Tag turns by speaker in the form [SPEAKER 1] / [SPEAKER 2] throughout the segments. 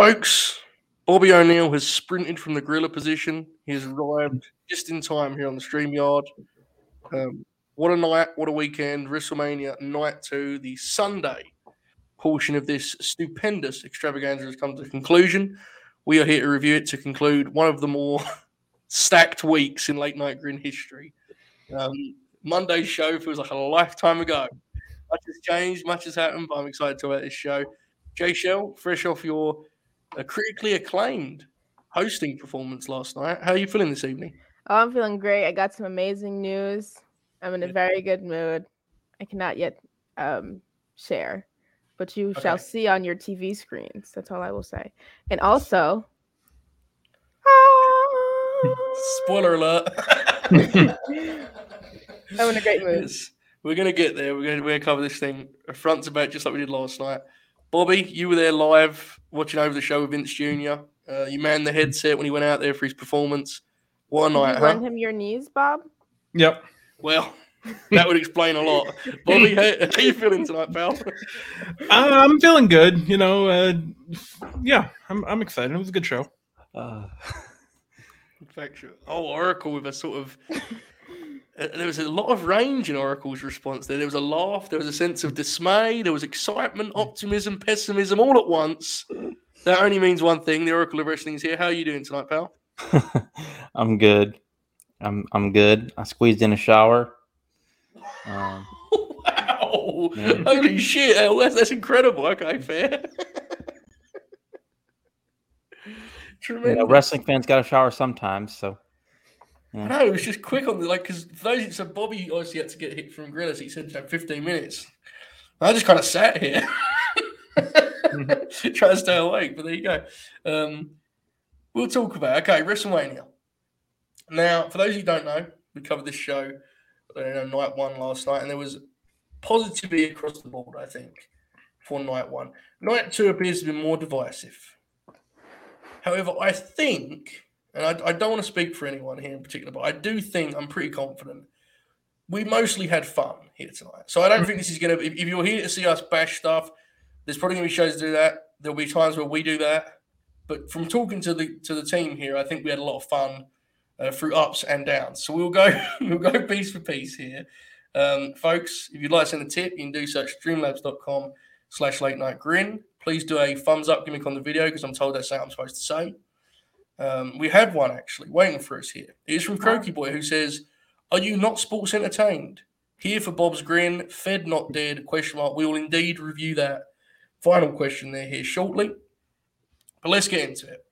[SPEAKER 1] folks, Bobby O'Neill has sprinted from the gorilla position. He has arrived just in time here on the stream yard. Um, what a night, what a weekend. WrestleMania night two, the Sunday portion of this stupendous extravaganza has come to conclusion. We are here to review it to conclude one of the more stacked weeks in late night grin history. Um, Monday's show feels like a lifetime ago. Much has changed, much has happened, but I'm excited to about this show. Jay Shell, fresh off your uh, critically acclaimed hosting performance last night, how are you feeling this evening?
[SPEAKER 2] Oh, I'm feeling great. I got some amazing news. I'm in a very good mood. I cannot yet um, share, but you okay. shall see on your TV screens. That's all I will say. And also,
[SPEAKER 1] spoiler alert.
[SPEAKER 2] I'm in a great mood.
[SPEAKER 1] Yes. We're gonna get there. We're gonna, we're gonna cover this thing front to back, just like we did last night. Bobby, you were there live watching over the show with Vince Jr. Uh, you manned the headset when he went out there for his performance. One night,
[SPEAKER 2] you lend him your knees, Bob?
[SPEAKER 3] Yep.
[SPEAKER 1] Well, that would explain a lot. Bobby, how, how are you feeling tonight, pal?
[SPEAKER 3] Uh, I'm feeling good. You know, uh, yeah, I'm I'm excited. It was a good show. Uh,
[SPEAKER 1] Infection. Oh, Oracle with a sort of. Uh, there was a lot of range in Oracle's response there. There was a laugh, there was a sense of dismay, there was excitement, optimism, pessimism all at once. That only means one thing. The Oracle of Wrestling is here. How are you doing tonight, pal?
[SPEAKER 4] I'm good. I'm I'm good. I squeezed in a shower.
[SPEAKER 1] Um, wow! Yeah. Holy shit! That's, that's incredible. Okay, fair.
[SPEAKER 4] Tremendous. You know, wrestling fans got to shower sometimes, so.
[SPEAKER 1] Yeah. No, it was just quick on the like because those so Bobby obviously had to get hit from Grillis. He said to 15 minutes. I just kind of sat here, trying to stay awake. But there you go. Um, we'll talk about okay WrestleMania. Now, for those who don't know, we covered this show know, night one last night, and there was positivity across the board. I think for night one. Night two appears to be more divisive. However, I think, and I, I don't want to speak for anyone here in particular, but I do think I'm pretty confident we mostly had fun here tonight. So I don't think this is going to. If, if you're here to see us bash stuff, there's probably going to be shows to do that. There'll be times where we do that. But from talking to the to the team here, I think we had a lot of fun uh, through ups and downs. So we'll go we'll go piece for piece here, um, folks. If you'd like to send a tip, you can do such streamlabs.com slash late night grin please do a thumbs up gimmick on the video because I'm told that's what I'm supposed to say. Um, we had one actually waiting for us here. It is from Croaky Boy who says, Are you not sports entertained? Here for Bob's grin, fed not dead, question mark. We will indeed review that final question there here shortly. But let's get into it.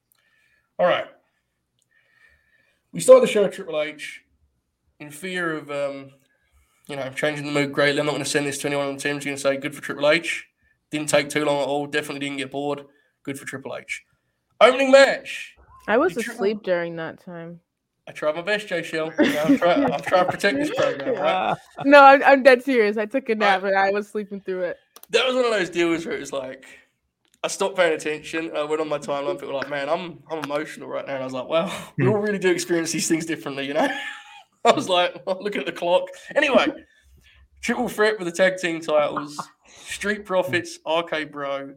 [SPEAKER 1] All right. We start the show at Triple H in fear of um, you know, changing the mood greatly. I'm not going to send this to anyone on the team. I'm just going to say good for Triple H. Didn't take too long at all. Definitely didn't get bored. Good for Triple H. Opening match.
[SPEAKER 2] I was asleep during that time.
[SPEAKER 1] I tried my best, Jay Shell. You know, I'm, trying, I'm trying to protect this program, right?
[SPEAKER 2] No, I'm, I'm dead serious. I took a nap right. and I was sleeping through it.
[SPEAKER 1] That was one of those deals where it was like, I stopped paying attention. I went on my timeline. People were like, man, I'm I'm emotional right now. And I was like, well, hmm. we all really do experience these things differently, you know? I was like, well, look at the clock. Anyway, triple threat with the tag team titles. Street Profits, RK Bro,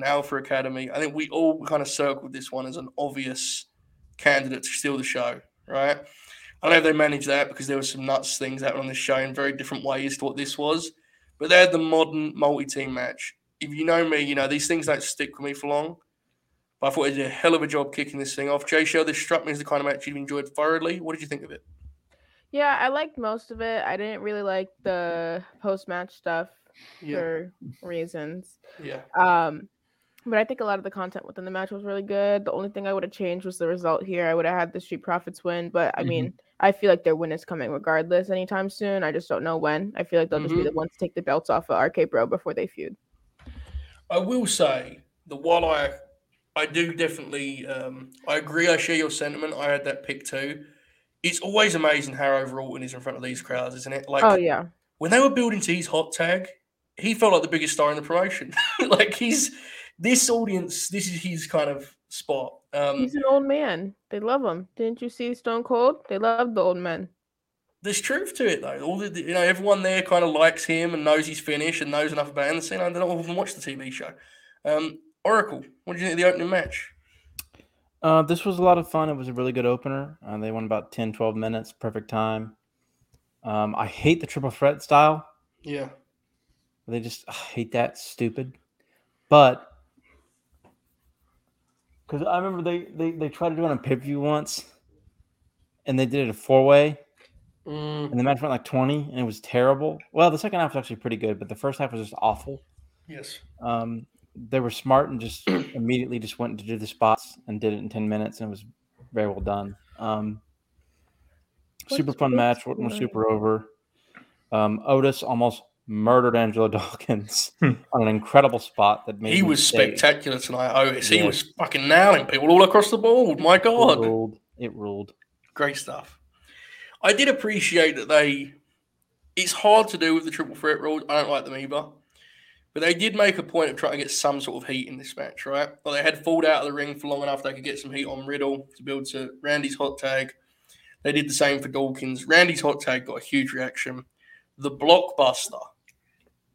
[SPEAKER 1] and Alpha Academy. I think we all kind of circled this one as an obvious candidate to steal the show, right? I know they managed that because there were some nuts things happening on the show in very different ways to what this was. But they had the modern multi-team match. If you know me, you know these things don't stick with me for long. But I thought they did a hell of a job kicking this thing off. Jay Shell, this struck me as the kind of match you've enjoyed thoroughly. What did you think of it?
[SPEAKER 2] Yeah, I liked most of it. I didn't really like the post-match stuff yeah. for reasons.
[SPEAKER 1] Yeah.
[SPEAKER 2] Um, but I think a lot of the content within the match was really good. The only thing I would have changed was the result here. I would have had the Street Profits win, but I mm-hmm. mean, I feel like their win is coming regardless anytime soon. I just don't know when. I feel like they'll mm-hmm. just be the mm-hmm. ones to take the belts off of RK Bro before they feud.
[SPEAKER 1] I will say that while I I do definitely um, I agree, I share your sentiment. I had that pick too. It's always amazing how over Orton is in front of these crowds, isn't it?
[SPEAKER 2] Like, oh yeah.
[SPEAKER 1] When they were building to his hot tag, he felt like the biggest star in the promotion. like he's this audience, this is his kind of spot. Um,
[SPEAKER 2] he's an old man. They love him. Didn't you see Stone Cold? They love the old men.
[SPEAKER 1] There's truth to it though. All the you know, everyone there kind of likes him and knows he's finished and knows enough about him. And I don't even watch the TV show. Um, Oracle, what did you think of the opening match?
[SPEAKER 4] Uh, this was a lot of fun. It was a really good opener. Uh, they won about 10, 12 minutes, perfect time. Um, I hate the triple threat style.
[SPEAKER 1] Yeah.
[SPEAKER 4] They just I hate that stupid. But because I remember they, they they tried to do it on pay per view once, and they did it a four way,
[SPEAKER 1] Mm,
[SPEAKER 4] and the match went like twenty, and it was terrible. Well, the second half was actually pretty good, but the first half was just awful.
[SPEAKER 1] yes.
[SPEAKER 4] Um, they were smart and just immediately just went to do the spots and did it in ten minutes, and it was very well done. Um, super fun match. Was super over. Um, Otis almost murdered Angelo Dawkins
[SPEAKER 3] Hmm.
[SPEAKER 4] on an incredible spot that made
[SPEAKER 1] He was
[SPEAKER 4] say,
[SPEAKER 1] spectacular tonight, Otis. He was fucking nailing people all across the board. My
[SPEAKER 4] It
[SPEAKER 1] God.
[SPEAKER 4] ruled. It ruled.
[SPEAKER 1] Great stuff. I did appreciate that they. It's hard to do with the triple threat rules. I don't like them either. But they did make a point of trying to get some sort of heat in this match, right? Well, they had falled out of the ring for long enough they could get some heat on Riddle to build to Randy's hot tag. They did the same for Dawkins. Randy's hot tag got a huge reaction. The blockbuster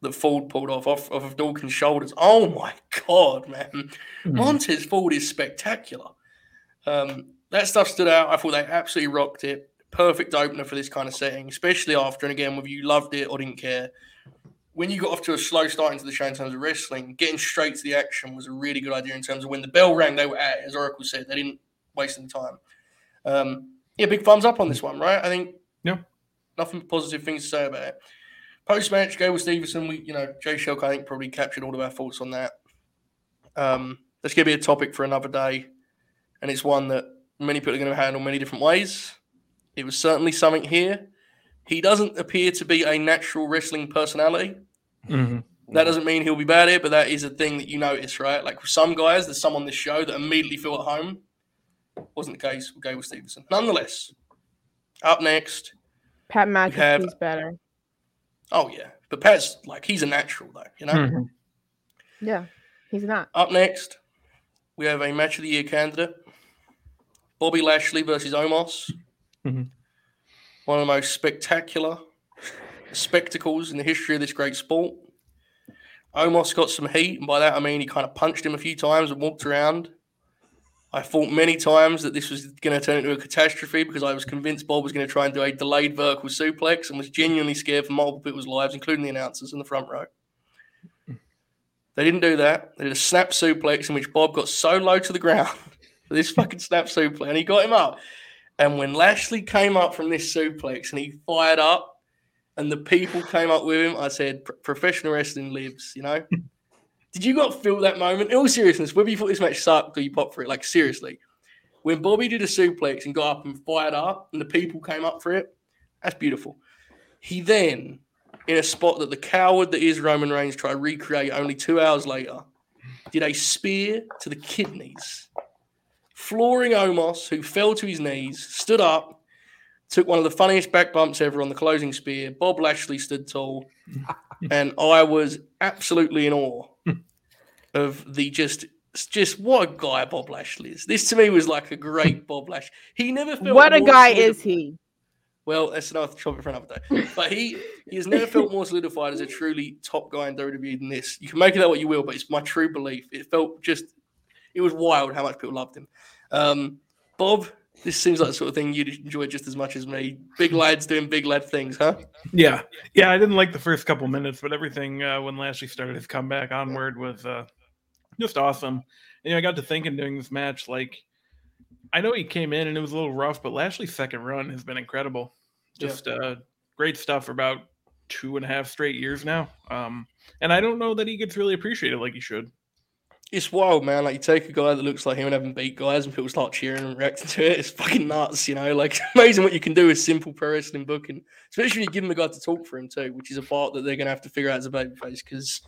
[SPEAKER 1] that Ford pulled off off, off of Dawkins' shoulders. Oh my god, man! Montez Ford is spectacular. Um, that stuff stood out. I thought they absolutely rocked it. Perfect opener for this kind of setting, especially after, and again, whether you loved it or didn't care. When you got off to a slow start into the show in terms of wrestling, getting straight to the action was a really good idea in terms of when the bell rang, they were at, it, as Oracle said, they didn't waste any time. Um, yeah, big thumbs up on this one, right? I think
[SPEAKER 3] Yeah.
[SPEAKER 1] nothing positive things to say about it. Post match, Gable Steveson, we you know, Jay Shell, I think, probably captured all of our thoughts on that. Um, that's going to be a topic for another day, and it's one that many people are going to handle many different ways. It was certainly something here. He doesn't appear to be a natural wrestling personality.
[SPEAKER 3] Mhm.
[SPEAKER 1] That doesn't mean he'll be bad here, but that is a thing that you notice, right? Like with some guys, there's some on this show that immediately feel at home. Wasn't the case with Gable Steveson. Nonetheless, up next,
[SPEAKER 2] Pat
[SPEAKER 1] have-
[SPEAKER 2] McAfee's better.
[SPEAKER 1] Oh yeah, but Pat's like he's a natural though, you know.
[SPEAKER 3] Mhm.
[SPEAKER 2] Yeah, he's not.
[SPEAKER 1] Up next, we have a match of the year candidate: Bobby Lashley versus Omos.
[SPEAKER 3] Mhm.
[SPEAKER 1] One of the most spectacular spectacles in the history of this great sport. Omos got some heat, and by that I mean he kind of punched him a few times and walked around. I thought many times that this was going to turn into a catastrophe because I was convinced Bob was going to try and do a delayed vertical suplex and was genuinely scared for multiple people's lives, including the announcers in the front row. They didn't do that. They did a snap suplex in which Bob got so low to the ground for this fucking snap suplex, and he got him up. And when Lashley came up from this suplex and he fired up, and the people came up with him, I said, "Professional wrestling lives." You know. Did you not feel that moment? In all seriousness, whether you thought this match sucked or you popped for it, like seriously, when Bobby did a suplex and got up and fired up, and the people came up for it, that's beautiful. He then, in a spot that the coward that is Roman Reigns tried to recreate only two hours later, did a spear to the kidneys, flooring Omos, who fell to his knees, stood up, took one of the funniest back bumps ever on the closing spear. Bob Lashley stood tall, and I was absolutely in awe of the just. Just what a guy Bob Lashley is. This to me was like a great Bob Lashley. He never felt
[SPEAKER 2] What a guy
[SPEAKER 1] solid-
[SPEAKER 2] is he?
[SPEAKER 1] well, that's another topic for another day. But he he has never felt more solidified as a truly top guy in WWE than this. You can make of that what you will, but it's my true belief. It felt just it was wild how much people loved him. Um, Bob, this seems like the sort of thing you'd enjoy just as much as me. Big lads doing big lad things, huh?
[SPEAKER 3] Yeah, yeah. I didn't like the first couple minutes, but everything uh, when Lashley started his comeback onward was uh, just awesome. And, you know, I got to thinking during this match, like I know he came in and it was a little rough, but Lashley's second run has been incredible.
[SPEAKER 1] Yeah.
[SPEAKER 3] Just uh, great stuff for about two and a half straight years now. Um, and I don't know that he gets really appreciated like he should.
[SPEAKER 1] It's wild, man. Like you take a guy that looks like him and have him beat guys, and people start cheering and reacting to it. It's fucking nuts, you know. Like amazing what you can do with simple pro wrestling booking, especially if you give him a guy to talk for him too, which is a part that they're going to have to figure out as a babyface because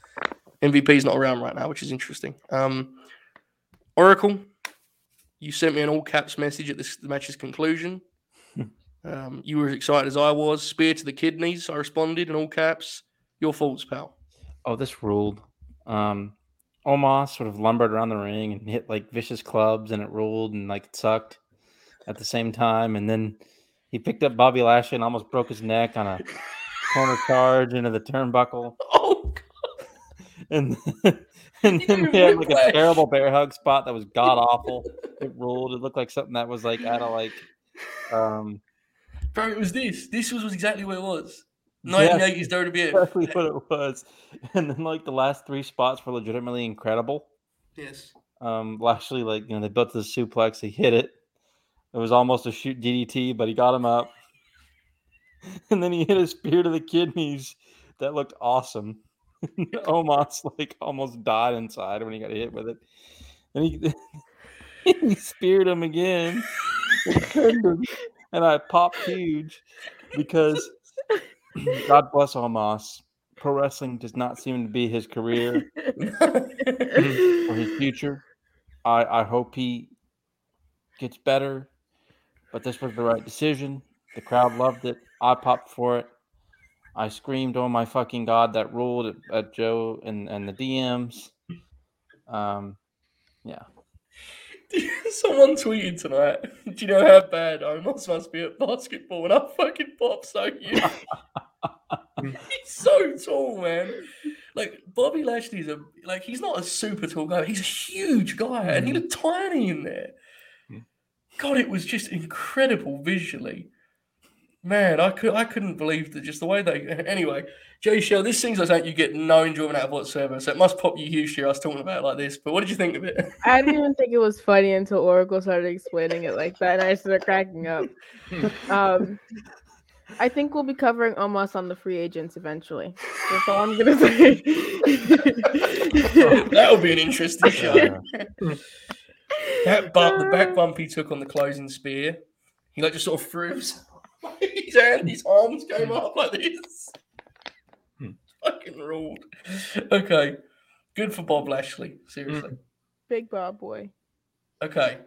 [SPEAKER 1] MVP's not around right now, which is interesting. Um, Oracle, you sent me an all caps message at this the match's conclusion. Um, you were as excited as I was. Spear to the kidneys. I responded in all caps. Your faults, pal.
[SPEAKER 4] Oh, this ruled. Um, Omos sort of lumbered around the ring and hit like vicious clubs, and it ruled and like it sucked at the same time. And then he picked up Bobby Lashley and almost broke his neck on a corner charge into the turnbuckle.
[SPEAKER 1] Oh,
[SPEAKER 4] And And then
[SPEAKER 1] did
[SPEAKER 4] we had like a terrible bear hug spot that was god awful. It ruled. It looked like something that was like out of like um
[SPEAKER 1] Bro, it was this. This was, was exactly what it was.
[SPEAKER 4] Yeah.
[SPEAKER 1] 1980s WWF.
[SPEAKER 4] exactly what it was. And then like the last three spots were legitimately incredible.
[SPEAKER 1] Yes.
[SPEAKER 4] Um Lashley, like you know, they built the suplex, he hit it. It was almost a shoot DDT, but he got him up. And then he hit a spear to the kidneys that looked awesome. Omos like almost died inside when he got hit with it. And he, he speared him again. and pinned him, and I popped huge because God bless Omos. Pro wrestling does not seem to be his career or his future. I, I hope he gets better, but this was the right decision. The crowd loved it. I popped for it. I screamed, "Oh my fucking god!" That ruled at, at Joe and, and the DMs. Um, yeah,
[SPEAKER 1] Someone tweeted tonight. Do you know how bad Omos must be at basketball? And I fucking pop so huge. he's so tall, man. Like Bobby Lashley's a like he's not a super tall guy. He's a huge guy, and he looked tiny in there.
[SPEAKER 3] Mm.
[SPEAKER 1] God, it was just incredible visually. Man, I could I couldn't believe that just the way they. Anyway, Jay Shell, this seems like something you get no enjoyment out of whatsoever. So it must pop you huge here. I was talking about it like this, but what did you think of it?
[SPEAKER 2] I didn't even think it was funny until Oracle started explaining it like that, and I started cracking up. Um, I think we'll be covering Omos on the free agents eventually. That's all I'm gonna say.
[SPEAKER 1] That'll be an interesting show. That bump, the back bump he took on the closing spear, he like just sort of threw his, his hand, his arms came up like this.
[SPEAKER 3] Hmm.
[SPEAKER 1] Fucking ruled. Okay, good for Bob Lashley. Seriously.
[SPEAKER 2] Big Bob boy.
[SPEAKER 1] Okay.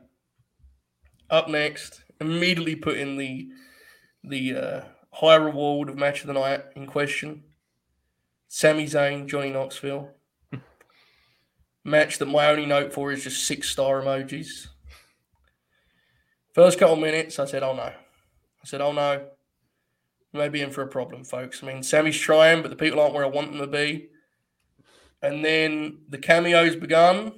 [SPEAKER 1] Up next, immediately put in the the uh, high reward of match of the night in question. Sami Zayn, Johnny Knoxville. match that my only note for is just six star emojis. First couple minutes, I said, "Oh no," I said, "Oh no." we may be in for a problem, folks. I mean, Sami's trying, but the people aren't where I want them to be. And then the cameos begun.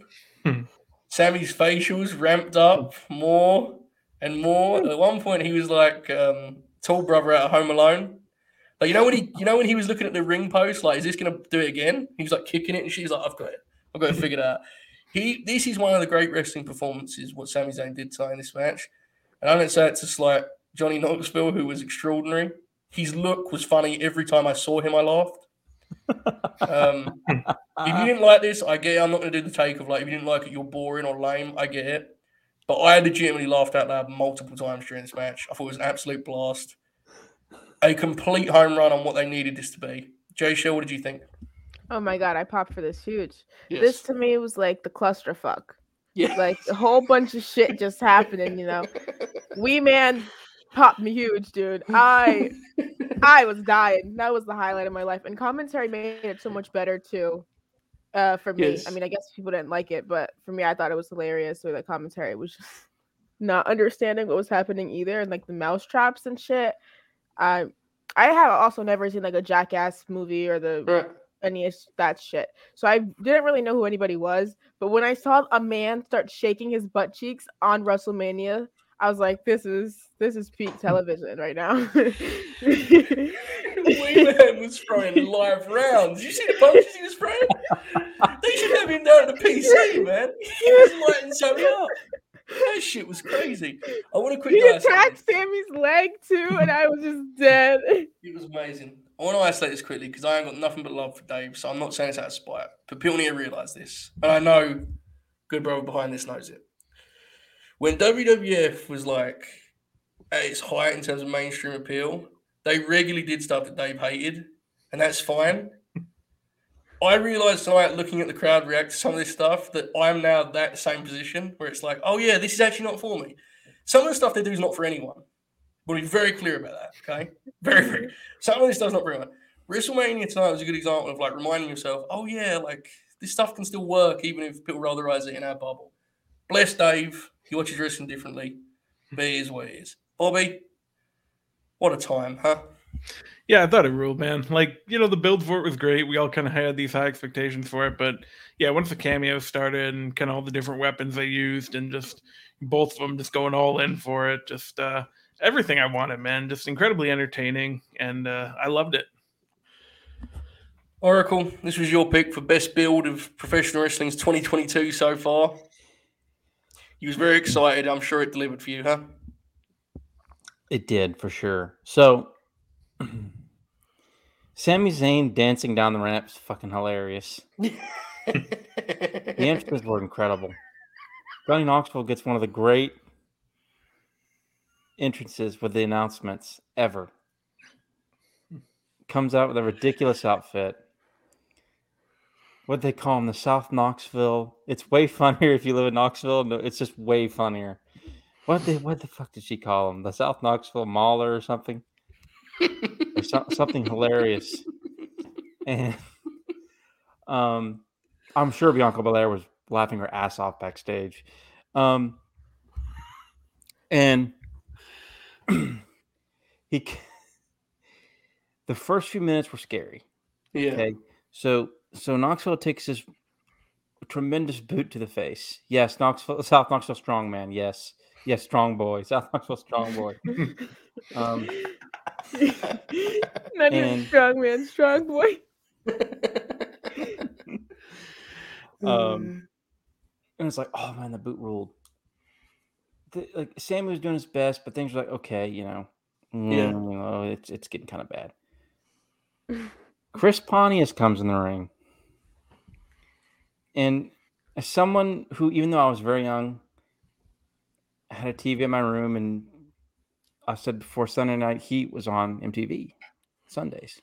[SPEAKER 1] Sami's facials ramped up more and more. At one point, he was like um, tall brother out of Home Alone. Like you know when he, you know when he was looking at the ring post, like, is this gonna do it again? He was like kicking it, and she's like, I've got it, I've got it figured out. He, this is one of the great wrestling performances. What Sami Zayn did tonight in this match, and I don't say it to slight Johnny Knoxville, who was extraordinary. His look was funny every time I saw him. I laughed. Um, if you didn't like this, I get it. I'm not going to do the take of like, if you didn't like it, you're boring or lame. I get it. But I legitimately laughed out loud multiple times during this match. I thought it was an absolute blast. A complete home run on what they needed this to be. Jay Shell, what did you think?
[SPEAKER 2] Oh my god, I popped for this huge. This to me was like the clusterfuck.
[SPEAKER 1] yeah.
[SPEAKER 2] Like a whole bunch of shit just happening, you know. Wee man popped me huge, dude. I I was dying. That was the highlight of my life. And commentary made it so much better too. Uh for me.
[SPEAKER 1] Yes.
[SPEAKER 2] I mean, I guess people didn't like it, but for me I thought it was hilarious way the commentary was just not understanding what was happening either and like the mouse traps and shit. I I have also never seen like a jackass movie or the
[SPEAKER 1] Right.
[SPEAKER 2] any of that shit. So I didn't really know who anybody was. But when I saw a man start shaking his butt cheeks on WrestleMania, I was like, this is this is peak television right now.
[SPEAKER 1] Wee Man was throwing live rounds. Did you see the punches he was throwing? They should have him down at the PC, man. He was lighting something up. That shit was crazy. I want to
[SPEAKER 2] he
[SPEAKER 1] quickly isolate
[SPEAKER 2] attacked
[SPEAKER 1] this.
[SPEAKER 2] Sami's leg too, and I was just dead.
[SPEAKER 1] It was amazing. I want to isolate this quickly because I ain't got nothing but love for Dave, so I'm not saying it's out of spite. But people need to realise this. And I know good brother behind this knows it. When WWF was like at its height in terms of mainstream appeal, they regularly did stuff that Dave hated, and that's fine. I realised tonight, looking at the crowd react to some of this stuff, that I'm now that same position where it's like, oh yeah, this is actually not for me. Some of the stuff they do is not for anyone. We'll be very clear about that, okay? Very, very. Some of this stuff's not for anyone. WrestleMania tonight was a good example of like reminding yourself, oh yeah, like this stuff can still work even if people roll their eyes in our bubble. Bless Dave. He watches dressing differently. Be it is what it is. Bobby, what a time, huh?
[SPEAKER 3] Yeah, I thought it ruled, man. Like, you know, the build for it was great. We all kind of had these high expectations for it. But yeah, once the cameo started and kind of all the different weapons they used and just both of them just going all in for it, just uh, everything I wanted, man. Just incredibly entertaining. And uh, I loved it.
[SPEAKER 1] Oracle, this was your pick for best build of professional wrestling's 2022 so far. You was very excited. I'm sure it delivered for you, huh?
[SPEAKER 4] It did for sure. So, Sami Zayn dancing down the ramps, fucking hilarious. the entrances were incredible. Johnny Knoxville gets one of the great entrances with the announcements ever. Comes out with a ridiculous outfit what they call them, the South Knoxville. It's way funnier if you live in Knoxville. No, it's just way funnier. What the what the fuck did she call them? The South Knoxville Mauler or something? or so, something hilarious. And um, I'm sure Bianca Belair was laughing her ass off backstage. Um, and he, the first few minutes were scary.
[SPEAKER 1] Yeah. Okay.
[SPEAKER 4] So so Knoxville takes this tremendous boot to the face. Yes, Knoxville, South Knoxville strong man. Yes, yes, strong boy. South Knoxville strong boy. um,
[SPEAKER 2] Not even strong man, strong boy.
[SPEAKER 4] um, and it's like, oh man, the boot ruled. The, like Sam was doing his best, but things were like, okay, you know, yeah, you know, it's it's getting kind of bad. Chris Pontius comes in the ring. And as someone who, even though I was very young, had a TV in my room, and I said before Sunday Night Heat was on MTV Sundays.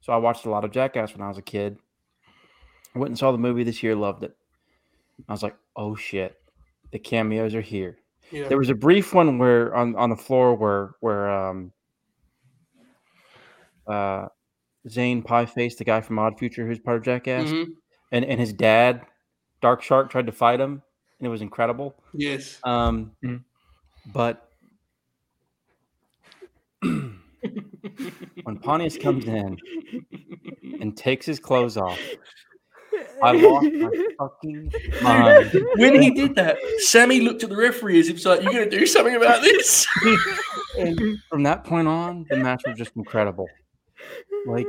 [SPEAKER 4] So I watched a lot of Jackass when I was a kid. I went and saw the movie this year, loved it. I was like, oh shit, the cameos are here. Yeah. There was a brief one where on, on the floor where where um uh Zane Pieface, the guy from Odd Future who's part of Jackass, mm-hmm and and his dad, Dark Shark, tried to fight him, and it was incredible.
[SPEAKER 1] Yes.
[SPEAKER 4] Um, mm-hmm. but when Pontius comes in and takes his clothes off, I lost my fucking mind.
[SPEAKER 1] When he did that, Sami looked at the referee as he was like, "You're going to do something about this."
[SPEAKER 4] and from that point on, the match was just incredible. Like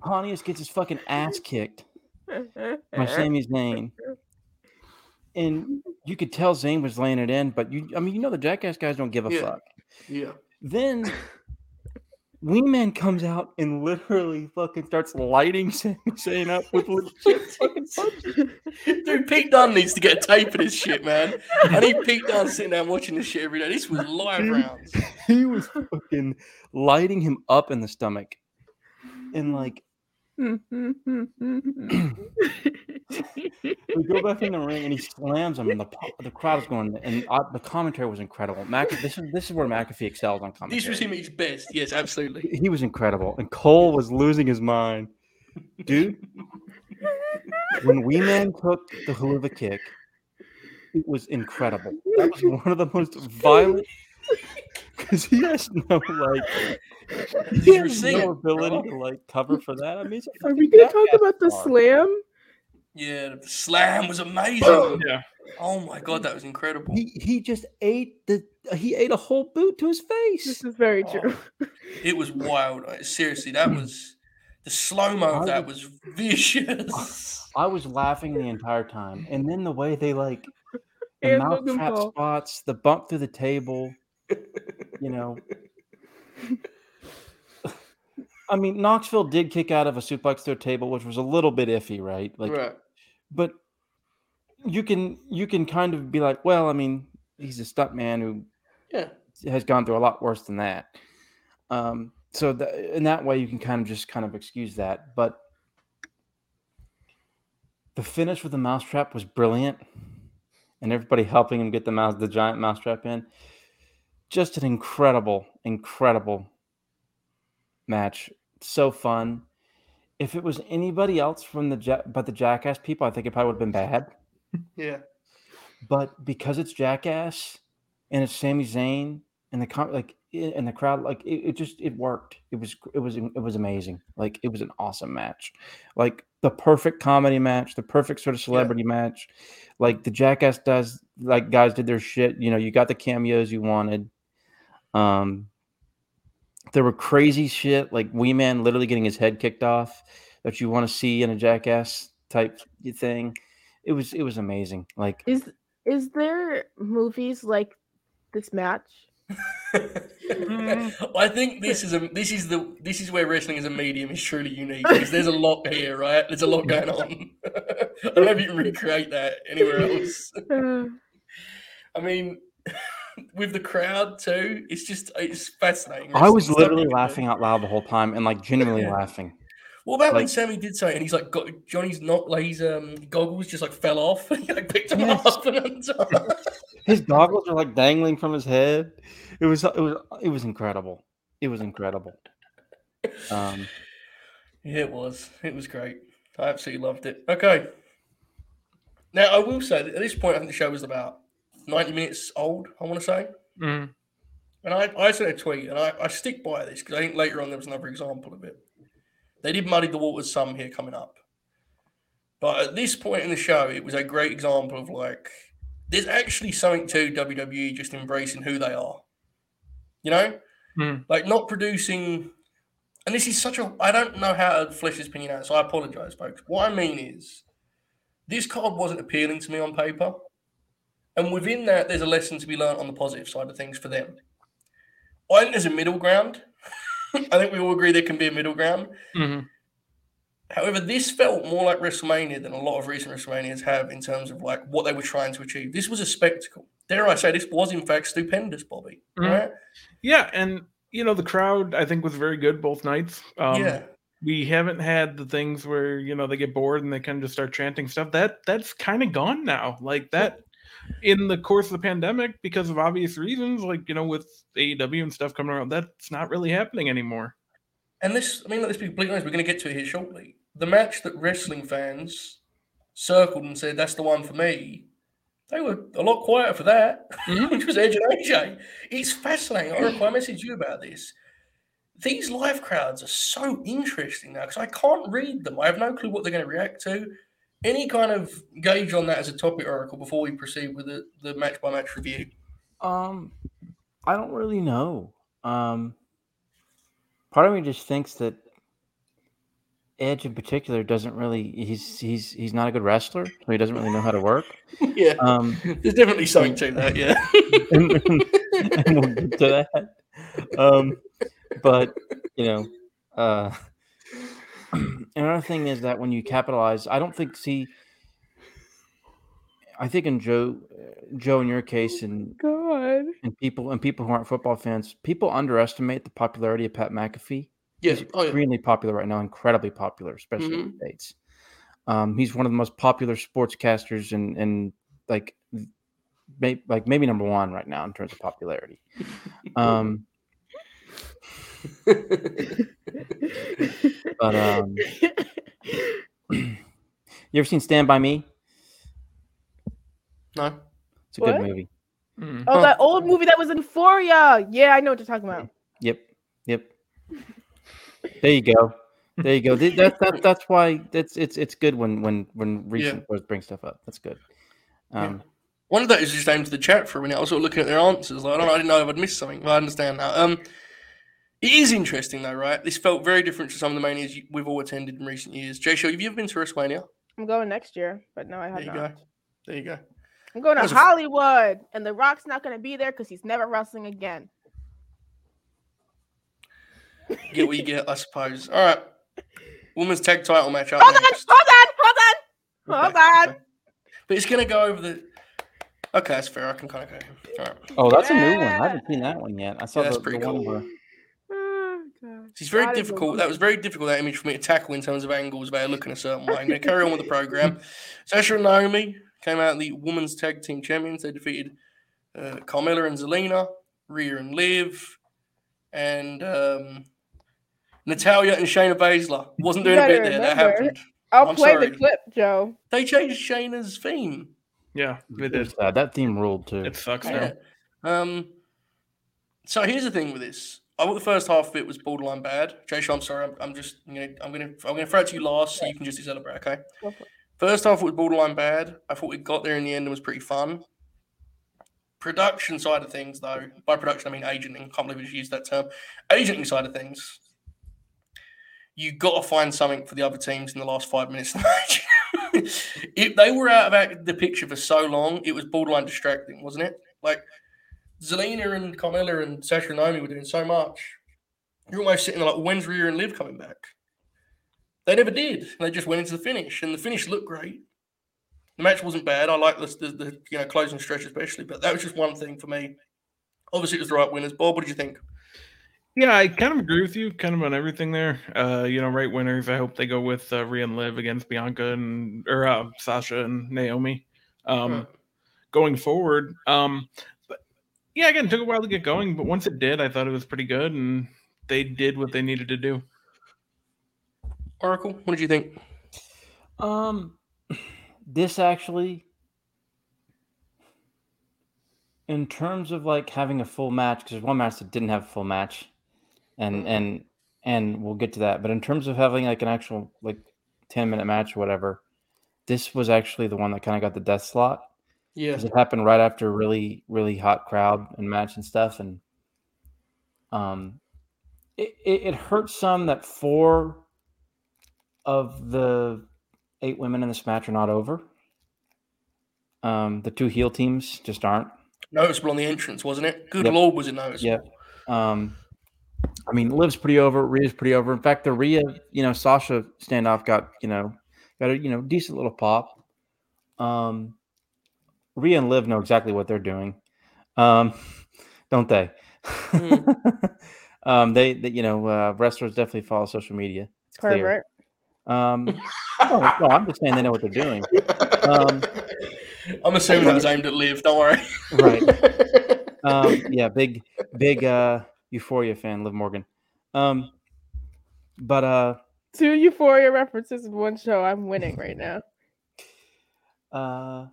[SPEAKER 4] Pontius gets his fucking ass kicked by Sami Zayn. And you could tell Zayn was laying it in, but you I mean you know the jackass guys don't give a
[SPEAKER 1] yeah.
[SPEAKER 4] fuck.
[SPEAKER 1] Yeah.
[SPEAKER 4] Then Wee Man comes out and literally fucking starts lighting Sami Zayn up with legit fucking punches.
[SPEAKER 1] Dude, Pete Dunne needs to get a tape of this shit, man. I need Pete Dunne sitting down watching this shit every day. This was live rounds.
[SPEAKER 4] He was fucking lighting him up in the stomach. And like we go back in the ring and he slams him, and the the crowd is going. And uh, the commentary was incredible. Mac, this is this is where McAfee excels on commentary.
[SPEAKER 1] This was him at his best. Yes, absolutely.
[SPEAKER 4] He was incredible, and Cole was losing his mind, dude. when Wee Man took the Helluva Kick, it was incredible. That was one of the most violent because he has no like he has no ability to like cover for that. I mean,
[SPEAKER 2] are we gonna talk about the slam?
[SPEAKER 1] Yeah, the slam was amazing. yeah. Oh my god, that was incredible.
[SPEAKER 4] He he just ate the he ate a whole boot to his face.
[SPEAKER 2] This is very oh, true.
[SPEAKER 1] it was wild. Seriously, that hmm. was the slow mo of that was vicious.
[SPEAKER 4] I was laughing the entire time, and then the way they like the mouth trap spots, the bump through the table, you know. I mean, Knoxville did kick out of a suplex to a table, which was a little bit iffy, right? Like,
[SPEAKER 1] right.
[SPEAKER 4] but you can you can kind of be like, well, I mean, he's a stunt man who
[SPEAKER 1] yeah
[SPEAKER 4] has gone through a lot worse than that. Um, so the, in that way, you can kind of just kind of excuse that. But the finish with the mousetrap was brilliant, and everybody helping him get the mouse the giant mousetrap in just an incredible, incredible match. So fun. If it was anybody else from the but the Jackass people, I think it probably would have been bad.
[SPEAKER 1] Yeah.
[SPEAKER 4] But because it's Jackass and it's Sami Zayn and the like, and the crowd like it, it just it worked. It was it was it was amazing. Like it was an awesome match, like the perfect comedy match, the perfect sort of celebrity yeah. match. Like the Jackass does, like guys did their shit. You know, you got the cameos you wanted. Um, there were crazy shit like Wee Man literally getting his head kicked off that you want to see in a Jackass type thing. It was it was amazing. Like
[SPEAKER 2] is is there movies like this match?
[SPEAKER 1] I think this is a this is the this is where wrestling as a medium is truly unique because there's a lot here, right? There's a lot going on. I don't know if you can recreate that anywhere else. I mean, with the crowd too, it's just it's fascinating.
[SPEAKER 4] I was literally laughing out loud the whole time and like genuinely yeah. laughing.
[SPEAKER 1] What about like, when Sami did say, and he's like, got Johnny's not like his um, goggles just like fell off, and he like picked them yes. up and
[SPEAKER 4] his goggles are like dangling from his head. It was it was it was incredible. It was incredible. Um,
[SPEAKER 1] yeah, it was. It was great. I absolutely loved it. Okay. Now I will say that at this point, I think the show was about ninety minutes old. I want to say.
[SPEAKER 3] Mm.
[SPEAKER 1] And I, I sent a tweet, and I, I stick by this because I think later on there was another example of it. They did muddy the waters some here coming up. But at this point in the show, it was a great example of like, there's actually something to WWE just embracing who they are. You know?
[SPEAKER 3] Mm.
[SPEAKER 1] Like not producing. And this is such a. I don't know how to flesh this opinion out, so I apologize, folks. What I mean is, this card wasn't appealing to me on paper. And within that, there's a lesson to be learned on the positive side of things for them. I think there's a middle ground. I think we all agree there can be a middle ground.
[SPEAKER 3] Mm-hmm.
[SPEAKER 1] However, this felt more like WrestleMania than a lot of recent WrestleManias have in terms of like what they were trying to achieve. This was a spectacle. Dare I say, this was in fact stupendous, Bobby. Mm-hmm. Right?
[SPEAKER 3] Yeah, and you know the crowd I think was very good both nights. Um,
[SPEAKER 1] yeah.
[SPEAKER 3] We haven't had the things where you know they get bored and they kind of just start chanting stuff. That that's kind of gone now. Like that in the course of the pandemic because of obvious reasons, like you know, with AEW and stuff coming around, that's not really happening anymore.
[SPEAKER 1] And this, I mean, let's be completely honest, we're going to get to it here shortly. The match that wrestling fans circled and said that's the one for me, they were a lot quieter for that, mm-hmm. which was Edge and AJ. It's fascinating. I I messaged you about this. These live crowds are so interesting now because I can't read them. I have no clue what they're going to react to. Any kind of gauge on that as a topic Oracle before we proceed with the, the match by match review?
[SPEAKER 4] Um, I don't really know. Um, part of me just thinks that Edge in particular doesn't really he's he's he's not a good wrestler, so he doesn't really know how to work.
[SPEAKER 1] yeah, um, there's definitely something to that. Yeah, and,
[SPEAKER 4] and, and we'll get to that. Um, but you know, uh, another thing is that when you capitalize, I don't think see. I think in Joe, Joe, in your case, and
[SPEAKER 2] God,
[SPEAKER 4] and people and people who aren't football fans, people underestimate the popularity of Pat McAfee.
[SPEAKER 1] Yeah,
[SPEAKER 4] he's oh, extremely popular right now, incredibly popular, especially mm-hmm. in the states. Um, he's one of the most popular sportscasters and and like, may, like maybe number one right now in terms of popularity. Um, but um, you ever seen Stand by Me?
[SPEAKER 1] No,
[SPEAKER 4] it's a what? good movie.
[SPEAKER 2] Mm. Oh, that old movie that was in Euphoria. Yeah, I know what you're talking about.
[SPEAKER 4] Yep, yep. There you go. There you go. That's that, that's why it's it's it's good when when when recent yeah. bring stuff up. That's good. Um, yeah.
[SPEAKER 1] One of that is just aimed to the chat for a minute. I was sort of looking at their answers. Like, I don't know. I didn't know if I'd missed something. But I understand now. Um, it is interesting though, right? This felt very different to some of the manias we've all attended in recent years. Jay Show, have you ever been to WrestleMania?
[SPEAKER 2] I'm going next year, but no, I have
[SPEAKER 1] there you
[SPEAKER 2] not.
[SPEAKER 1] Go. There you go.
[SPEAKER 2] I'm going to Hollywood, a... and The Rock's not going to be there because he's never wrestling again.
[SPEAKER 1] Get what you get, I suppose. All right. Women's tag title match up.
[SPEAKER 2] Hold next. on, hold on, hold on, hold okay. on.
[SPEAKER 1] But it's gonna go over the. Okay, that's fair. I can kind of go. All right.
[SPEAKER 4] Oh, that's yeah. a new one. I haven't seen that one yet. I saw yeah, that's the, pretty the cool. one where.
[SPEAKER 1] It's very difficult. That was very difficult that image for me to tackle in terms of angles without looking a certain way. I'm going to carry on with the program. Sasha and Naomi came out the women's tag team champions. They defeated uh, Carmella and Zelina, Rhea and Liv, and um, Natalya and Shayna Baszler. Wasn't doing a bit there. That happened.
[SPEAKER 2] I'll I'm play sorry. the clip, Joe.
[SPEAKER 1] They changed Shayna's theme.
[SPEAKER 3] Yeah,
[SPEAKER 4] it is. Uh, that theme ruled too.
[SPEAKER 3] It sucks yeah.
[SPEAKER 1] now. Um, So here's the thing with this. I thought the first half of it was borderline bad. Jay, I'm sorry. I'm, I'm just you know I'm gonna I'm gonna throw it to you last, so you can just celebrate. Okay.
[SPEAKER 2] Go for it.
[SPEAKER 1] First half was borderline bad. I thought we got there in the end and was pretty fun. Production side of things, though, by production I mean agenting. Can't believe we just used that term. Agenting side of things, you got to find something for the other teams in the last five minutes of the match. if they were out of the picture for so long, it was borderline distracting, wasn't it? Like Zelina and Carmella and Sasha and Naomi were doing so much. You're almost sitting there like, when's Rhea and Liv coming back? They never did. They just went into the finish, and the finish looked great. The match wasn't bad. I like the, the, the you know closing stretch especially, but that was just one thing for me. Obviously, it was the right winners. Bob, what did you think?
[SPEAKER 3] Yeah, I kind of agree with you, kind of on everything there. Uh, you know, right winners. I hope they go with uh, Rhea and Liv against Bianca and or uh, Sasha and Naomi. Um,
[SPEAKER 1] Right.
[SPEAKER 3] Going forward, um, yeah, again, it took a while to get going, but once it did, I thought it was pretty good, and they did what they needed to do.
[SPEAKER 1] Oracle, what did you think?
[SPEAKER 4] Um, this actually, in terms of like having a full match, because there's one match that didn't have a full match, and
[SPEAKER 1] Mhm.
[SPEAKER 4] and and we'll get to that. But in terms of having like an actual like ten minute match or whatever, this was actually the one that kind of got the death slot.
[SPEAKER 1] Yeah,
[SPEAKER 4] 'cause it happened right after a really really hot crowd and match and stuff and um it, it, it hurt some that four of the eight women in this match are not over um the two heel teams just aren't
[SPEAKER 1] noticeable on the entrance, wasn't it? Good
[SPEAKER 4] Yep.
[SPEAKER 1] lord, was it noticeable?
[SPEAKER 4] Yeah. um i mean liv's pretty over rhea's pretty over in fact the rhea you know sasha standoff got you know got a you know decent little pop um rhea and liv know exactly what they're doing um don't they um they, they you know uh wrestlers definitely follow social media it's clear
[SPEAKER 2] Pervert.
[SPEAKER 4] um no, no, i'm just saying they know what they're doing Um,
[SPEAKER 1] I'm assuming that was aimed at Liv. Don't worry.
[SPEAKER 4] right um yeah big big uh euphoria fan liv morgan um but uh
[SPEAKER 2] Two Euphoria references in one show. I'm winning right now.
[SPEAKER 4] uh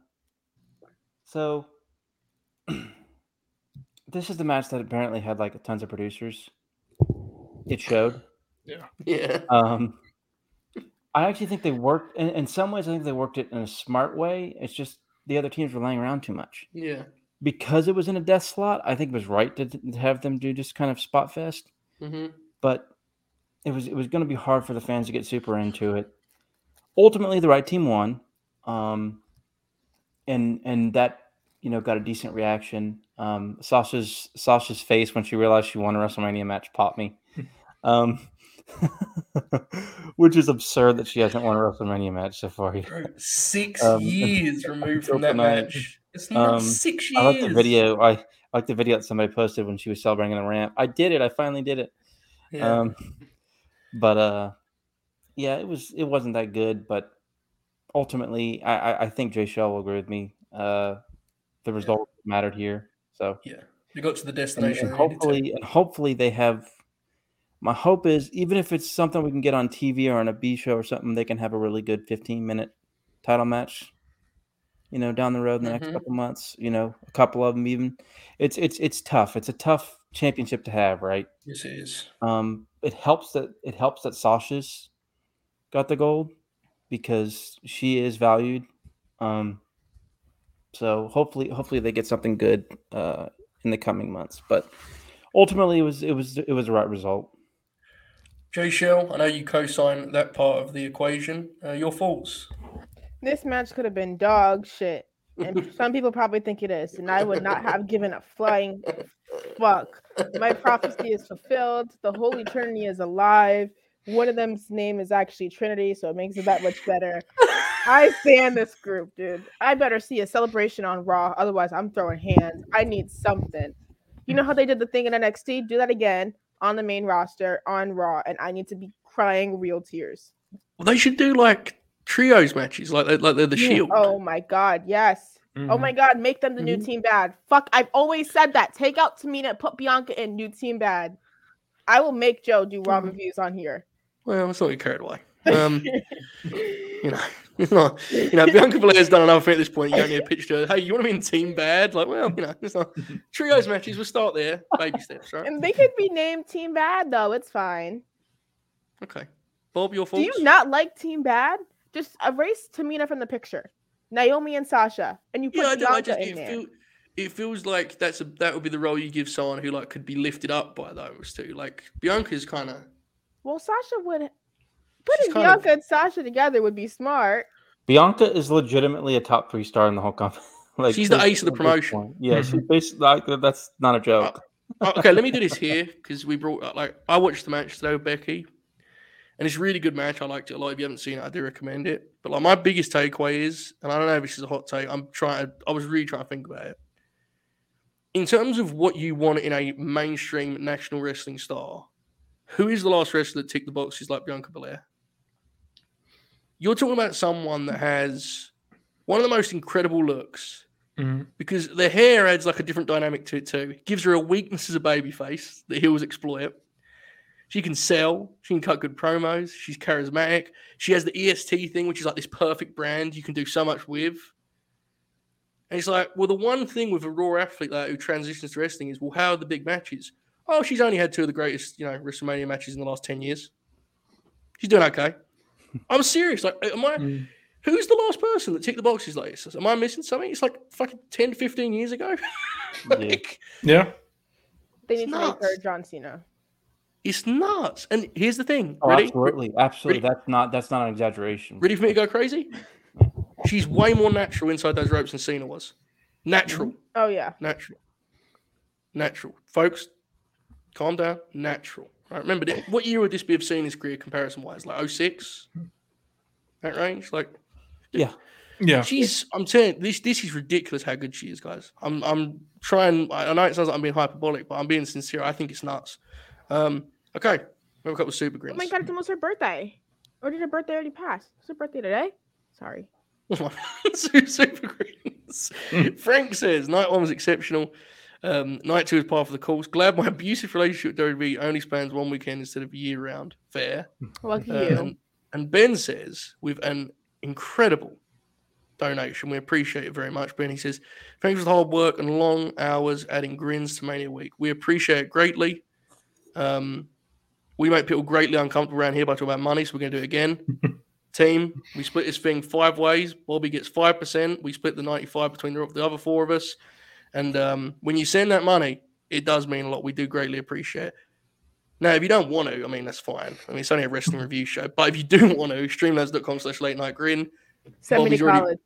[SPEAKER 4] so this is the match that apparently had like tons of producers it showed
[SPEAKER 1] yeah. Yeah.
[SPEAKER 4] Um i actually think they worked in, in some ways i think they worked it in a smart way it's just the other teams were laying around too much
[SPEAKER 1] Yeah.
[SPEAKER 4] because it was in a death slot i think it was right to, to have them do just kind of spot fest
[SPEAKER 1] hmm
[SPEAKER 4] but it was it was going to be hard for the fans to get super into it. Ultimately, the right team won, um, and and that you know got a decent reaction. Um, Sasha's Sasha's face when she realized she won a WrestleMania match popped me, um, which is absurd that she hasn't won a WrestleMania match so far.
[SPEAKER 1] Bro, six
[SPEAKER 4] Um,
[SPEAKER 1] years removed from that match. It's not
[SPEAKER 4] Um,
[SPEAKER 1] six years.
[SPEAKER 4] I like the video. I, I like the video that somebody posted when she was celebrating on the ramp. I did it. I finally did it.
[SPEAKER 1] Yeah.
[SPEAKER 4] Um, but uh, yeah, it was it wasn't that good. But ultimately, I I, I think Jay Shell will agree with me. Uh, the result mattered here. So
[SPEAKER 1] yeah. You got to the destination.
[SPEAKER 4] and
[SPEAKER 1] to.
[SPEAKER 4] hopefully and hopefully they have. My hope is even if it's something we can get on TV or on a B show or something, they can have a really good fifteen minute title match. You know, down the road in the next
[SPEAKER 1] Mhm.
[SPEAKER 4] couple months. You know, a couple of them even. It's it's it's tough. It's a tough championship to have, right?
[SPEAKER 1] Yes, it is.
[SPEAKER 4] Um, it helps that it helps that Sasha's got the gold because she is valued. Um, so hopefully, hopefully they get something good uh, in the coming months. But ultimately, it was it was it was the right result.
[SPEAKER 1] Jay Shell, I know you co-sign that part of the equation. Uh, your thoughts?
[SPEAKER 2] This match could have been dog shit. And some people probably think it is. And I would not have given a flying fuck. My prophecy is fulfilled. The Holy Trinity is alive. One of them's name is actually Trinity, so it makes it that much better. I stand this group, dude. I better see a celebration on Raw. Otherwise, I'm throwing hands. I need something. You know how they did the thing in NXT? Do that again on the main roster on Raw, and I need to be crying real tears.
[SPEAKER 1] Well, they should do like trios matches, like they- like they're the
[SPEAKER 4] Yeah.
[SPEAKER 1] Shield.
[SPEAKER 2] Oh my god, yes. Oh
[SPEAKER 3] Mhm.
[SPEAKER 2] my god, make them the new
[SPEAKER 1] Mhm.
[SPEAKER 2] team bad. Fuck, I've always said that. Take out Tamina, put Bianca in new team bad. I will make Joe do Raw
[SPEAKER 1] Mhm.
[SPEAKER 2] reviews on here.
[SPEAKER 1] Well, let's not get carried away. Um, you know, it's not. You know, Bianca Belair's done enough at this point. You don't need to pitch to her. Hey, you want to be in team bad? Like, well, you know, it's not trios matches. We'll start there. Baby steps, right?
[SPEAKER 2] And they could be named Team Bad though. It's fine.
[SPEAKER 1] Okay, Bob, your
[SPEAKER 2] Do you not like Team Bad? Just erase Tamina from the picture. Naomi and Sasha, and you put
[SPEAKER 1] Yeah, I do. I just
[SPEAKER 2] in
[SPEAKER 1] it,
[SPEAKER 2] there.
[SPEAKER 1] feel, it feels like that's a that would be the role you give someone who like could be lifted up by those two. Like Bianca's kind of
[SPEAKER 2] Well, Sasha would putting
[SPEAKER 1] kind of-
[SPEAKER 2] Bianca and Sasha together would be smart.
[SPEAKER 4] Bianca is legitimately a top three star in the whole company. like
[SPEAKER 1] She's the ace of the
[SPEAKER 4] at this
[SPEAKER 1] promotion.
[SPEAKER 4] point. Yeah, she's basically like that's not a joke.
[SPEAKER 1] Oh, okay, let me do this here because we brought uh, like I watched the match today with Becky, and it's a really good match. I liked it a lot. If you haven't seen it, I do recommend it. But like my biggest takeaway is, and I don't know if this is a hot take. I'm trying. I was really trying to think about it. In terms of what you want in a mainstream national wrestling star, who is the last wrestler that ticked the boxes like Bianca Belair? You're talking about someone that has one of the most incredible looks
[SPEAKER 3] Mhm.
[SPEAKER 1] because the hair adds like a different dynamic to it too. It gives her a weakness as a baby face that heels exploit. She can sell. She can cut good promos. She's charismatic. She has the EST thing, which is like this perfect brand you can do so much with. And it's like, well, the one thing with a raw athlete like, who transitions to wrestling is, well, how are the big matches? Oh, she's only had two of the greatest, you know, WrestleMania matches in the last ten years. She's doing okay. I'm serious. Like, am I?
[SPEAKER 3] Mm.
[SPEAKER 1] Who's the last person that ticked the boxes like this? Am I missing something? It's like fucking 10, 15 years ago. like,
[SPEAKER 3] Yeah.
[SPEAKER 2] They
[SPEAKER 1] It's
[SPEAKER 2] need to make her
[SPEAKER 1] nuts.
[SPEAKER 2] John Cena.
[SPEAKER 1] it's nuts. And here's the thing.
[SPEAKER 4] Oh,
[SPEAKER 1] Ready?
[SPEAKER 4] absolutely, absolutely. That's not that's not an exaggeration.
[SPEAKER 1] Ready for me to go crazy? She's way more natural inside those ropes than Cena was. Natural.
[SPEAKER 2] Oh yeah.
[SPEAKER 1] Natural. Natural. Folks, calm down. Natural. Right, remember, th- what year would this be of seeing Cena's career comparison wise? Like 06? That range? Like,
[SPEAKER 4] Yeah,
[SPEAKER 3] Yeah.
[SPEAKER 1] She's. I'm telling you, this. This is ridiculous. How good she is, guys. I'm. I'm trying. I I know it sounds like I'm being hyperbolic, but I'm being sincere. I think it's nuts. Um. Okay. We have a couple of super greens Oh
[SPEAKER 2] my god, it's almost her birthday. Or did her birthday already pass? It's her birthday today? Sorry.
[SPEAKER 1] super greens. Frank says night one was exceptional. Um, night two is part of the course. Glad my abusive relationship with WWE only spans one weekend instead of year round. Fair.
[SPEAKER 2] Lucky
[SPEAKER 1] Uh,
[SPEAKER 2] you.
[SPEAKER 1] and, and Ben says, with an incredible donation, we appreciate it very much. Ben, he says, thanks for the hard work and long hours adding grins to Mania Week. We appreciate it greatly. Um, we make people greatly uncomfortable around here by talking about money, so we're going to do it again. Team, we split this thing five ways. Bobby gets 5%. We split the 95 between the, the other four of us. And um, when you send that money, it does mean a lot. We do greatly appreciate it. Now, if you don't want to, I mean, that's fine. I mean, it's only a wrestling review show. But if you do want to, streamlabs.com slash late night grin.
[SPEAKER 2] Send me to
[SPEAKER 1] already-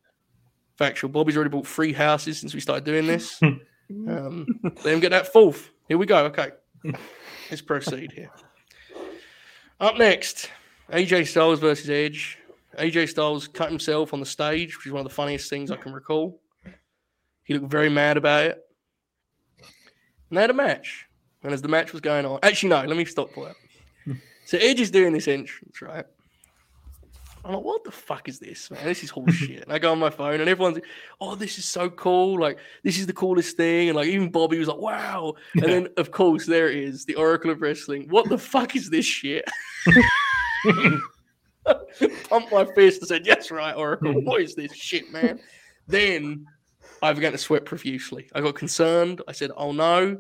[SPEAKER 1] Factual. Bobby's already bought three houses since we started doing this. um, let him get that fourth. Here we go. Okay. Let's proceed here. Up next, AJ Styles versus Edge. AJ Styles cut himself on the stage, which is one of the funniest things I can recall. He looked very mad about it. And they had a match. And as the match was going on, actually, no, let me stop for that. So Edge is doing this entrance, right? I'm like, what the fuck is this, man? This is horseshit. and I go on my phone and everyone's, like, oh, this is so cool. Like, this is the coolest thing. And like, even Bobby was like, wow. And then, of course, there it is, the Oracle of Wrestling. What the fuck is this shit? Pumped my fist and said, yes, right, Oracle. What is this shit, man? then I began to sweat profusely. I got concerned. I said, oh no.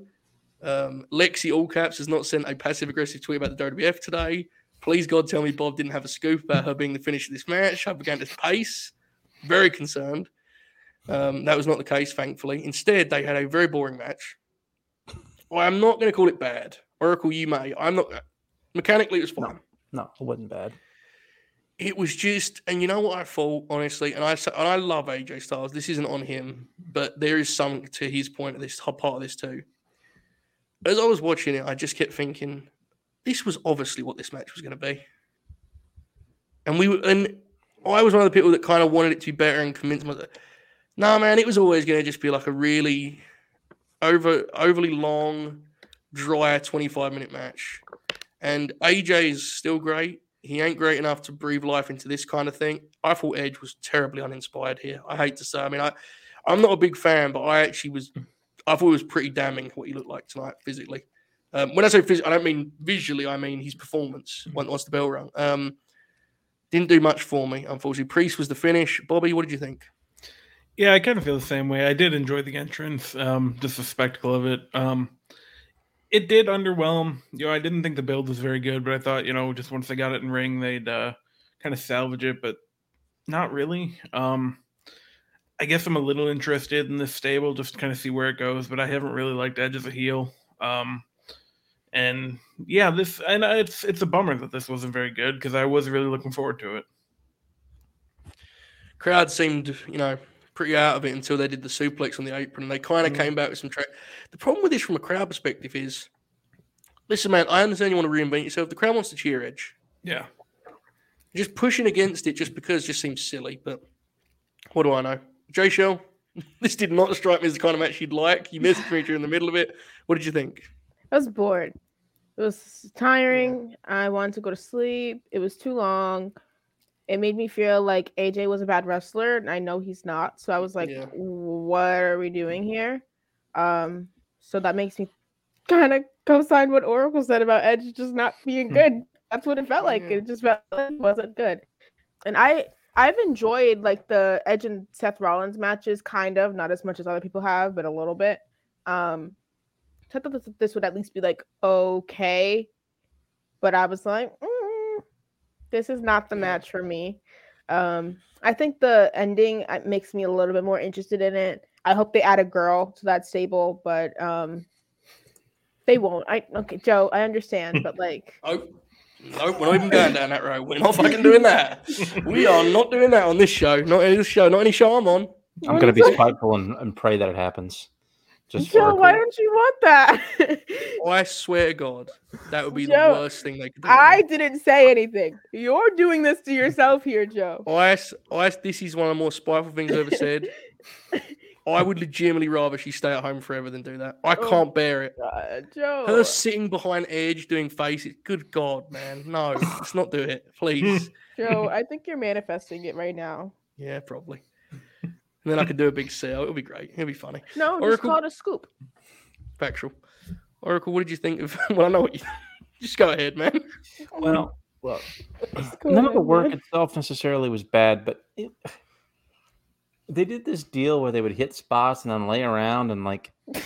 [SPEAKER 1] Um, Lexi All Caps has not sent a passive aggressive tweet about the WWF today. Please God, tell me Bob didn't have a scoop about her being the finish of this match. I began to pace, very concerned. Um, that was not the case, thankfully. Instead, they had a very boring match. Well, I'm not going to call it bad. Oracle, you may. I'm not. Mechanically, it was fine.
[SPEAKER 4] no, it wasn't bad.
[SPEAKER 1] It was just, and you know what I thought honestly, and I and I love AJ Styles. This isn't on him, but there is some to his point of this part of this too. As I was watching it, I just kept thinking, this was obviously what this match was going to be. And we were, and I was one of the people that kind of wanted it to be better and convinced myself, no, man, it was always going to just be like a really over overly long, dry 25 minute match. And AJ is still great. He ain't great enough to breathe life into this kind of thing. I thought Edge was terribly uninspired here. I hate to say. I mean, I, I'm not a big fan, but I actually was. I thought it was pretty damning what he looked like tonight physically. Um, when I say physically, I don't mean visually. I mean his performance once once the bell rung. Um, Didn't do much for me, unfortunately. Priest was the finish. Bobby, what did you think?
[SPEAKER 3] Yeah, I kind of feel the same way. I did enjoy the entrance, um, just the spectacle of it. Um, it did underwhelm. You know, I didn't think the build was very good, but I thought, you know, just once they got it in ring, they'd uh, kind of salvage it, but not really. Um, I guess I'm a little interested in this stable just to kind of see where it goes, but I haven't really liked Edge as a heel. Um, and yeah, this and it's it's a bummer that this wasn't very good because I was really looking forward to it.
[SPEAKER 1] Crowd seemed, you know, pretty out of it until they did the suplex on the apron, and they kind of mm. came back with some track. The problem with this from a crowd perspective is, listen, man, I understand you want to reinvent yourself. The crowd wants to cheer Edge.
[SPEAKER 3] Yeah.
[SPEAKER 1] Just pushing against it just because just seems silly. But what do I know? Jay Shell, this did not strike me as the kind of match you'd like. You missed me during the middle of it. What did you think?
[SPEAKER 2] I was bored. It was tiring. Yeah. I wanted to go to sleep. It was too long. It made me feel like AJ was a bad wrestler, and I know he's not. So I was like, yeah. "What are we doing here?" Um, so that makes me kind of co-sign what Oracle said about Edge just not being hmm. good. That's what it felt like. It just felt like it wasn't good. And I I've enjoyed like the Edge and Seth Rollins matches, kind of, not as much as other people have, but a little bit. Um, I thought this, this would at least be like okay, but I was like, mm, this is not the match for me. Um, I think the ending uh, makes me a little bit more interested in it. I hope they add a girl to that stable, but um, they won't. I okay, Joe, I understand, but like,
[SPEAKER 1] oh, Nope, we're not even going down that road. We're not fucking doing that. We are not doing that on this show. Not in this show. Not any show I'm on.
[SPEAKER 4] I'm going to be spiteful and, and pray that it happens.
[SPEAKER 2] Just Joe, why don't you want that?
[SPEAKER 1] oh, I swear to God, that would be Joe, the worst thing they could do.
[SPEAKER 2] I didn't say anything. You're doing this to yourself here, Joe.
[SPEAKER 1] I, I, this is one of the more spiteful things I've ever said. I would legitimately rather she stay at home forever than do that. I oh, can't bear it.
[SPEAKER 2] God, Joe.
[SPEAKER 1] Her sitting behind Edge doing faces. Good God, man. No, let's not do it, please.
[SPEAKER 2] Joe, I think you're manifesting it right now.
[SPEAKER 1] Yeah, probably. And then I could do a big sale. It'll be great. It'll be funny.
[SPEAKER 2] No, Oracle, just call it a scoop.
[SPEAKER 1] Factual. Oracle, what did you think of? Well, I know what you. Just go ahead, man.
[SPEAKER 4] Well, well, none of the work man. itself necessarily was bad, but it, they did this deal where they would hit spots and then lay around and like yeah.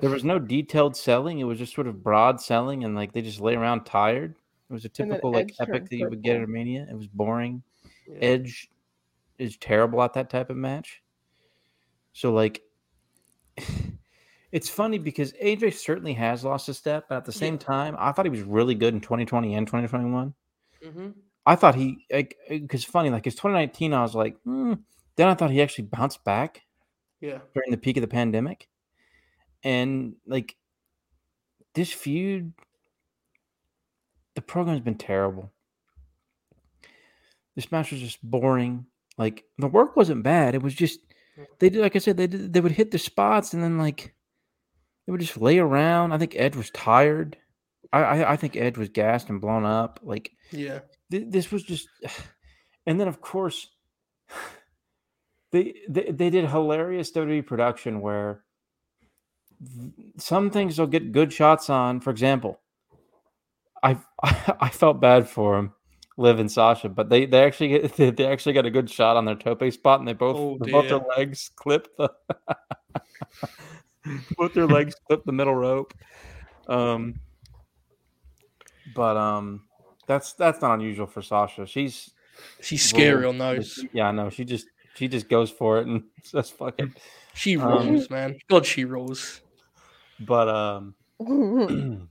[SPEAKER 4] there was no detailed selling. It was just sort of broad selling and like they just lay around tired. It was a typical like epic that you would get at a mania. It was boring. Yeah. Edge is terrible at that type of match. So like it's funny because AJ certainly has lost a step, but at the same yeah. time, I thought he was really good in 2020 and 2021. Mm-hmm. I thought he like because funny like his 2019, I was like, hmm, then I thought he actually bounced back.
[SPEAKER 1] Yeah.
[SPEAKER 4] During the peak of the pandemic. And like this feud, the program's been terrible. This match was just boring. Like the work wasn't bad. It was just they did like I said, they did, they would hit the spots and then like they would just lay around. I think Ed was tired. I I, I think Ed was gassed and blown up. Like
[SPEAKER 1] yeah,
[SPEAKER 4] th- this was just, and then of course they, they they did hilarious WWE production where some things they'll get good shots on. For example, I I felt bad for him, Liv and Sasha, but they they actually get, they actually got a good shot on their tope spot, and they both oh, both their legs clip the both their legs clipped the middle rope. Um, but um, that's that's not unusual for Sasha. She's
[SPEAKER 1] she's scary on those.
[SPEAKER 4] Yeah, I know. She just she just goes for it and says fuck it.
[SPEAKER 1] She um, rolls, um, man. God, she rolls.
[SPEAKER 4] But um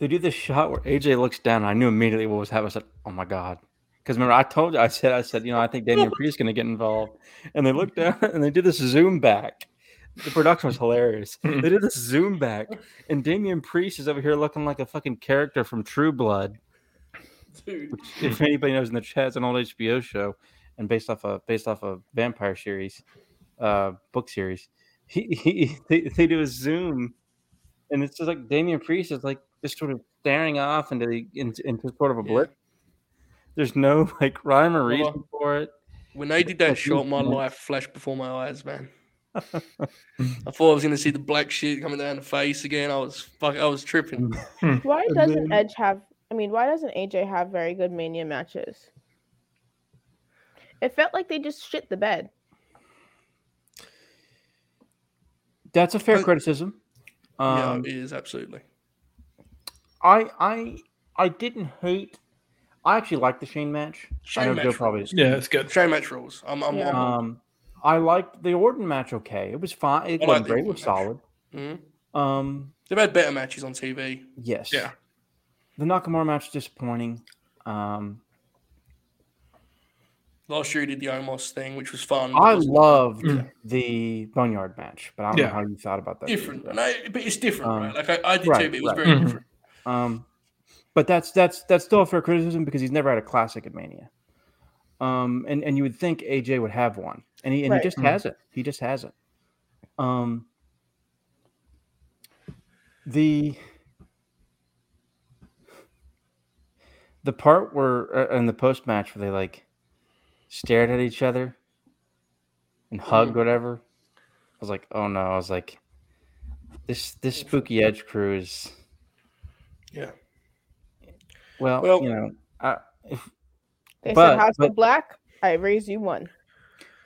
[SPEAKER 4] they do this shot where AJ looks down. I knew immediately what was happening. I said, "Oh my god!" Because remember, I told you, I said, I said, you know, I think Damian Priest is going to get involved, and they look down and they do this zoom back. The production was hilarious. they did this zoom back, and Damian Priest is over here looking like a fucking character from True Blood. Dude. Which, if anybody knows in the chat, it's an old HBO show and based off a based off a vampire series, uh, book series. He, he they, they do a zoom, and it's just like Damian Priest is like just sort of staring off into the into, into sort of a blip. There's no like rhyme or reason well, for it.
[SPEAKER 1] When they did that shot, my life flashed before my eyes, man. I thought I was going to see the black shit coming down the face again. I was fuck. I was tripping.
[SPEAKER 2] Why doesn't Edge have I mean, why doesn't AJ have very good Mania matches? It felt like they just shit the bed.
[SPEAKER 4] That's a fair
[SPEAKER 1] But-
[SPEAKER 4] criticism.
[SPEAKER 1] yeah,
[SPEAKER 4] Um,
[SPEAKER 1] it is absolutely.
[SPEAKER 4] I I I didn't hate. I actually liked the Shane match. I
[SPEAKER 1] Shane
[SPEAKER 4] know
[SPEAKER 1] match
[SPEAKER 4] Joe probably.
[SPEAKER 1] rules.
[SPEAKER 3] Yeah, it's good.
[SPEAKER 1] Shane match rules. I'm, I'm,
[SPEAKER 2] Yeah.
[SPEAKER 4] Um, I liked the Orton match. Okay, it was fine. It
[SPEAKER 1] I
[SPEAKER 4] wasn't
[SPEAKER 1] like
[SPEAKER 4] great. It was
[SPEAKER 1] match.
[SPEAKER 4] solid.
[SPEAKER 1] Mhm.
[SPEAKER 4] Um,
[SPEAKER 1] They've had better matches on TV.
[SPEAKER 4] yes.
[SPEAKER 3] Yeah.
[SPEAKER 4] The Nakamura match was disappointing. Um,
[SPEAKER 1] Last year he did the Omos thing, which was fun.
[SPEAKER 4] I
[SPEAKER 1] was
[SPEAKER 4] loved
[SPEAKER 3] Mm.
[SPEAKER 4] the Boneyard match, but I don't know how you thought about that.
[SPEAKER 1] different, and I, but it's different,
[SPEAKER 4] Um,
[SPEAKER 1] right? Like I, I did
[SPEAKER 4] right,
[SPEAKER 1] too, but it was
[SPEAKER 4] right.
[SPEAKER 1] very
[SPEAKER 3] Mhm.
[SPEAKER 1] different.
[SPEAKER 4] Um, but that's that's that's still a fair criticism because he's never had a classic at Mania. Um, and and you would think AJ would have one, and he and
[SPEAKER 2] Right.
[SPEAKER 4] he just
[SPEAKER 3] Mhm.
[SPEAKER 4] hasn't. He just hasn't. Um, the the part where uh, in the post match where they like stared at each other and hugged, whatever. I was like, oh no! I was like, this this spooky edge crew is
[SPEAKER 1] Yeah.
[SPEAKER 4] well,
[SPEAKER 1] Well-
[SPEAKER 4] you know, I, if,
[SPEAKER 2] They
[SPEAKER 4] But-
[SPEAKER 2] said House
[SPEAKER 4] but-
[SPEAKER 2] of Black. I raise you one.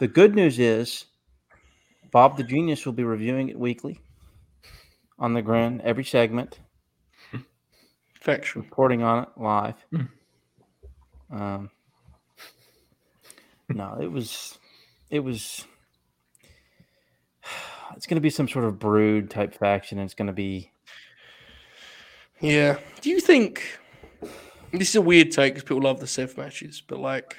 [SPEAKER 4] the good news is Bob the Genius will be reviewing it weekly on the Grin every segment,
[SPEAKER 1] Factual.
[SPEAKER 4] reporting on it live.
[SPEAKER 3] Hmm.
[SPEAKER 4] Um, no, it was, it was. It's going to be some sort of brood type faction. And it's going to be
[SPEAKER 1] Yeah. Do you think this is a weird take because people love the Seth matches, but like,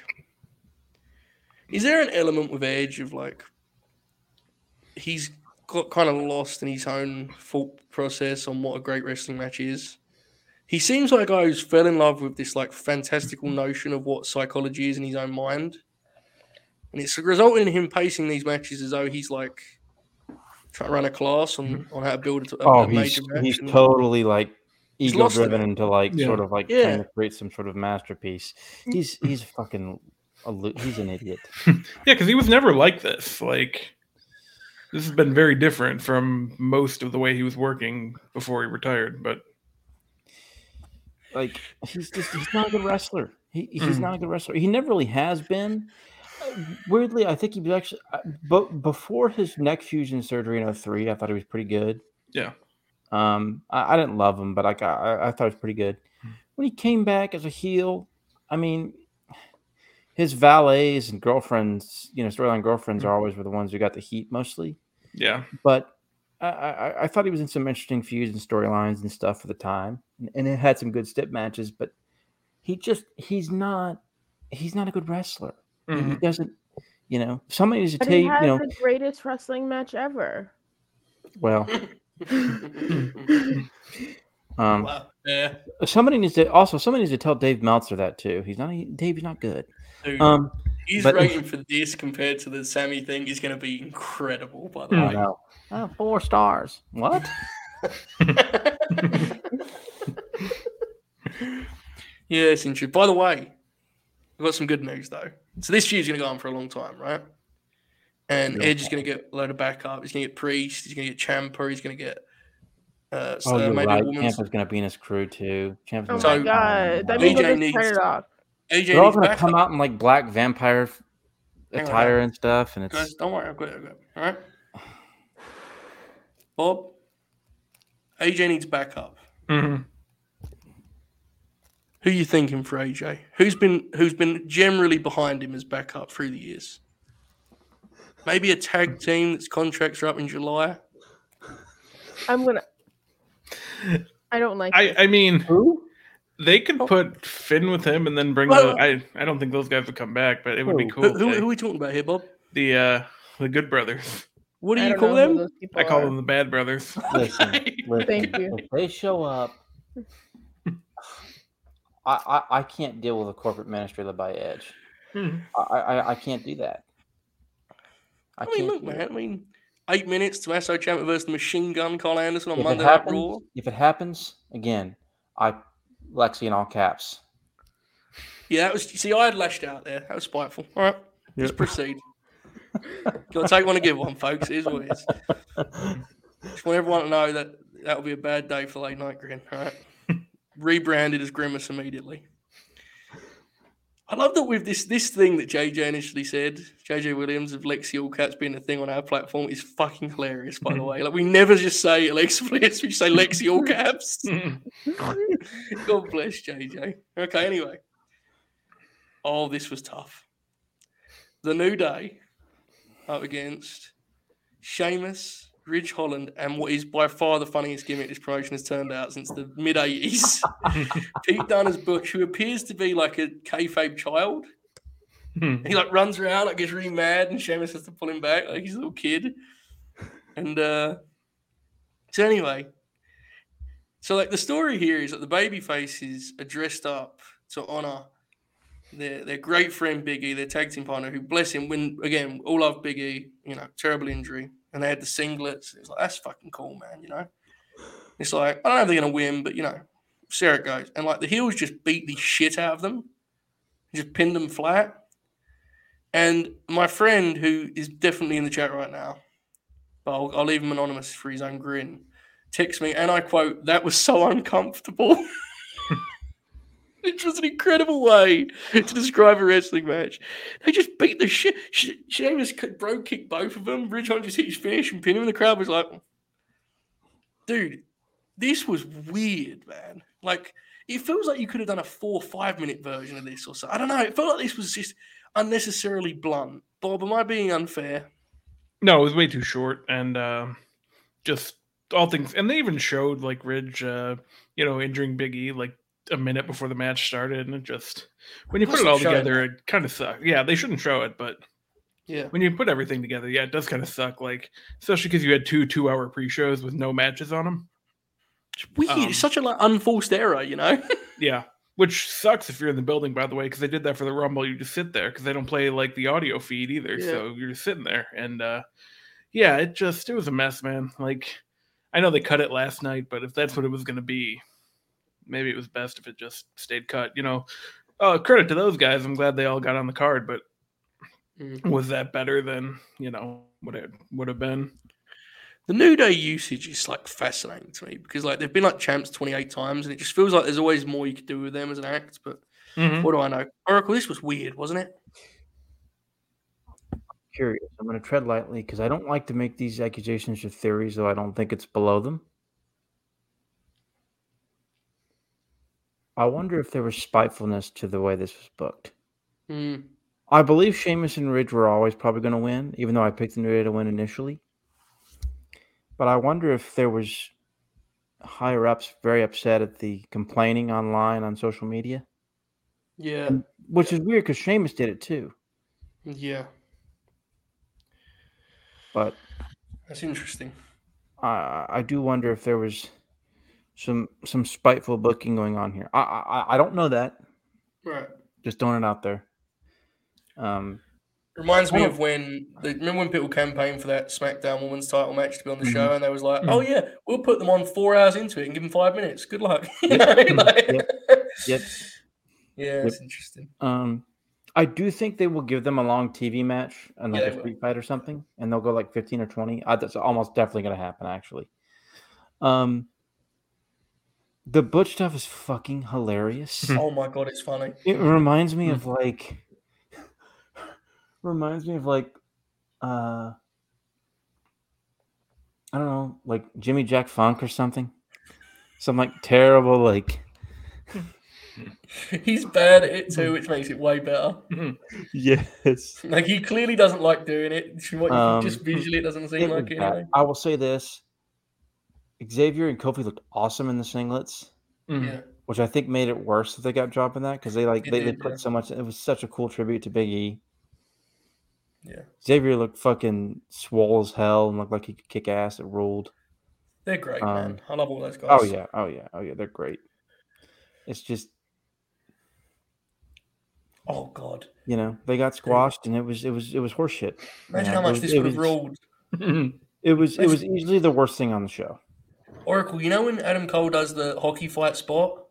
[SPEAKER 1] is there an element with Edge of like he's got kind of lost in his own thought process on what a great wrestling match is? He seems like a guy who's fell in love with this like fantastical notion of what psychology is in his own mind. And it's resulting in him pacing these matches as though he's like trying to run a class on, on how to build a, a
[SPEAKER 4] oh,
[SPEAKER 1] major
[SPEAKER 4] he's
[SPEAKER 1] match.
[SPEAKER 4] he's totally like
[SPEAKER 1] He's
[SPEAKER 4] ego driven into like
[SPEAKER 3] Yeah.
[SPEAKER 4] sort of like
[SPEAKER 1] Yeah.
[SPEAKER 4] trying to create some sort of masterpiece. He's he's fucking a, lo- he's an idiot.
[SPEAKER 3] Yeah, because he was never like this. Like this has been very different from most of the way he was working before he retired. But
[SPEAKER 4] like he's just he's not a good wrestler. He he's
[SPEAKER 3] Mm.
[SPEAKER 4] not a good wrestler. He never really has been. Uh, Weirdly, I think he was actually, but before his neck fusion surgery in 03, I thought he was pretty good.
[SPEAKER 3] Yeah.
[SPEAKER 4] Um, I, I didn't love him, but like I, I thought he was pretty good.
[SPEAKER 3] Mm.
[SPEAKER 4] When he came back as a heel, I mean, his valets and girlfriends, you know, storyline girlfriends
[SPEAKER 3] Mm.
[SPEAKER 4] are always were the ones who got the heat mostly
[SPEAKER 3] yeah,
[SPEAKER 4] but I, I, I thought he was in some interesting feuds and storylines and stuff for the time, and, and it had some good stip matches. But he just he's not he's not a good wrestler. He- He doesn't, you know. Somebody needs to
[SPEAKER 2] But
[SPEAKER 4] take
[SPEAKER 2] he
[SPEAKER 4] you
[SPEAKER 2] has
[SPEAKER 4] know.
[SPEAKER 2] the greatest wrestling match ever.
[SPEAKER 4] Well, um,
[SPEAKER 1] wow. Yeah.
[SPEAKER 4] somebody needs to also somebody needs to tell Dave Meltzer that too. He's not Dave's not good.
[SPEAKER 1] Dude,
[SPEAKER 4] Um,
[SPEAKER 1] his
[SPEAKER 4] but-
[SPEAKER 1] rating for this compared to the Sami thing is going to be incredible, by the
[SPEAKER 3] Hmm.
[SPEAKER 1] Way.
[SPEAKER 4] know. Oh, four stars. What?
[SPEAKER 1] yeah, it's interesting. By the way, we've got some good news, though. So this year's going to go on for a long time, right? And
[SPEAKER 4] Yeah.
[SPEAKER 1] Edge is going to get a load of backup. He's going to get Priest. He's going to get Ciampa. He's going to get uh, so
[SPEAKER 4] Oh, you're
[SPEAKER 1] maybe
[SPEAKER 4] right.
[SPEAKER 1] a woman's.
[SPEAKER 4] Gonna be in his crew too. Ciampa's
[SPEAKER 2] Oh
[SPEAKER 4] gonna
[SPEAKER 1] So,
[SPEAKER 2] my god. That means
[SPEAKER 1] AJ
[SPEAKER 2] they'll just
[SPEAKER 1] needs-
[SPEAKER 2] turn it off.
[SPEAKER 1] AJ
[SPEAKER 4] They're all gonna
[SPEAKER 1] backup.
[SPEAKER 4] come out in like black vampire f-
[SPEAKER 1] Hang
[SPEAKER 4] attire and stuff, and it's
[SPEAKER 1] Guys, don't worry. I've got it. I've got it. All right. Bob, AJ needs backup.
[SPEAKER 3] Mhm.
[SPEAKER 1] Who you thinking for AJ? Who's been who's been generally behind him as backup through the years? Maybe a tag team that's contracts are up in July.
[SPEAKER 2] I'm gonna. I don't like.
[SPEAKER 3] I. I mean
[SPEAKER 4] who?
[SPEAKER 3] they could put Finn with him and then bring
[SPEAKER 1] Well-
[SPEAKER 3] the. I I don't think those guys would come back, but it would be cool.
[SPEAKER 1] Who, who, who are we talking about here, Bob?
[SPEAKER 3] the uh the Good Brothers.
[SPEAKER 1] What do
[SPEAKER 2] I
[SPEAKER 1] you call them?
[SPEAKER 3] I call
[SPEAKER 2] are.
[SPEAKER 3] them the Bad Brothers.
[SPEAKER 4] Listen, listen,
[SPEAKER 2] Thank you.
[SPEAKER 4] If they show up, I, I I can't deal with a corporate ministry led by Edge.
[SPEAKER 3] Hmm.
[SPEAKER 4] I I, I can't do that. I,
[SPEAKER 1] I mean, look,
[SPEAKER 4] do it.
[SPEAKER 1] man. I mean, eight minutes to Tommaso Ciampa versus the Machine Gun Carl Anderson on
[SPEAKER 4] If it
[SPEAKER 1] Monday Night Raw.
[SPEAKER 4] if it happens again, I Lexi in all caps.
[SPEAKER 1] Yeah, that was. See, I had lashed out there. That was spiteful. All right, let's proceed. Gotta take one to give one, folks. It is what it is. Just want everyone to know that that'll be a bad day for late night grin. All right. rebranded as Grimace immediately. I love that with this this thing that JJ initially said, JJ Williams of Lexi All Caps being a thing on our platform is fucking hilarious, by the mm-hmm. way. Like we never just say Alexa Bliss, we say Lexi All Caps. Mm-hmm. God bless JJ. Okay, anyway. Oh, this was tough. The New Day up against Sheamus, Ridge Holland, and what is by far the funniest gimmick this promotion has turned out since the mid 80s. Pete Dunne's Butch, who appears to be like a kayfabe child. He like runs around, like gets really mad, and Sheamus has to pull him back, like he's a little kid. And uh so anyway, so like the story here is that the baby faces are dressed up to honor their their great friend Big E, their tag team partner, who bless him, when again, all love Big E, you know, terrible injury. And they had the singlets. It's like that's fucking cool, man, you know. It's like, I don't know if they're gonna win, but you know, see how it goes. And like the heels just beat the shit out of them, just pinned them flat. And my friend, who is definitely in the chat right now, but I'll, I'll leave him anonymous for his own grin, texts me, and I quote, "That was so uncomfortable." Which was an incredible way to describe a wrestling match. They just beat the shit. Sheamus bro kicked both of them. Ridge just hit his and pinned him. And the crowd was like, dude, this was weird, man. Like, it feels like you could have done a four, five minute version of this or so. I don't know. It felt like this was just unnecessarily blunt. Bob, am I being unfair?
[SPEAKER 3] No, it was way too short, and uh, just all things. And they even showed like Ridge, uh, you know, injuring Big E like a minute before the match started, and it just when you put it all together, it kind of sucks. Yeah, they shouldn't show it, but
[SPEAKER 1] Yeah.
[SPEAKER 3] when you put everything together, yeah, it does kind of suck. Like especially because you had two two-hour pre-shows with no matches on them.
[SPEAKER 1] It's weird.
[SPEAKER 3] Um,
[SPEAKER 1] such a like unforced error, you know?
[SPEAKER 3] Yeah, which sucks if you're in the building, by the way, because they did that for the Rumble. You just sit there because they don't play like the audio feed either,
[SPEAKER 1] Yeah.
[SPEAKER 3] so you're just sitting there, and uh, yeah, it just it was a mess, man. Like I know they cut it last night, but if that's what it was going to be, maybe it was best if it just stayed cut. You know, uh, credit to those guys. I'm glad they all got on the card, but
[SPEAKER 1] Mm.
[SPEAKER 3] was that better than you know what it would have been?
[SPEAKER 1] The New Day usage is like fascinating to me because like they've been like champs 28 times and it just feels like there's always more you could do with them as an act. But what do I know? Oracle, this was weird, wasn't it?
[SPEAKER 4] Curious. I'm going to tread lightly because I don't like to make these accusations or theories, though I don't think it's below them. I wonder if there was spitefulness to the way this was booked.
[SPEAKER 1] Mm.
[SPEAKER 4] I believe Sheamus and Ridge were always probably going to win, even though I picked the New Day to win initially. But I wonder if there was higher ups very upset at the complaining online on social media,
[SPEAKER 1] Yeah,
[SPEAKER 4] which is weird because Sheamus did it too.
[SPEAKER 1] yeah,
[SPEAKER 4] But
[SPEAKER 1] that's interesting.
[SPEAKER 4] I I do wonder if there was some some spiteful booking going on here. I I, I don't know that.
[SPEAKER 1] Right.
[SPEAKER 4] Just throwing it out there. Um,
[SPEAKER 1] Reminds me of when the, remember when people campaigned for that SmackDown Women's Title match to be on the
[SPEAKER 4] Mhm.
[SPEAKER 1] show, and they was like,
[SPEAKER 3] Mhm.
[SPEAKER 1] "Oh yeah, we'll put them on four hours into it and give them five minutes. Good luck." You
[SPEAKER 4] Yep.
[SPEAKER 1] know,
[SPEAKER 4] Mhm.
[SPEAKER 1] like-
[SPEAKER 4] Yep. yep.
[SPEAKER 1] Yeah, it's interesting.
[SPEAKER 4] Um, I do think they will give them a long TV match and like
[SPEAKER 1] Yeah,
[SPEAKER 4] a
[SPEAKER 1] they will.
[SPEAKER 4] fight or something, and they'll go like fifteen or twenty. I, that's almost definitely going to happen, actually. Um, the Butch stuff is fucking hilarious.
[SPEAKER 1] Oh my god, it's funny.
[SPEAKER 4] it reminds me of like, reminds me of like, uh, I don't know, like Jimmy Jack Funk or something. Some like terrible like
[SPEAKER 1] He's bad at it too, which makes it way better.
[SPEAKER 4] yes.
[SPEAKER 1] Like he clearly doesn't like doing it. From what you-
[SPEAKER 4] Um,
[SPEAKER 1] just visually, it doesn't seem
[SPEAKER 4] It was
[SPEAKER 1] like it.
[SPEAKER 4] bad.
[SPEAKER 1] Anyway.
[SPEAKER 4] I will say this: Xavier and Kofi looked awesome in the singlets,
[SPEAKER 3] Mhm.
[SPEAKER 1] Yeah,
[SPEAKER 4] which I think made it worse that they got dropped in that because they like
[SPEAKER 1] It
[SPEAKER 4] they, they put
[SPEAKER 1] yeah.
[SPEAKER 4] so much. It was such a cool tribute to Big E.
[SPEAKER 1] yeah,
[SPEAKER 4] Xavier looked fucking swole as hell and looked like he could kick ass. It ruled.
[SPEAKER 1] they're great,
[SPEAKER 4] Um,
[SPEAKER 1] man. I love all those guys.
[SPEAKER 4] Oh yeah, oh yeah, oh yeah. They're great. It's just
[SPEAKER 1] Oh god.
[SPEAKER 4] you know they got squashed and it was it was it was horseshit.
[SPEAKER 1] Imagine
[SPEAKER 4] Yeah,
[SPEAKER 1] how
[SPEAKER 4] it
[SPEAKER 1] much
[SPEAKER 4] was-
[SPEAKER 1] this
[SPEAKER 4] it
[SPEAKER 1] would have
[SPEAKER 4] was-
[SPEAKER 1] ruled.
[SPEAKER 4] It was it was
[SPEAKER 1] Imagine-
[SPEAKER 4] easily the worst thing on the show.
[SPEAKER 1] Oracle, you know when Adam Cole does the hockey fight spot?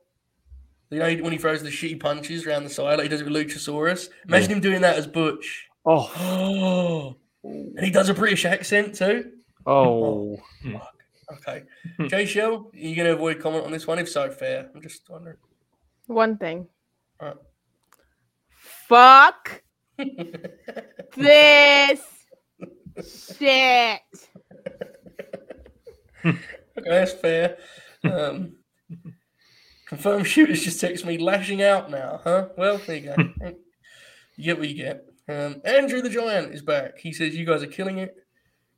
[SPEAKER 1] You know when he throws the shitty punches around the side, like he does it with Luchasaurus? Imagine him doing that as Butch.
[SPEAKER 4] Oh
[SPEAKER 1] Oh, and he does a British accent too.
[SPEAKER 4] oh. oh hmm.
[SPEAKER 1] Fuck. Okay. Hmm. Jay Shell, are you going to avoid comment on this one? If so, fair. I'm just wondering.
[SPEAKER 2] One thing.
[SPEAKER 1] Alright.
[SPEAKER 2] Fuck this shit.
[SPEAKER 1] Okay, that's fair. Um, confirmed shooters just text me lashing out now, huh? Well, there you go. you get what you get. Um, Andrew the Giant is back. He says, You guys are killing it.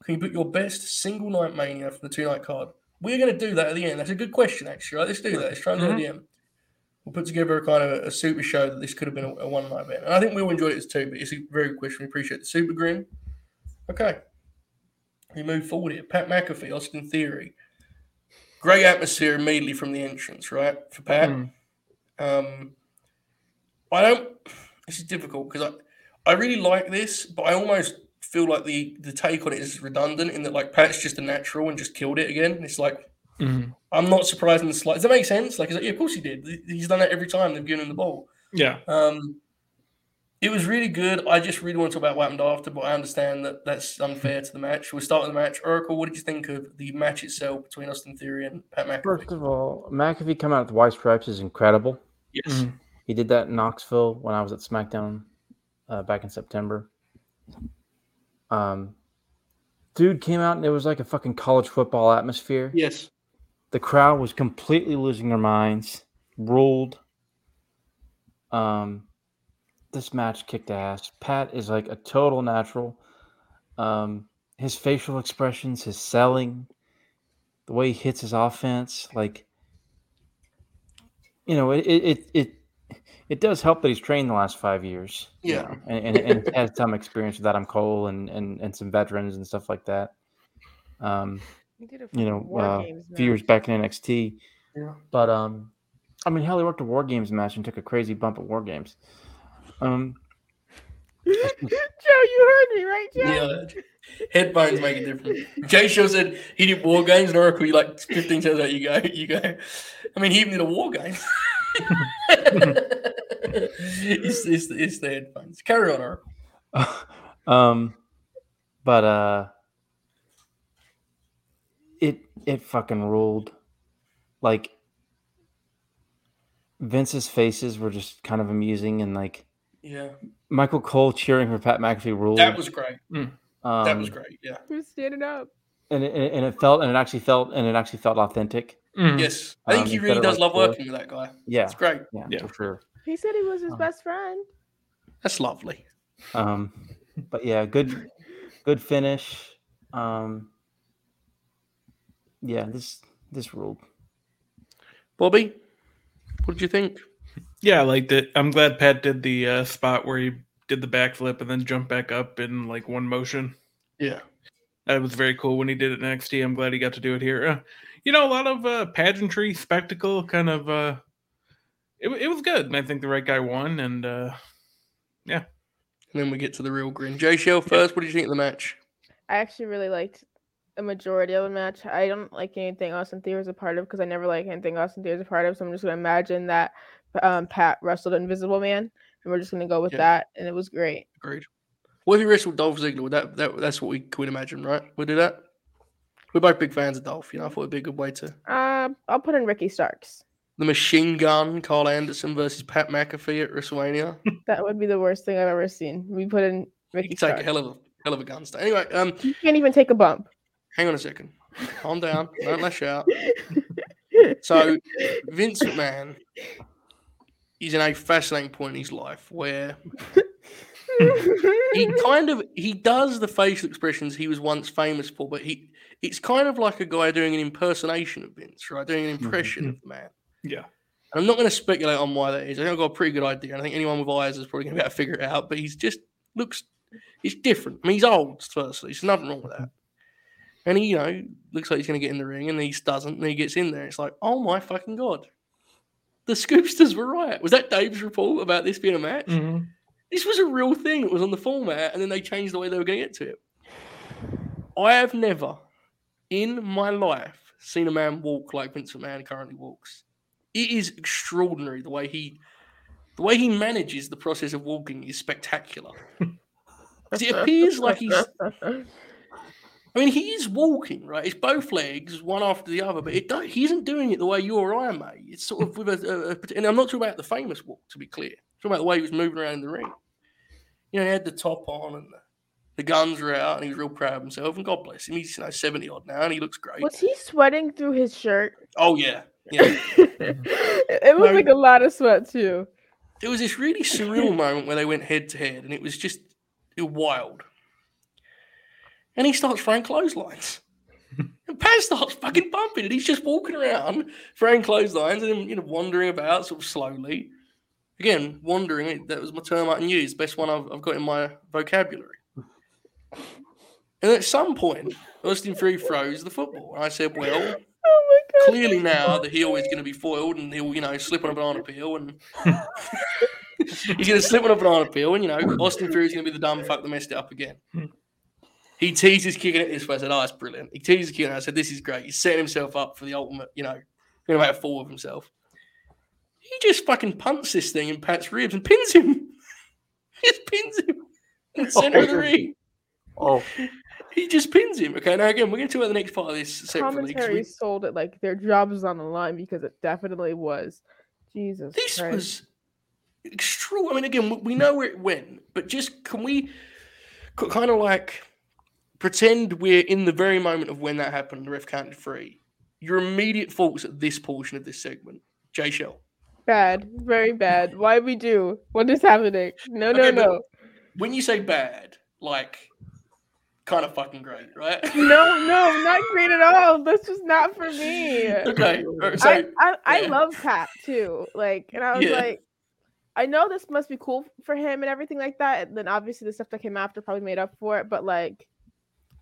[SPEAKER 1] Can you put your best single night mania from the two night card? We're going to do that at the end. That's a good question, actually. Right? Let's do that. Let's try and do it at the end. We'll put together a kind of a, a super show that this could have been a, a one night event. And I think we'll enjoy it too, but it's a very good question. We appreciate the super grin. Okay. We move forward here. Pat McAfee, Austin Theory. Great atmosphere immediately from the entrance, right? For Pat.
[SPEAKER 3] Mm.
[SPEAKER 1] Um, I don't. This is difficult because I, I really like this, but I almost feel like the the take on it is redundant in that like Pat's just a natural and just killed it again. It's like
[SPEAKER 3] Mhm.
[SPEAKER 1] I'm not surprised in the slight. Does that make sense? Like, like, yeah, of course he did. He's done that every time they've given him the ball.
[SPEAKER 3] Yeah.
[SPEAKER 1] Um, it was really good. I just really want to talk about what happened after, but I understand that that's unfair to the match. We'll start with the match. Oracle, what did you think of the match itself between Austin Theory and Pat McAfee?
[SPEAKER 4] First of all, McAfee coming out with white stripes is incredible.
[SPEAKER 1] yes.
[SPEAKER 3] Mhm.
[SPEAKER 4] He did that in Knoxville when I was at SmackDown uh, back in September. Um, dude came out and it was like a fucking college football atmosphere.
[SPEAKER 1] Yes.
[SPEAKER 4] The crowd was completely losing their minds. Ruled. Um, this match kicked ass. Pat is like a total natural. Um, his facial expressions, his selling, the way he hits his offense, like you know, it it it it, it does help that he's trained the last five years. you
[SPEAKER 1] Yeah.
[SPEAKER 4] know, and, and, and has some experience with Adam Cole and, and and some veterans and stuff like that. Um,
[SPEAKER 2] He did a
[SPEAKER 4] you know,
[SPEAKER 2] War
[SPEAKER 4] uh, a few years back in NXT.
[SPEAKER 1] Yeah.
[SPEAKER 4] But um, I mean, hell, he worked a War Games match and took a crazy bump at War Games. Um,
[SPEAKER 2] Joe, you heard me, right, Joe?
[SPEAKER 1] Yeah. Headphones make a difference. Jay Shell said he did war games and Oracle, you like 15 seconds out, you go, you go. I mean, he even did a war game. it's, it's, it's the headphones. Carry on, Oracle.
[SPEAKER 4] um, but uh, it it fucking ruled. Like Vince's faces were just kind of amusing, and like
[SPEAKER 1] Yeah.
[SPEAKER 4] Michael Cole cheering for Pat McAfee ruled.
[SPEAKER 1] That was great.
[SPEAKER 4] um,
[SPEAKER 1] That was great. Yeah.
[SPEAKER 2] Who's standing up?
[SPEAKER 4] and it, and it felt and it actually felt and it actually felt authentic.
[SPEAKER 3] Mhm.
[SPEAKER 1] Yes. I think
[SPEAKER 4] Um,
[SPEAKER 1] he really does
[SPEAKER 4] like,
[SPEAKER 1] love
[SPEAKER 4] the-
[SPEAKER 1] working with that guy.
[SPEAKER 4] Yeah,
[SPEAKER 1] It's great.
[SPEAKER 4] yeah,
[SPEAKER 3] Yeah.
[SPEAKER 4] for sure.
[SPEAKER 2] He said he was his
[SPEAKER 4] Um,
[SPEAKER 2] best friend.
[SPEAKER 1] That's lovely.
[SPEAKER 4] Um, but yeah, good, good finish. Um, yeah, this this ruled.
[SPEAKER 1] Bobby, what did you think?
[SPEAKER 3] Yeah, I liked it. I'm glad Pat did the uh, spot where he did the backflip and then jumped back up in like one motion.
[SPEAKER 1] Yeah.
[SPEAKER 3] That was very cool when he did it in NXT. I'm glad he got to do it here. Uh, you know, a lot of uh, pageantry, spectacle, kind of. Uh, it, it was good, and I think the right guy won. And uh, yeah,
[SPEAKER 1] And then we get to the real grin. Jay Shell first. What did you think of the match?
[SPEAKER 2] I actually really liked a majority of the match. I don't like anything Austin Theory was a part of because I never like anything Austin Theory was a part of. So I'm just gonna imagine that um, Pat wrestled Invisible Man, and we're just gonna go with
[SPEAKER 1] Yeah.
[SPEAKER 2] that, and it was great.
[SPEAKER 1] Agreed. What if he wrestled Dolph Ziggler? That, that that's what we could imagine, right? We'll do that. We're both big fans of Dolph. You know, I thought it'd be a good way to
[SPEAKER 2] Uh, I'll put in Ricky Starks.
[SPEAKER 1] the machine gun Carl Anderson versus Pat McAfee at WrestleMania.
[SPEAKER 2] That would be the worst thing I've ever seen. We put in
[SPEAKER 1] You
[SPEAKER 2] Ricky
[SPEAKER 1] can take
[SPEAKER 2] Starks.
[SPEAKER 1] a hell of a hell of a gun start. Anyway, um,
[SPEAKER 2] You can't even take a bump.
[SPEAKER 1] hang on a second. Calm down. Don't lash out. So Vince McMahon is in a fascinating point in his life where he kind of he does the facial expressions he was once famous for, but he it's kind of like a guy doing an impersonation of Vince, right? Doing an impression mm-hmm. of the man.
[SPEAKER 3] yeah,
[SPEAKER 1] And I'm not going to speculate on why that is. I think I've got a pretty good idea. I think anyone with eyes is probably going to be able to figure it out. But he's just looks, he's different. I mean, he's old, firstly. There's nothing wrong with that. And he, you know, looks like he's going to get in the ring and he doesn't. And he gets in there. It's like, oh my fucking God. The Scoopsters were right. Was that Dave's report about this being a match?
[SPEAKER 3] Mhm.
[SPEAKER 1] This was a real thing. It was on the format, and then they changed the way they were going to get to it. I have never in my life seen a man walk like Vince McMahon currently walks. It is extraordinary the way he the way he manages the process of walking is spectacular. 'Cause it appears like he's I I mean, he is walking, right? It's both legs, one after the other, but it don't, he isn't doing it the way you or I may. It's sort of with a, a, and I'm not talking about the famous walk, to be clear. I'm talking about the way he was moving around in the ring. You know, he had the top on and the, the guns were out, and he was real proud of himself. And God bless him, he's you know 70 odd now, and he looks great.
[SPEAKER 2] Was he sweating through his shirt?
[SPEAKER 1] Oh yeah, yeah.
[SPEAKER 2] it was
[SPEAKER 1] No.
[SPEAKER 2] like a lot of sweat too.
[SPEAKER 1] there was this really surreal moment where they went head to head, and it was just it was wild. And he starts throwing clotheslines. and Pat starts fucking bumping, and he's just walking around throwing clotheslines and you know, wandering about sort of slowly. Again, wandering, that was my term I can use, best one I've, I've got in my vocabulary. And at some point, Austin Theory throws the football. And I said, well,
[SPEAKER 2] Oh my god.
[SPEAKER 1] clearly now the heel is going to be foiled and he'll, you know, slip on a banana peel and he's going to slip on a banana peel and, you know, Austin Theory's going to be the dumb fuck that messed it up again. Hmm. He teases kicking it this way. I said, oh, that's brilliant. He teases kicking it. I said, this is great. He's setting himself up for the ultimate, you know, going to make a fool of himself. He just fucking punts this thing in Pat's ribs and pins him. He just pins him in the center of the ring.
[SPEAKER 4] Oh,
[SPEAKER 1] He just pins him. Okay, now again, we're going to talk about the next part of this separately. 'cause we-
[SPEAKER 2] sold it like their job was on the line because it definitely was. Jesus.
[SPEAKER 1] This
[SPEAKER 2] Christ.
[SPEAKER 1] was extra. I mean, again, we- we know where it went, but just can we kind of like pretend we're in the very moment of when that happened? The ref counted three. Your immediate thoughts at this portion of this segment, Jay Shell.
[SPEAKER 2] bad, very bad. Why we do? What is happening? No, no,
[SPEAKER 1] Okay, but-
[SPEAKER 2] no,
[SPEAKER 1] When you say bad, like kind of fucking great, right?
[SPEAKER 2] no, no, not great at all. This was not for me.
[SPEAKER 1] okay, so
[SPEAKER 2] I, I, I love Pat too. Like, and I was
[SPEAKER 1] Yeah.
[SPEAKER 2] like, I know this must be cool for him and everything like that. And then obviously the stuff that came after probably made up for it. But like,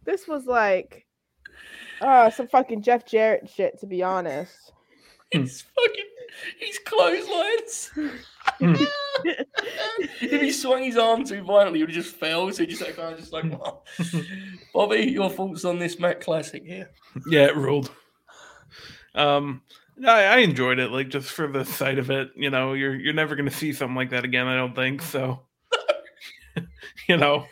[SPEAKER 2] this was like, uh, some fucking Jeff Jarrett shit, to be honest.
[SPEAKER 1] he's fucking he's clotheslines. if he swung his arm too violently, he would have just fell. So he just like kind of just like, well, Bobby, your thoughts on this Matt Classic here?
[SPEAKER 3] Yeah, it ruled. Um, I, I enjoyed it, like just for the sight of it. You know, you're you're never gonna see something like that again. I don't think so. you know,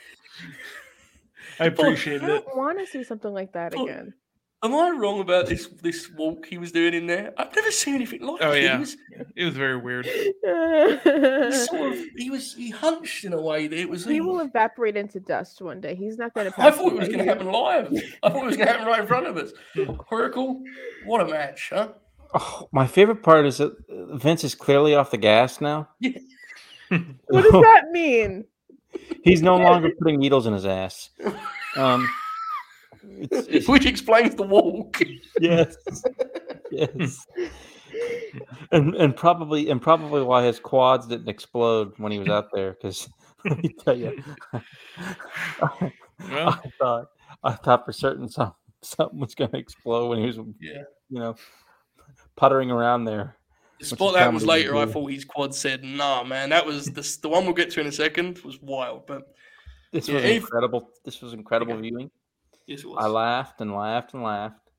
[SPEAKER 3] I appreciated
[SPEAKER 2] I
[SPEAKER 3] it.
[SPEAKER 2] don't want to see something like that
[SPEAKER 1] Oh,
[SPEAKER 2] again.
[SPEAKER 1] Am I wrong about this this walk he was doing in there? I've never seen anything like
[SPEAKER 3] Oh,
[SPEAKER 1] it. He
[SPEAKER 3] yeah.
[SPEAKER 1] was,
[SPEAKER 3] It was very weird.
[SPEAKER 1] he sort of he was he hunched in a way that it was.
[SPEAKER 2] he will evaporate into dust one day. He's not gonna.
[SPEAKER 1] I
[SPEAKER 2] pass
[SPEAKER 1] thought it was
[SPEAKER 2] away.
[SPEAKER 1] going to happen live. I thought it was going to happen right in front of us. Oracle, what a match, huh?
[SPEAKER 4] oh, my favorite part is that uh, Vince is clearly off the gas now.
[SPEAKER 2] What does that mean?
[SPEAKER 4] He's no longer putting needles in his ass. Um, it's, it's-
[SPEAKER 1] Which explains the walk.
[SPEAKER 4] yes, yes, and and probably and probably why his quads didn't explode when he was out there. Because let me tell you,
[SPEAKER 3] Well,
[SPEAKER 4] I thought I thought for certain some something was going to explode when he was
[SPEAKER 1] Yeah.
[SPEAKER 4] you know puttering around there.
[SPEAKER 1] The
[SPEAKER 4] Which
[SPEAKER 1] spot that happens later, I thought his quad said, "Nah, man, that was the the one we'll get to in a second was wild." But
[SPEAKER 4] This
[SPEAKER 1] Yeah,
[SPEAKER 4] was
[SPEAKER 1] if-
[SPEAKER 4] incredible. This was incredible
[SPEAKER 1] Okay.
[SPEAKER 4] viewing.
[SPEAKER 1] yes, it
[SPEAKER 4] I laughed and laughed and laughed.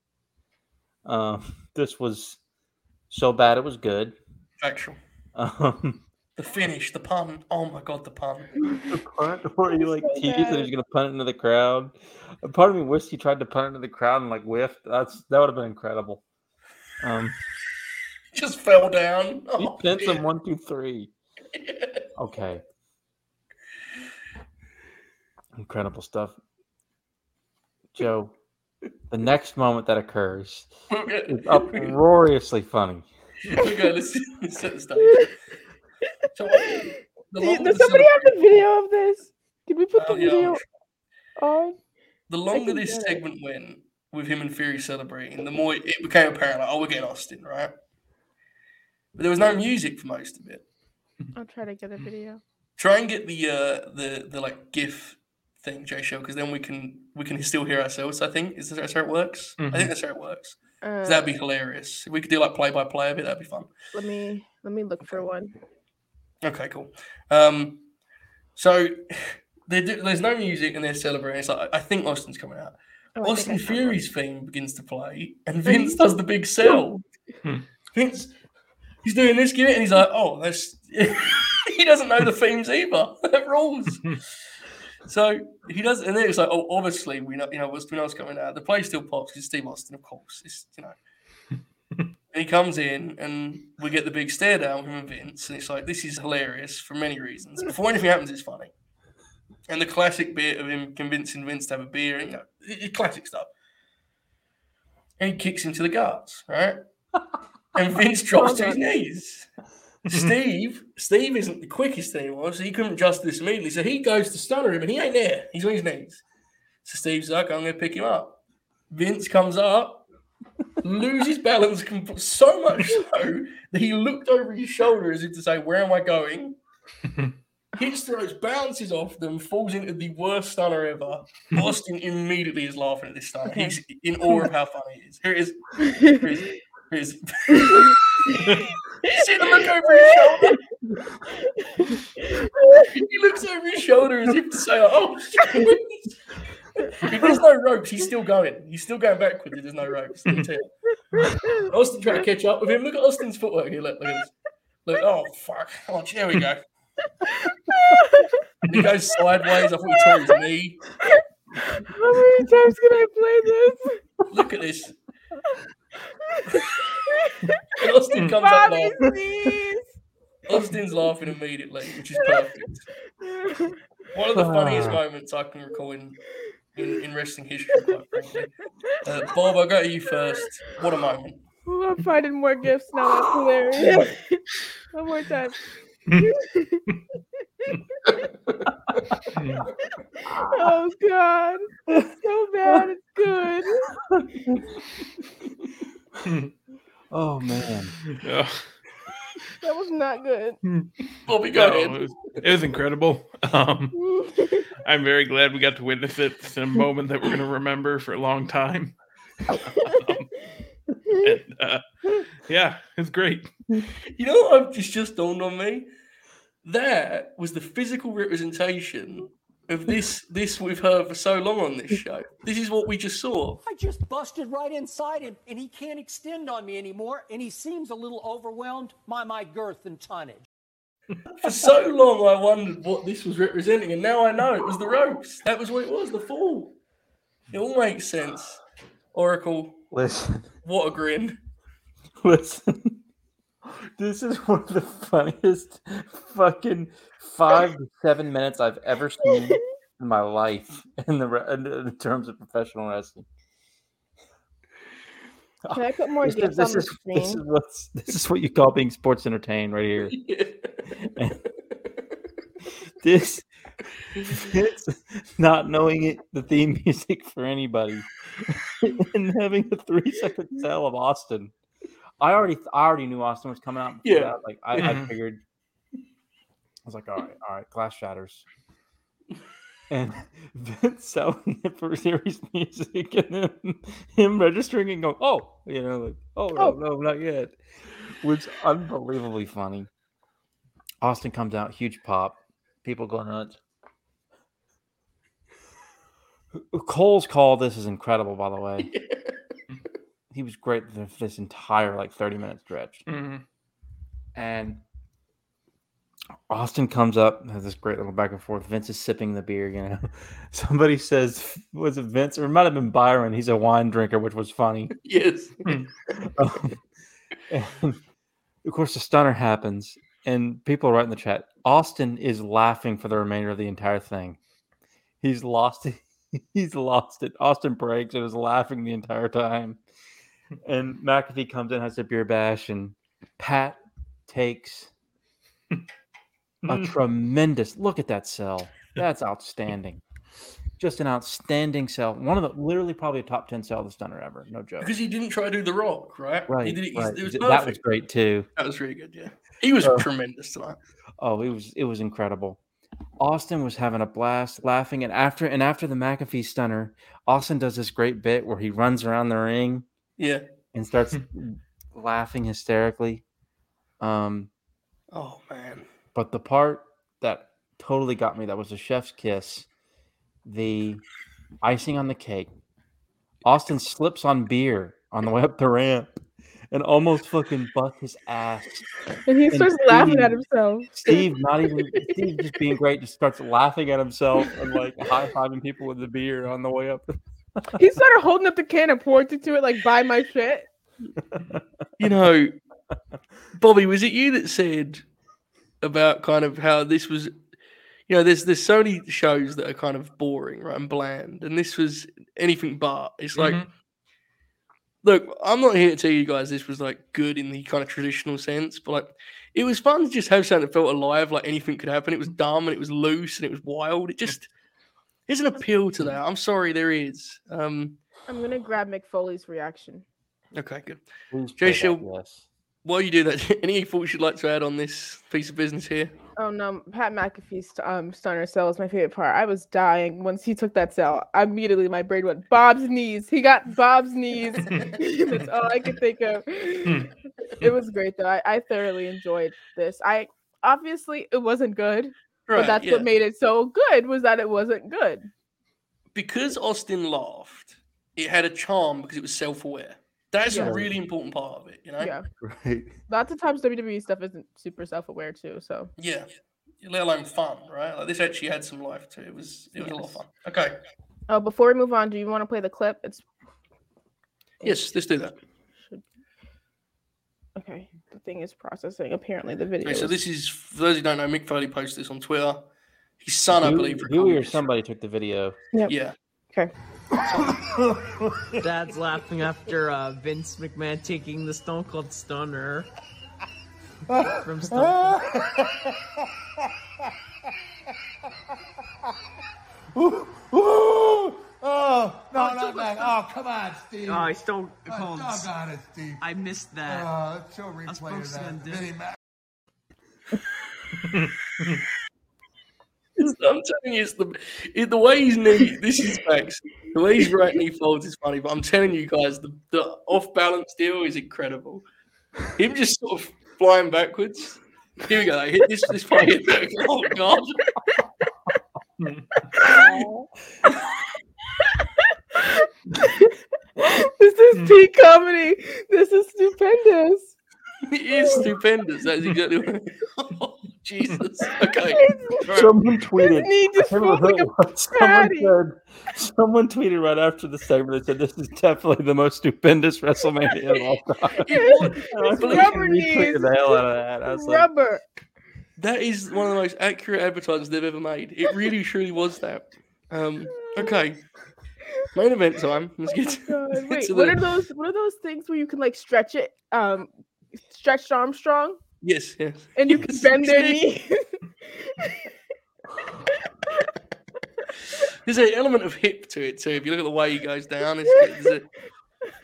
[SPEAKER 4] Um, this was so bad it was good.
[SPEAKER 1] Factual.
[SPEAKER 4] Um,
[SPEAKER 1] The finish, the pun. Oh my god, the pun.
[SPEAKER 4] the punt where he like
[SPEAKER 2] So
[SPEAKER 4] teased that he was gonna punt into the crowd. A part of me wished he tried to punt into the crowd and like whiffed. That's that would have been incredible. Um,
[SPEAKER 1] Just fell down.
[SPEAKER 4] he
[SPEAKER 1] Oh,
[SPEAKER 4] pins
[SPEAKER 1] shit.
[SPEAKER 4] him one, two, three. Okay. Incredible stuff. Joe, the next moment that occurs is uproariously funny.
[SPEAKER 1] okay, let's, let's set the stage. So, the
[SPEAKER 2] Does
[SPEAKER 1] the
[SPEAKER 2] somebody have the video of this? Can we put
[SPEAKER 1] Oh,
[SPEAKER 2] the
[SPEAKER 1] yeah,
[SPEAKER 2] video
[SPEAKER 1] I'm
[SPEAKER 2] on?
[SPEAKER 1] the longer this
[SPEAKER 2] get it.
[SPEAKER 1] segment went with him and Theory celebrating, the more it became apparent, like, oh, we're getting Austin, right? But there was no music for most of it.
[SPEAKER 2] I'll try to get a video.
[SPEAKER 1] Try and get the uh, the the like GIF thing, Jay Shell, because then we can we can still hear ourselves. I think is that how it works. I
[SPEAKER 3] Mhm.
[SPEAKER 1] think that's how it works.
[SPEAKER 2] Uh,
[SPEAKER 1] that'd be hilarious. If we could do like play by play of it, that'd be fun.
[SPEAKER 2] let me let me look for one.
[SPEAKER 1] Okay, cool. Um, so they do, there's no music and they're celebrating. It's like I think Austin's coming out.
[SPEAKER 2] Oh, I think I
[SPEAKER 1] Austin. Theory's theme begins to play, and Vince does the big sell.
[SPEAKER 3] Hmm.
[SPEAKER 1] Vince, he's doing this, give and he's like, "Oh, that's." he doesn't know the themes either. That rules. So he does, and then it's like, oh, obviously we know, you know, what's, we know what's coming out. The play still pops because Steve Austin, of course. It's you know, and he comes in, and we get the big stare down with him and Vince, and it's like this is hilarious for many reasons. Before anything happens, it's funny, and the classic bit of him convincing Vince to have a beer, and you know, classic stuff. And he kicks him to the guts, right? And Vince drops to his knees. Steve, Steve isn't the quickest anymore, so he couldn't adjust this immediately. So he goes to stunner him, and he ain't there. He's on his knees. So Steve's like, I'm going to pick him up. Vince comes up, loses balance com- so much so that he looked over his shoulder as if to say, Where am I going? Hits the ropes, bounces off them, falls into the worst stunner ever. Austin immediately is laughing at this stunner.
[SPEAKER 2] Okay.
[SPEAKER 1] He's in awe of how funny it is. Here it is. Here it is. Here it is. See the look over his shoulder? he looks over his shoulder as if to say, "Oh, shit." if there's no ropes, he's still going. He's still going backwards. If there's no ropes, let me tell you. Austin trying to catch up with him. Look at Austin's footwork here. Look, look at this. Look, oh fuck! Oh, there we go. And he goes sideways. I thought he tore his knee.
[SPEAKER 2] How many times can I play this?
[SPEAKER 1] Look at this. And Austin comes up
[SPEAKER 2] Bobby,
[SPEAKER 1] now.
[SPEAKER 2] please.
[SPEAKER 1] Austin's laughing immediately, which is perfect. One of the funniest
[SPEAKER 4] Ah.
[SPEAKER 1] moments I can recall in, in, in wrestling history, quite frankly. Uh, Bob, I'll go to you first. What a moment.
[SPEAKER 2] Oh, I'm finding more gifts now. That's hilarious. One more time. oh God, it's so bad. It's good.
[SPEAKER 4] Oh man.
[SPEAKER 3] Yeah.
[SPEAKER 2] That was not good.
[SPEAKER 1] Bobby, go
[SPEAKER 3] No,
[SPEAKER 1] ahead.
[SPEAKER 3] it, was, it was incredible. Um, I'm very glad we got to witness it. It's a moment that we're going to remember for a long time. Um, and, uh, yeah, it's great.
[SPEAKER 1] You know what I've- it's just dawned on me? That was the physical representation of this this we've heard for so long on this show. This is what we just saw.
[SPEAKER 5] I just busted right inside him, and he can't extend on me anymore, and he seems a little overwhelmed by my girth and tonnage.
[SPEAKER 1] For so long I wondered what this was representing, and now I know it was the ropes. That was what it was, the fall. It all makes sense. Oracle,
[SPEAKER 4] Listen,
[SPEAKER 1] what a grin.
[SPEAKER 4] listen. This is one of the funniest fucking five to seven minutes I've ever seen in my life in the in, in terms of professional wrestling.
[SPEAKER 2] Can I put more
[SPEAKER 4] This is,
[SPEAKER 2] gifts on
[SPEAKER 4] this,
[SPEAKER 2] the
[SPEAKER 4] is, this is
[SPEAKER 2] screen?
[SPEAKER 4] what's this is what you call being sports entertained right here. this it's not knowing it the theme music for anybody and having a three second sell of Austin. I already I already knew Austin was coming out.
[SPEAKER 1] Yeah.
[SPEAKER 4] that. Like I, I
[SPEAKER 3] Mhm.
[SPEAKER 4] figured I was like, all right, all right, glass shatters. And Vince selling it for series music and then him registering and going, oh, you know, like, oh, no,
[SPEAKER 2] Oh.
[SPEAKER 4] no, not yet. Which unbelievably funny. Austin comes out, huge pop. People go nuts. Cole's call this is incredible, by the way. He was great th- this entire like 30 minute stretch.
[SPEAKER 3] Mhm.
[SPEAKER 4] And Austin comes up, has this great little back and forth. Vince is sipping the beer, you know. Somebody says, was it Vince? Or it might have been Byron. He's a wine drinker, which was funny.
[SPEAKER 1] yes.
[SPEAKER 4] Um, and of course, the stunner happens, and people write in the chat. Austin is laughing for the remainder of the entire thing. He's lost it. He's lost it. Austin breaks and is laughing the entire time. And McAfee comes in, has a beer bash, and Pat takes a tremendous look at that sell. That's outstanding. Just an outstanding sell. One of the literally probably a top 10 sell the stunner ever. No joke.
[SPEAKER 1] Because he didn't try to do the rock, right?
[SPEAKER 4] Right.
[SPEAKER 1] He did it,
[SPEAKER 4] right.
[SPEAKER 1] it was
[SPEAKER 4] that was great too.
[SPEAKER 1] That was really good, yeah. He was
[SPEAKER 4] Uh,
[SPEAKER 1] tremendous tonight.
[SPEAKER 4] Oh, it was it was incredible. Austin was having a blast laughing and after and after the McAfee stunner, Austin does this great bit where he runs around the ring
[SPEAKER 1] Yeah.
[SPEAKER 4] and starts laughing hysterically. Um,
[SPEAKER 1] Oh man.
[SPEAKER 4] but the part that totally got me that was a chef's kiss, the icing on the cake. Austin slips on beer on the way up the ramp and almost fucking bust his ass.
[SPEAKER 2] And he
[SPEAKER 4] And
[SPEAKER 2] starts laughing at himself.
[SPEAKER 4] Steve, not even Steve, just being great, just starts laughing at himself and like high fiving people with the beer on the way up.
[SPEAKER 2] He started holding up the can and pointing to it like, "Buy my shit."
[SPEAKER 1] You know, Bobby, was it you that said about kind of how this was? You know, there's there's so many shows that are kind of boring, right, and bland, and this was anything but. It's like,
[SPEAKER 3] Mhm.
[SPEAKER 1] look, I'm not here to tell you guys this was like good in the kind of traditional sense, but like, it was fun to just have something that felt alive, like anything could happen. It was dumb and it was loose and it was wild. It just there's an appeal to that. I'm sorry, there is. Um,
[SPEAKER 2] I'm gonna grab Mick Foley's reaction.
[SPEAKER 1] okay, good.
[SPEAKER 4] Please
[SPEAKER 1] Jay
[SPEAKER 4] play that,
[SPEAKER 1] Shield-
[SPEAKER 4] yes.
[SPEAKER 1] While you do that, any thoughts you'd like to add on this piece of business here?
[SPEAKER 2] Oh no, Pat McAfee's um stunner sell is my favorite part. I was dying once he took that sell. Immediately my brain went Bob's knees. He got Bob's knees. That's all I could think of. it was great though. I, I thoroughly enjoyed this. I obviously it wasn't good, but that's
[SPEAKER 1] yeah.
[SPEAKER 2] what made it so good was that it wasn't good.
[SPEAKER 1] because Austin laughed, it had a charm because it was self-aware. That's
[SPEAKER 2] Yeah.
[SPEAKER 1] a really important part of it, you know.
[SPEAKER 2] Yeah.
[SPEAKER 4] Right.
[SPEAKER 2] Lots of times WWE stuff isn't super self-aware too. So
[SPEAKER 1] Yeah. Let alone fun, right? Like this actually had some life too. it. It was it was a lot of fun. Okay.
[SPEAKER 2] oh before we move on, do you want to play the clip? It's
[SPEAKER 1] Yes, let's do that.
[SPEAKER 2] Should okay. The thing is processing. Apparently the video.
[SPEAKER 1] Okay, so this is for those who don't know, Mick Foley posted this on Twitter. His son, I believe,
[SPEAKER 4] Hughie
[SPEAKER 1] recorded
[SPEAKER 4] or somebody took the video.
[SPEAKER 1] Yeah.
[SPEAKER 2] okay.
[SPEAKER 6] Dad's laughing after uh, Vince McMahon taking the Stone Cold Stunner from Stone Cold.
[SPEAKER 7] Oh, no, oh, not that. Oh, come on, Steve.
[SPEAKER 6] Oh, Stone
[SPEAKER 7] Oh,
[SPEAKER 6] Cold.
[SPEAKER 7] doggone it, Steve.
[SPEAKER 6] I missed that.
[SPEAKER 7] Oh, let's show a
[SPEAKER 6] was
[SPEAKER 7] replay of that.
[SPEAKER 6] do-
[SPEAKER 7] Mac-
[SPEAKER 1] I'm telling you, it's the it, the way his knee. This is facts. The way his right knee folds is funny, but I'm telling you guys, the, the off balance deal is incredible. Him just sort of flying backwards. Here we go. I hit this this play. Hit that. Oh god. Oh.
[SPEAKER 2] This is peak comedy. This is stupendous.
[SPEAKER 1] It is stupendous. That's exactly what. Oh, Jesus. Okay.
[SPEAKER 4] Someone tweeted.
[SPEAKER 2] knee just
[SPEAKER 4] I can't
[SPEAKER 2] feels
[SPEAKER 4] remember
[SPEAKER 2] like
[SPEAKER 4] who
[SPEAKER 2] a
[SPEAKER 4] it was. Someone said, someone tweeted right after the segment that said this is definitely the most stupendous WrestleMania of all time.
[SPEAKER 1] It was-
[SPEAKER 4] And I
[SPEAKER 2] His
[SPEAKER 4] fucking
[SPEAKER 2] rubber knees.
[SPEAKER 4] the hell out of that. I was like,
[SPEAKER 2] Rubber.
[SPEAKER 1] That is one of the most accurate advertisements they've ever made. It really, truly was that. Um, okay. Main event time. Let's get to, get
[SPEAKER 2] Wait,
[SPEAKER 1] to
[SPEAKER 2] what
[SPEAKER 1] the-
[SPEAKER 2] are those? What are those things where you can like stretch it? Um, stretch Armstrong,
[SPEAKER 1] Yes, yes.
[SPEAKER 2] and you can bend their knee.
[SPEAKER 1] There's an element of hip to it too. If you look at the way he goes down, it's, a,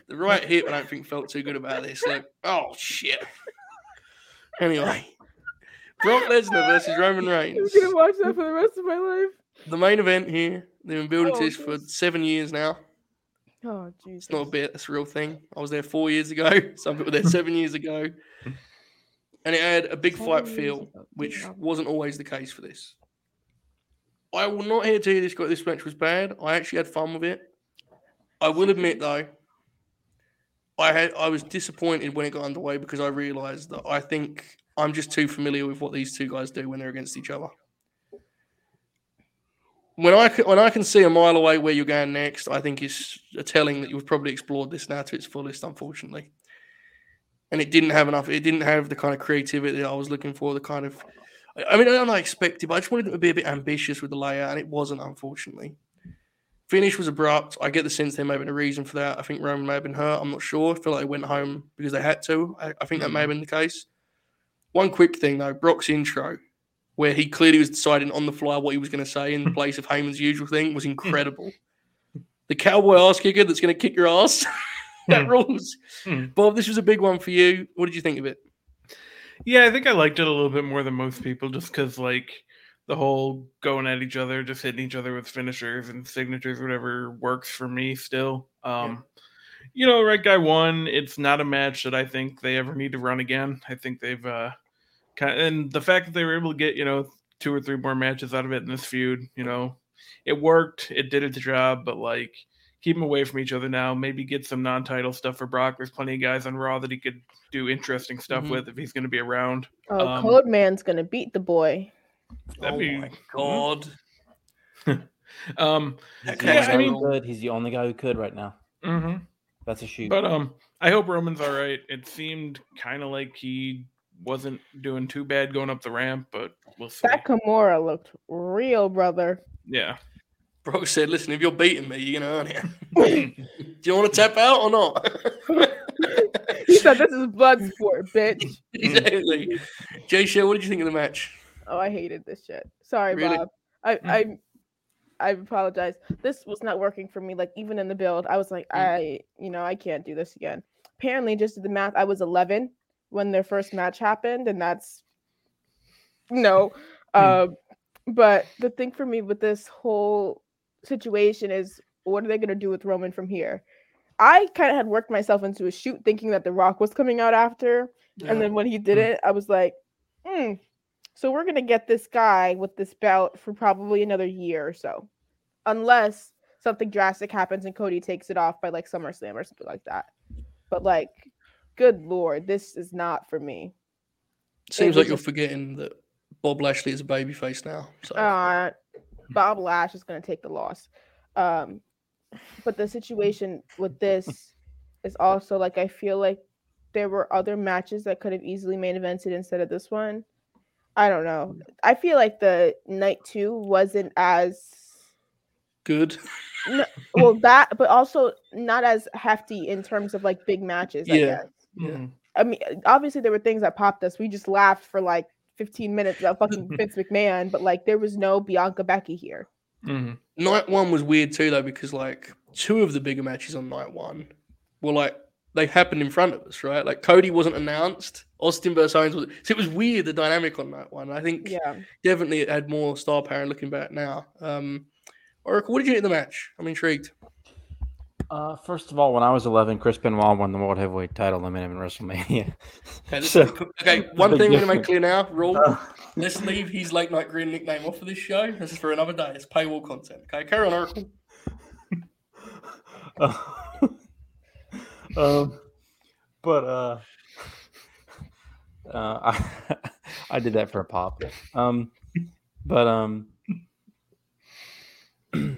[SPEAKER 1] the right hip. I don't think felt too good about this. Like, oh shit. Anyway, Brock Lesnar versus Roman Reigns.
[SPEAKER 2] I'm gonna watch that for the rest of my life.
[SPEAKER 1] The main event here. They've been building to
[SPEAKER 2] Oh,
[SPEAKER 1] this for seven years now.
[SPEAKER 2] Oh Jesus!
[SPEAKER 1] It's not a bit. It's a real thing. I was there four years ago. Some people were there seven years ago. And it had a big fight
[SPEAKER 2] Seven years
[SPEAKER 1] feel,
[SPEAKER 2] ago.
[SPEAKER 1] which wasn't always the case for this. I will not here tell you this this match was bad. I actually had fun with it. I will admit mm-hmm. though, I had I was disappointed when it got underway because I realised that I think I'm just too familiar with what these two guys do when they're against each other. When I can, when I can see a mile away where you're going next, I think it's a telling that you've probably explored this now to its fullest, unfortunately. And it didn't have enough. It didn't have the kind of creativity that I was looking for. The kind of, I- mean, I don't know, I expected, but I just wanted them to be a bit ambitious with the layout, and it wasn't, unfortunately. Finish was abrupt. I get the sense there may have been a reason for that. I think Roman may have been hurt. I'm not sure. I feel like they went home because they had to. I, I think that may have mm. been the case. One quick thing though, Brock's intro, where he clearly was deciding on the fly what he was going to say in place of Heyman's usual thing, was incredible. the cowboy ass kicker that's going to kick your ass. that rules.
[SPEAKER 3] Hmm.
[SPEAKER 1] Bob, this was a big one for you. What did you think of it?
[SPEAKER 3] Yeah, I think I liked it a little bit more than most people just because, like, the whole going at each other, just hitting each other with finishers and signatures, whatever works for me still. Um, You know, right guy won. It's not a match that I think they ever need to run again. I think they've, uh, and the fact that they were able to get, you know, two or three more matches out of it in this feud, you know, it worked. It did its job, but like, keep them away from each other now. Maybe get some non-title stuff for Brock. There's plenty of guys on Raw that he could do interesting stuff
[SPEAKER 1] Mhm.
[SPEAKER 3] with if he's going to be around.
[SPEAKER 2] Oh,
[SPEAKER 3] Um,
[SPEAKER 2] Code Man's gonna beat the boy.
[SPEAKER 3] That'd
[SPEAKER 1] oh
[SPEAKER 3] be
[SPEAKER 1] my god.
[SPEAKER 3] um.
[SPEAKER 4] He's the
[SPEAKER 1] Yeah,
[SPEAKER 4] only
[SPEAKER 3] I
[SPEAKER 4] guy
[SPEAKER 3] mean-
[SPEAKER 4] who could. He's the only guy who could right now.
[SPEAKER 3] Mm-hmm.
[SPEAKER 4] That's a shoot.
[SPEAKER 3] But um, I hope Roman's all right. It seemed kind of like he wasn't doing too bad going up the ramp, but we'll see.
[SPEAKER 2] That Kimura looked real, brother.
[SPEAKER 3] Yeah.
[SPEAKER 1] Brock said, "Listen, if you're beating me, you're gonna earn it. Do you want to tap out or not?"
[SPEAKER 2] He said, "This is blood sport, bitch."
[SPEAKER 1] exactly. Jay Shell, what did you think of the match?
[SPEAKER 2] Oh, I hated this shit. Sorry,
[SPEAKER 1] Really?
[SPEAKER 2] Bob. I,
[SPEAKER 3] Mm.
[SPEAKER 2] I, I apologize. This was not working for me. Like even in the build, I was like,
[SPEAKER 1] Mm.
[SPEAKER 2] I, you know, I can't do this again. Apparently, just did the math. I was 11 when their first match happened, and that's no.
[SPEAKER 3] Mm.
[SPEAKER 2] Um, but the thing for me with this whole situation is, what are they gonna do with Roman from here? I kind of had worked myself into a shoot thinking that The Rock was coming out after,
[SPEAKER 1] Yeah.
[SPEAKER 2] and then when he did
[SPEAKER 3] Mm.
[SPEAKER 2] it, I was like, hmm. So we're gonna get this guy with this belt for probably another year or so, unless something drastic happens and Cody takes it off by like SummerSlam or something like that. But like, good lord, this is not for me.
[SPEAKER 1] Seems like you're forgetting that Bob Lashley is a babyface now. So
[SPEAKER 2] Uh, Bob Lash is gonna take the loss. Um, but the situation with this is also like I feel like there were other matches that could have easily main evented instead of this one. I don't know. I feel like the night two wasn't as
[SPEAKER 1] good.
[SPEAKER 2] well that, but also not as hefty in terms of like big matches. I
[SPEAKER 1] Yeah.
[SPEAKER 2] Guess.
[SPEAKER 1] Yeah.
[SPEAKER 3] Mhm.
[SPEAKER 2] I mean, obviously there were things that popped us. We just laughed for like 15 minutes about fucking Vince McMahon, but like there was no Bianca Becky here.
[SPEAKER 3] Mhm.
[SPEAKER 1] Night one was weird too, though, because like two of the bigger matches on night one were like they happened in front of us, right? Like Cody wasn't announced, Austin versus Owens was. So it was weird the dynamic on that one. I think
[SPEAKER 2] Yeah.
[SPEAKER 1] definitely it had more star power. Looking back now, um, Oracle, what did you think of the match? I'm intrigued.
[SPEAKER 4] Uh, first of all, when I was 11, Chris Benoit won the World Heavyweight title him in WrestleMania.
[SPEAKER 1] Okay,
[SPEAKER 4] So-
[SPEAKER 1] okay one thing we're gonna make clear now, rule.
[SPEAKER 4] Uh,
[SPEAKER 1] Let's leave his late night green nickname off of this show. This is for another day. It's paywall content. Okay, carry on, Oracle.
[SPEAKER 4] um, but uh, uh, I, I did that for a pop. Um, but um,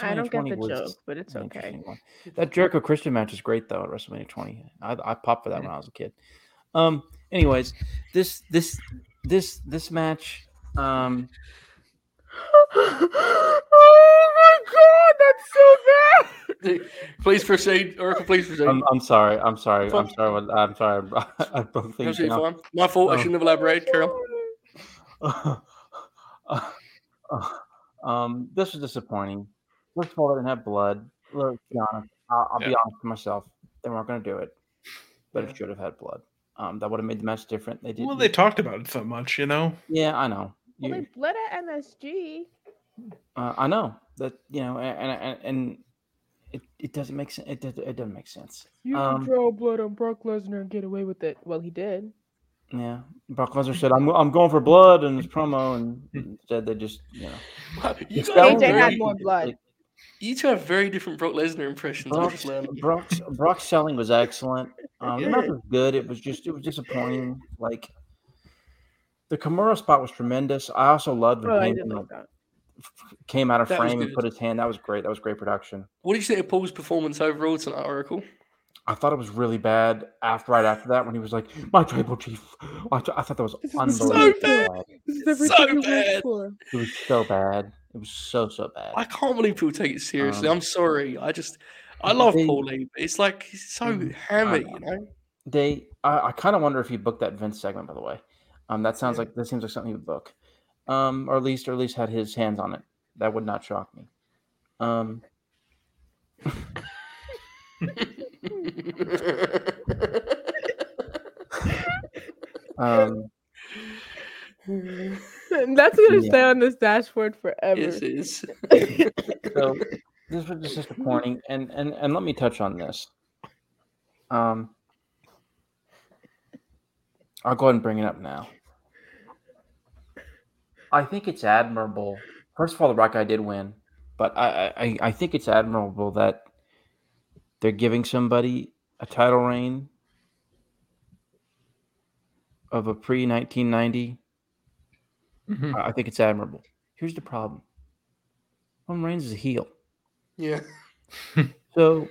[SPEAKER 2] I don't get the
[SPEAKER 4] was
[SPEAKER 2] joke, but it's okay.
[SPEAKER 4] one. That Jericho Christian match is great though at WrestleMania 20. I, I popped for that when I was a kid. Um, anyways, this this this this match. Um,
[SPEAKER 2] oh my god, that's so bad.
[SPEAKER 1] Please proceed, Oracle. Please proceed.
[SPEAKER 4] I'm, I'm sorry. I'm sorry. I'm
[SPEAKER 1] Fine.
[SPEAKER 4] sorry. I'm sorry. I broke things
[SPEAKER 1] Absolutely
[SPEAKER 4] down.
[SPEAKER 1] fine. My fault. I
[SPEAKER 4] Oh.
[SPEAKER 1] shouldn't have elaborated. Carry on.
[SPEAKER 4] um, this was disappointing. First of all, they didn't have blood. Look, to be honest, I'll, I'll be honest with myself. They weren't going to do it, but it should have had blood. Um, that would have made the match different. They did.
[SPEAKER 3] Well, they talked about it so much, you know.
[SPEAKER 4] yeah, I know.
[SPEAKER 2] Well,
[SPEAKER 4] You-
[SPEAKER 2] they bled at MSG.
[SPEAKER 4] uh, I know that you know, and and, and it, it doesn't make sense. It, does, it doesn't make sense.
[SPEAKER 2] You
[SPEAKER 4] Um,
[SPEAKER 2] can draw blood on Brock Lesnar and get away with it. Well, he did.
[SPEAKER 4] Yeah, Brock Lesnar said, "I'm I'm going for blood" in his promo, and instead they just you know.
[SPEAKER 1] You,
[SPEAKER 4] It's
[SPEAKER 1] guys
[SPEAKER 4] that
[SPEAKER 2] AJ had more blood.
[SPEAKER 1] You two have very different Brock Lesnar impressions. I
[SPEAKER 4] Brock's,
[SPEAKER 1] just.
[SPEAKER 4] Brock's, Brock's selling was excellent. Um, the match
[SPEAKER 1] Yeah.
[SPEAKER 4] was good. It was just it was disappointing. Like the Kimura spot was tremendous. I also loved when
[SPEAKER 2] Oh, I
[SPEAKER 4] Hank,
[SPEAKER 2] did
[SPEAKER 4] you
[SPEAKER 2] like
[SPEAKER 4] know,
[SPEAKER 2] that.
[SPEAKER 4] f- came out of
[SPEAKER 1] That
[SPEAKER 4] frame and put his hand. That was great. That was great production.
[SPEAKER 1] What did you think of Paul's performance overall tonight, Oracle?
[SPEAKER 4] I thought it was really bad after right after that when he was like, "My tribal chief." I, I thought that was
[SPEAKER 2] This is
[SPEAKER 1] so
[SPEAKER 4] unbelievable.
[SPEAKER 1] bad.
[SPEAKER 4] bad.
[SPEAKER 2] This is
[SPEAKER 1] So
[SPEAKER 2] everything you worked
[SPEAKER 1] bad.
[SPEAKER 4] It was so bad. It was so so bad.
[SPEAKER 1] I can't believe people take it seriously.
[SPEAKER 4] Um,
[SPEAKER 1] I'm sorry. I just, I love
[SPEAKER 4] they-
[SPEAKER 1] Paul Lee, it's like he's so
[SPEAKER 4] Mhm.
[SPEAKER 1] hammy, you know.
[SPEAKER 4] They, I, I kind of wonder if he booked that Vince segment. By the way, um, that sounds
[SPEAKER 1] Yeah.
[SPEAKER 4] like that seems like something he would book, um, or at least, or at least had his hands on it. That would not shock me. Um, um,
[SPEAKER 2] And that's gonna
[SPEAKER 4] Yeah.
[SPEAKER 2] stay on this dashboard forever.
[SPEAKER 1] yes, it is.
[SPEAKER 4] so this was just disappointing, and and and let me touch on this. Um, I'll go ahead and bring it up now. I think it's admirable. First of all, the right guy did win. but I, I I think it's admirable that they're giving somebody a title reign of a pre 1990.
[SPEAKER 3] Mhm.
[SPEAKER 4] I I think it's admirable. Here's the problem: Roman Reigns is a heel,
[SPEAKER 1] Yeah.
[SPEAKER 4] so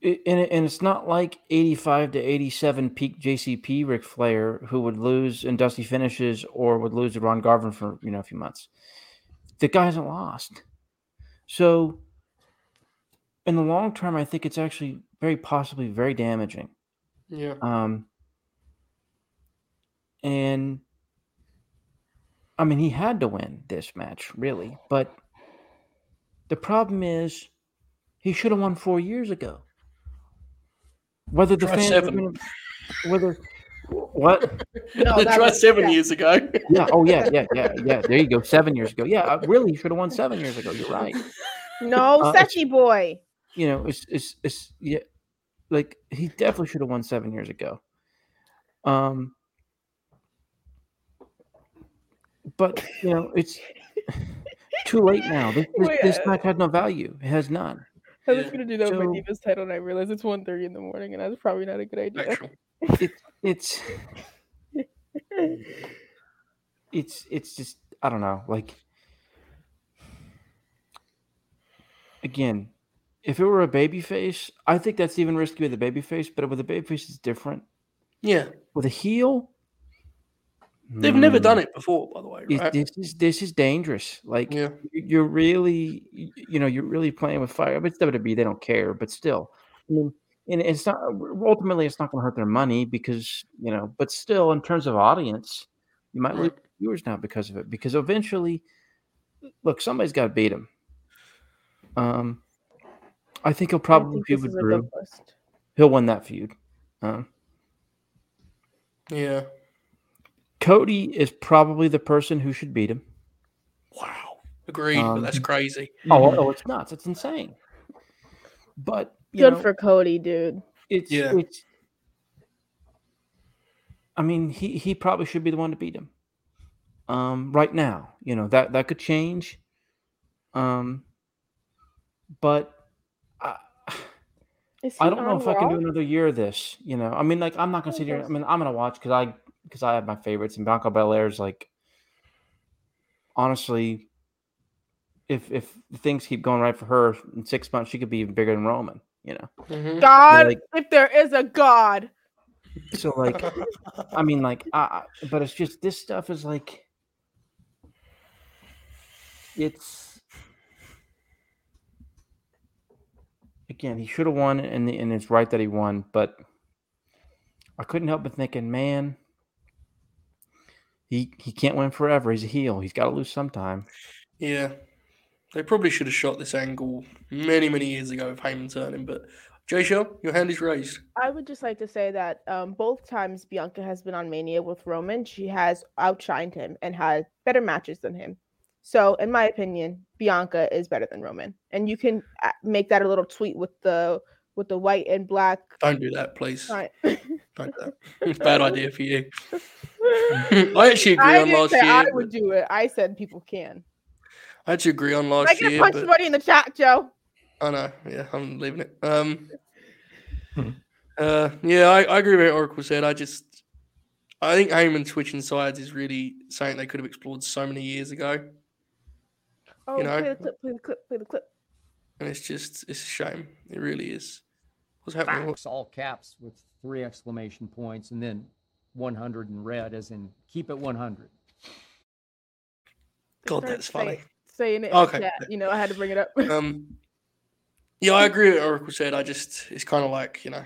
[SPEAKER 4] it, and, it, and it's not like 85 to 87 peak JCP Ric Flair who would lose in dusty finishes or would lose to Ron Garvin for you know a few months. The guy hasn't lost, so in the long term, I think it's actually very possibly very damaging.
[SPEAKER 1] Yeah.
[SPEAKER 4] Um, and I mean, he had to win this match, really. But the problem is, he should have won four years ago. Whether the
[SPEAKER 1] Try
[SPEAKER 4] fans, are
[SPEAKER 1] seven.
[SPEAKER 4] gonna- whether what?
[SPEAKER 2] No, that
[SPEAKER 1] Try
[SPEAKER 2] was-
[SPEAKER 1] seven
[SPEAKER 2] yeah.
[SPEAKER 1] years ago.
[SPEAKER 4] Yeah. Oh, yeah, yeah, yeah, yeah. There you go. Seven years ago. Yeah, uh, really, he should have won seven years ago. You're right.
[SPEAKER 2] No,
[SPEAKER 4] Uh,
[SPEAKER 2] Sechi boy.
[SPEAKER 4] you know, it's it's it's yeah, like he definitely should have won seven years ago. Um, but you know, it's too late now. This, this,
[SPEAKER 2] Wait,
[SPEAKER 4] this match had no value. It has none.
[SPEAKER 2] I was gonna do that with my
[SPEAKER 4] So-
[SPEAKER 2] Divas title, and I realized it's 1.30 in the morning, and that's probably not a good idea.
[SPEAKER 1] Actual.
[SPEAKER 4] It, it's it's it's just I don't know. Like again, if it were a baby face, I think that's even risky with a baby face. But with a baby face, it's different.
[SPEAKER 1] Yeah.
[SPEAKER 4] With a heel,
[SPEAKER 1] They've never
[SPEAKER 4] mm,
[SPEAKER 1] done it before, by the way, right?
[SPEAKER 4] This is this is dangerous. Like
[SPEAKER 1] Yeah.
[SPEAKER 4] you- you're really, you know, you're really playing with fire. But it's WWE; they don't care. But still, I mean, and it's not ultimately it's not going to hurt their money because you know. But still, in terms of audience, you might lose
[SPEAKER 1] Right.
[SPEAKER 4] viewers now because of it. Because eventually, look, somebody's got to beat him. Um, I think he'll probably
[SPEAKER 2] think
[SPEAKER 4] feud
[SPEAKER 2] this
[SPEAKER 4] with Drew. He'll win that feud. Um,
[SPEAKER 1] Yeah.
[SPEAKER 4] Cody is probably the person who should beat him.
[SPEAKER 1] Wow. Agreed, but
[SPEAKER 4] Um,
[SPEAKER 1] that's crazy.
[SPEAKER 4] Oh, oh, it's nuts! It's insane. But you
[SPEAKER 2] Good
[SPEAKER 4] know,
[SPEAKER 2] for Cody, dude.
[SPEAKER 4] it's
[SPEAKER 1] Yeah.
[SPEAKER 4] it's. I mean, he he probably should be the one to beat him. Um, right now, you know that that could change. Um, but I, I don't know
[SPEAKER 2] on
[SPEAKER 4] if I can do another year of this. You know, I mean, like I'm not gonna sit here. I mean, I'm gonna watch because I because I have my favorites, and Bianca Belair's like, honestly, if if things keep going right for her in six months, she could be even bigger than Roman. You know,
[SPEAKER 1] Mhm.
[SPEAKER 2] God,
[SPEAKER 4] like-
[SPEAKER 2] if there is a God.
[SPEAKER 4] so like, I mean, like, I, I- but it's just this stuff is like, it's again, he should have won, and and it's right that he won, but I couldn't help but thinking, man, he he can't win forever. He's a heel. He's got to lose sometime.
[SPEAKER 1] Yeah. They probably should have shot this angle many, many years ago of Heyman turning, but Jay Shell, your hand is raised.
[SPEAKER 2] I would just like to say that um, both times Bianca has been on Mania with Roman, she has outshined him and had better matches than him. So, in my opinion, Bianca is better than Roman, and you can uh, make that a little tweet with the with the white and black.
[SPEAKER 1] Don't do that, please.
[SPEAKER 2] sign.
[SPEAKER 1] Don't do that. It's bad idea for you. I actually agree
[SPEAKER 2] I
[SPEAKER 1] on
[SPEAKER 2] didn't
[SPEAKER 1] last
[SPEAKER 2] say
[SPEAKER 1] year.
[SPEAKER 2] I would do it. I said people can.
[SPEAKER 1] I actually agree on last
[SPEAKER 2] I
[SPEAKER 1] last
[SPEAKER 2] get
[SPEAKER 1] year,
[SPEAKER 2] punch
[SPEAKER 1] but
[SPEAKER 2] somebody in the chat, Joe.
[SPEAKER 1] I know. Yeah, I'm leaving it. Um,
[SPEAKER 3] Hmm.
[SPEAKER 1] uh, yeah, I, I agree with what Oracle said. I just, I think Heyman switching sides is really something they could have explored so many years ago,
[SPEAKER 2] Oh,
[SPEAKER 1] know,
[SPEAKER 2] play the clip, play the clip, play the clip.
[SPEAKER 1] and it's just, it's a shame. It really is. What's happening?
[SPEAKER 5] Facts, all caps with three exclamation points, and then 100 in red, as in keep it 100.
[SPEAKER 1] God, that's funny.
[SPEAKER 2] Saying it.
[SPEAKER 1] Okay.
[SPEAKER 2] Okay. Chat. You know, I had to bring it up.
[SPEAKER 1] Um, yeah, I agree with what Oracle said. I just, it's kind of like, you know,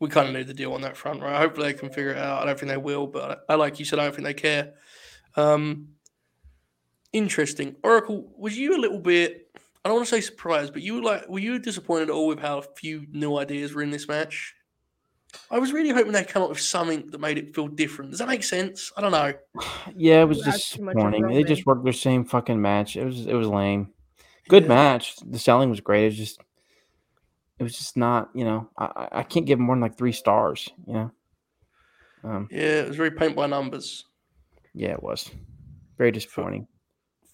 [SPEAKER 1] we kind of knew the deal on that front, right? Hopefully they can figure it out. I don't think they will, but I, I like you said, I don't think they care. Um, interesting. Oracle, was you a little bit, I don't want to say surprised, but you were like, were you disappointed at all with how few new ideas were in this match? I was really hoping they'd come up with something that made it feel different. Does that make sense? I don't know.
[SPEAKER 4] Yeah, it was
[SPEAKER 2] You asked too much of
[SPEAKER 4] disappointing. They just worked their same fucking match. It was it was lame. Good
[SPEAKER 1] Yeah.
[SPEAKER 4] match. The selling was great. It was just it was just not, you know, I, I- I can't give them more than like three stars, you know. Um,
[SPEAKER 1] Yeah, it was very paint by numbers.
[SPEAKER 4] yeah, it was very disappointing.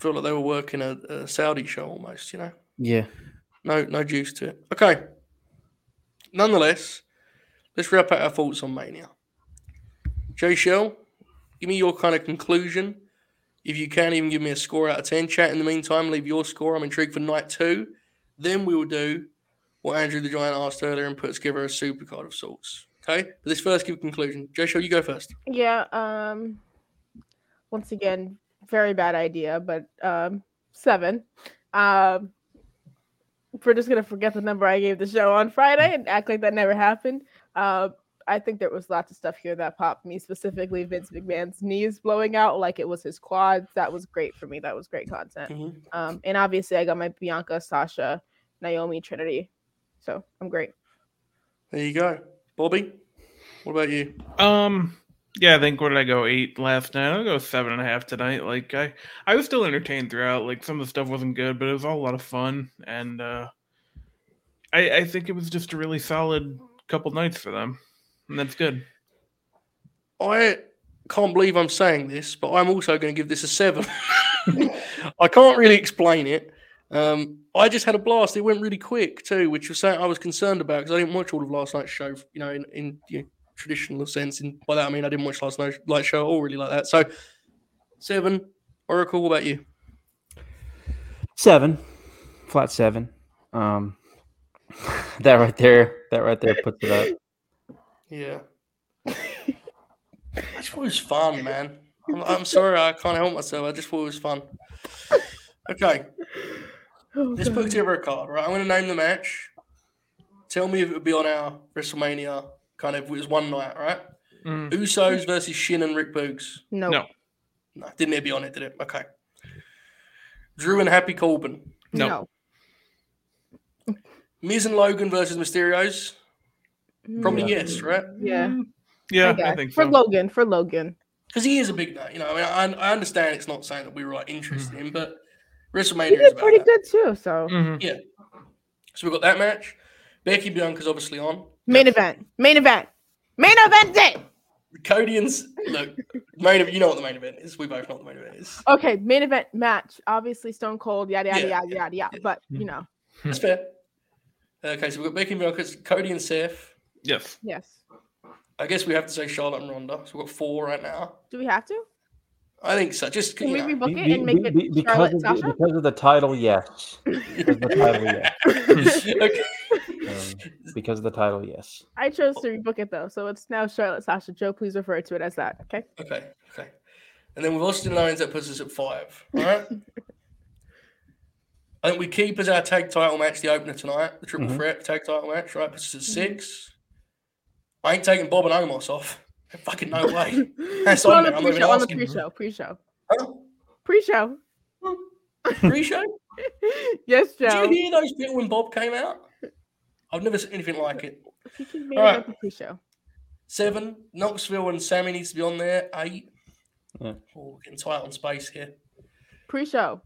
[SPEAKER 1] Feel like they were working a, a Saudi show almost. You know,
[SPEAKER 4] Yeah.
[SPEAKER 1] no no juice to it. Okay. Nonetheless, let's wrap up our thoughts on Mania. Jay Shell, give me your kind of conclusion. If you can, even give me a score out of 10. Chat in the meantime, leave your score. I'm intrigued for night two. Then we will do what Andrew the Giant asked earlier and put together a supercard of sorts. Okay? But let's first give a conclusion. Jay Shell, you go first.
[SPEAKER 2] Yeah. Um. Once again, very bad idea, but um, seven. Um, we're just gonna forget the number I gave the show on Friday and act like that never happened. Uh, I think there was lots of stuff here that popped me, specifically Vince McMahon's knees blowing out like it was his quads. That was great for me. That was great content.
[SPEAKER 1] Mhm.
[SPEAKER 2] Um, and obviously I got my Bianca, Sasha, Naomi, Trinity. So I'm great.
[SPEAKER 1] There you go. Bobby, what about you?
[SPEAKER 3] Um, yeah, I think where did I go? Eight last night. I'll go seven and a half tonight. Like I, I was still entertained throughout. Like some of the stuff wasn't good, but it was all a lot of fun, and uh, I, I think it was just a really solid couple nights for them, and that's good.
[SPEAKER 1] I can't believe I'm saying this, but I'm also going to give this a seven. I can't really explain it. Um, I just had a blast. It went really quick too, which was something I was concerned about because I didn't watch all of last night's show. You know, in, in you know, traditional sense. And by that I mean I didn't watch last night's light show all, really like that. So seven. Oracle, what about you?
[SPEAKER 4] Seven. Flat seven. Um that right there, that right there puts it up.
[SPEAKER 1] Yeah. I just thought it was fun, man. I'm, I'm sorry I can't help myself. I just thought it was fun. Okay. Let's put together a card, right? I'm going to name the match. Tell me if it would be on our WrestleMania kind of. It was one night, right?
[SPEAKER 3] Mm.
[SPEAKER 1] Usos versus Shin and Rick Boogs.
[SPEAKER 2] No.
[SPEAKER 3] No.
[SPEAKER 1] No, didn't it be on it? Did it? Okay. Drew and Happy Corbin.
[SPEAKER 3] No.
[SPEAKER 1] Miz and Logan versus Mysterios. Probably yes, right?
[SPEAKER 2] Yeah.
[SPEAKER 3] Mm, Yeah, I,
[SPEAKER 2] guess.
[SPEAKER 3] think
[SPEAKER 2] for
[SPEAKER 3] so.
[SPEAKER 2] Logan. For Logan.
[SPEAKER 1] Because he is a big name. You know, I mean, I, I understand it's not saying that we were like interested in, but WrestleMania
[SPEAKER 2] He
[SPEAKER 1] is
[SPEAKER 2] did
[SPEAKER 1] about
[SPEAKER 2] pretty
[SPEAKER 1] that.
[SPEAKER 2] good too. So
[SPEAKER 3] Mhm.
[SPEAKER 1] So we've got that match. Becky Bianca's obviously on.
[SPEAKER 2] Main event. Main event. Main event day.
[SPEAKER 1] Cody and look, main event. You know what the main event is. We both know what the main event is.
[SPEAKER 2] Okay, main event match. Obviously, Stone Cold. Yada yada
[SPEAKER 1] Yeah,
[SPEAKER 2] yada
[SPEAKER 1] yeah,
[SPEAKER 2] yada yada. But you know, hmm.
[SPEAKER 1] That's fair. Okay, so we've got Becky and Bianca, Cody and Seth.
[SPEAKER 3] Yes.
[SPEAKER 2] yes.
[SPEAKER 1] I guess we have to say Charlotte and Ronda. So we've got four right now.
[SPEAKER 2] Do we have to?
[SPEAKER 1] I think so. Just
[SPEAKER 2] Can we
[SPEAKER 1] know,
[SPEAKER 2] rebook it and make
[SPEAKER 4] be-
[SPEAKER 2] it
[SPEAKER 4] be- because,
[SPEAKER 2] Charlotte
[SPEAKER 4] of
[SPEAKER 2] Sasha?
[SPEAKER 4] because of the title, yes. Because of the title, yes.
[SPEAKER 1] okay.
[SPEAKER 4] Um, because of the title, yes.
[SPEAKER 2] I chose to rebook it though, so it's now Charlotte Sasha. Joe, please refer to it as that. Okay.
[SPEAKER 1] Okay, okay. And then with Austin Lyons, that puts us at five. All right. I think we keep as our tag title match the opener tonight, the triple
[SPEAKER 4] Mhm.
[SPEAKER 1] threat tag title match, right? Puts us at six. I ain't taking Bob and Omos off. Fucking no way. That's
[SPEAKER 2] Well,
[SPEAKER 1] on
[SPEAKER 2] on the
[SPEAKER 1] I'm even
[SPEAKER 2] pre-show. On the
[SPEAKER 1] asking.
[SPEAKER 2] pre-show. Pre-show.
[SPEAKER 1] Huh?
[SPEAKER 2] Pre-show.
[SPEAKER 1] Pre-show?
[SPEAKER 2] yes, Joe.
[SPEAKER 1] Did you hear those people when Bob came out? I've never seen anything like it.
[SPEAKER 2] He can main
[SPEAKER 1] All right.
[SPEAKER 2] event the pre-show.
[SPEAKER 1] Seven, Knoxville and Sami needs to be on there. Eight.
[SPEAKER 4] Yeah.
[SPEAKER 1] Oh, we're getting tight on space here.
[SPEAKER 2] Pre-show.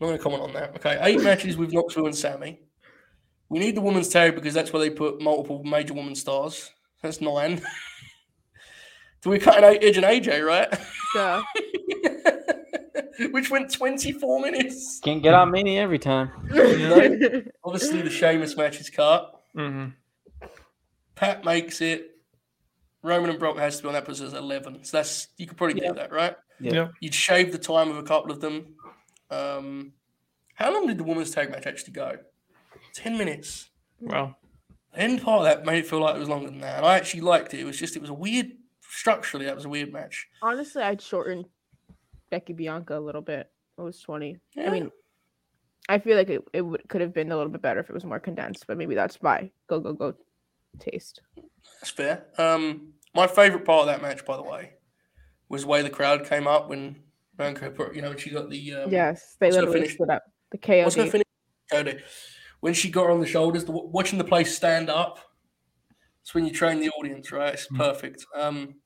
[SPEAKER 1] Not going to comment on that. Okay, eight matches with Knoxville and Sami. We need the women's tag because that's where they put multiple major woman stars. That's nine. Do we cut an Edge and AJ, right?
[SPEAKER 2] Duh.
[SPEAKER 1] Which went 24 minutes.
[SPEAKER 4] Can't get on Mania every time.
[SPEAKER 1] Obviously, the Sheamus match is cut.
[SPEAKER 3] hmm
[SPEAKER 1] Pat makes it. Roman and Brock has to be on that puts us 11. So that's, you could probably do that, right?
[SPEAKER 4] Yeah.
[SPEAKER 3] Yeah.
[SPEAKER 1] You'd shave the time of a couple of them. Um, how long did the women's tag match actually go? 10 minutes.
[SPEAKER 3] Well,
[SPEAKER 1] The end part of that made it feel like it was longer than that. And I actually liked it. It was just, it was a weird, structurally, that was a weird match.
[SPEAKER 2] Honestly, I'd shorten Becky Bianca a little bit. It was 20.
[SPEAKER 1] Yeah.
[SPEAKER 2] I mean, I feel like it, it would, could have been a little bit better if it was more condensed, but maybe that's my go, go, go taste.
[SPEAKER 1] That's fair. Um, my favorite part of that match, by the way, was the way the crowd came up when Bianca put, you know, when she got the. Um,
[SPEAKER 2] Yes, they
[SPEAKER 1] what's her
[SPEAKER 2] literally
[SPEAKER 1] finish?
[SPEAKER 2] stood up. The
[SPEAKER 1] What's her
[SPEAKER 2] KOD.
[SPEAKER 1] finish? Cody. When she got her on the shoulders, the, watching the place stand up. It's when you train the audience, right? It's perfect. Um,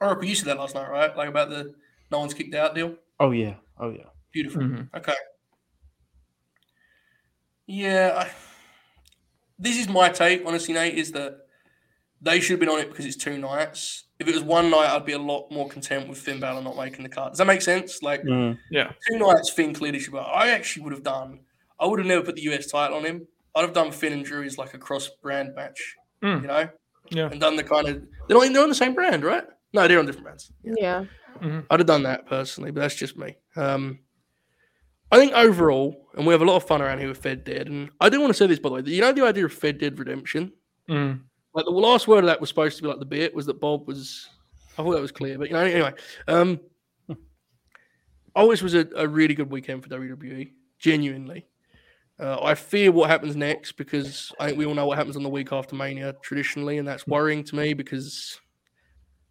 [SPEAKER 1] Oracle, you said that last night, right? Like about the no one's kicked out deal.
[SPEAKER 4] Oh yeah. Oh yeah.
[SPEAKER 1] Beautiful.
[SPEAKER 3] mhm.
[SPEAKER 1] Okay. Yeah, I, this is my take. Honestly, Nate, is that they should have been on it because it's two nights. If it was one night, I'd be a lot more content with Finn Balor not making the cut. Does that make sense? Like
[SPEAKER 4] Mm.
[SPEAKER 3] Yeah.
[SPEAKER 1] two nights, Finn clearly should be. I actually would have done. I would have never put the US title on him. I'd have done Finn and Drew as like a cross brand match.
[SPEAKER 3] Mm.
[SPEAKER 1] You know,
[SPEAKER 3] Yeah.
[SPEAKER 1] and done the kind of they're not they're on the same brand, right? No, they're on different brands.
[SPEAKER 2] Yeah.
[SPEAKER 1] I'd have done that personally, but that's just me. Um, I think overall, and we have a lot of fun around here with Fed Dead, and I do want to say this by the way. You know the idea of Fed Dead Redemption.
[SPEAKER 3] Mm.
[SPEAKER 1] Like the last word of that was supposed to be like the bit was that Bob was. I thought that was clear, but you know anyway. Um, always was a, a really good weekend for WWE. Genuinely, uh, I fear what happens next because I think we all know what happens on the week after Mania traditionally, and that's worrying to me because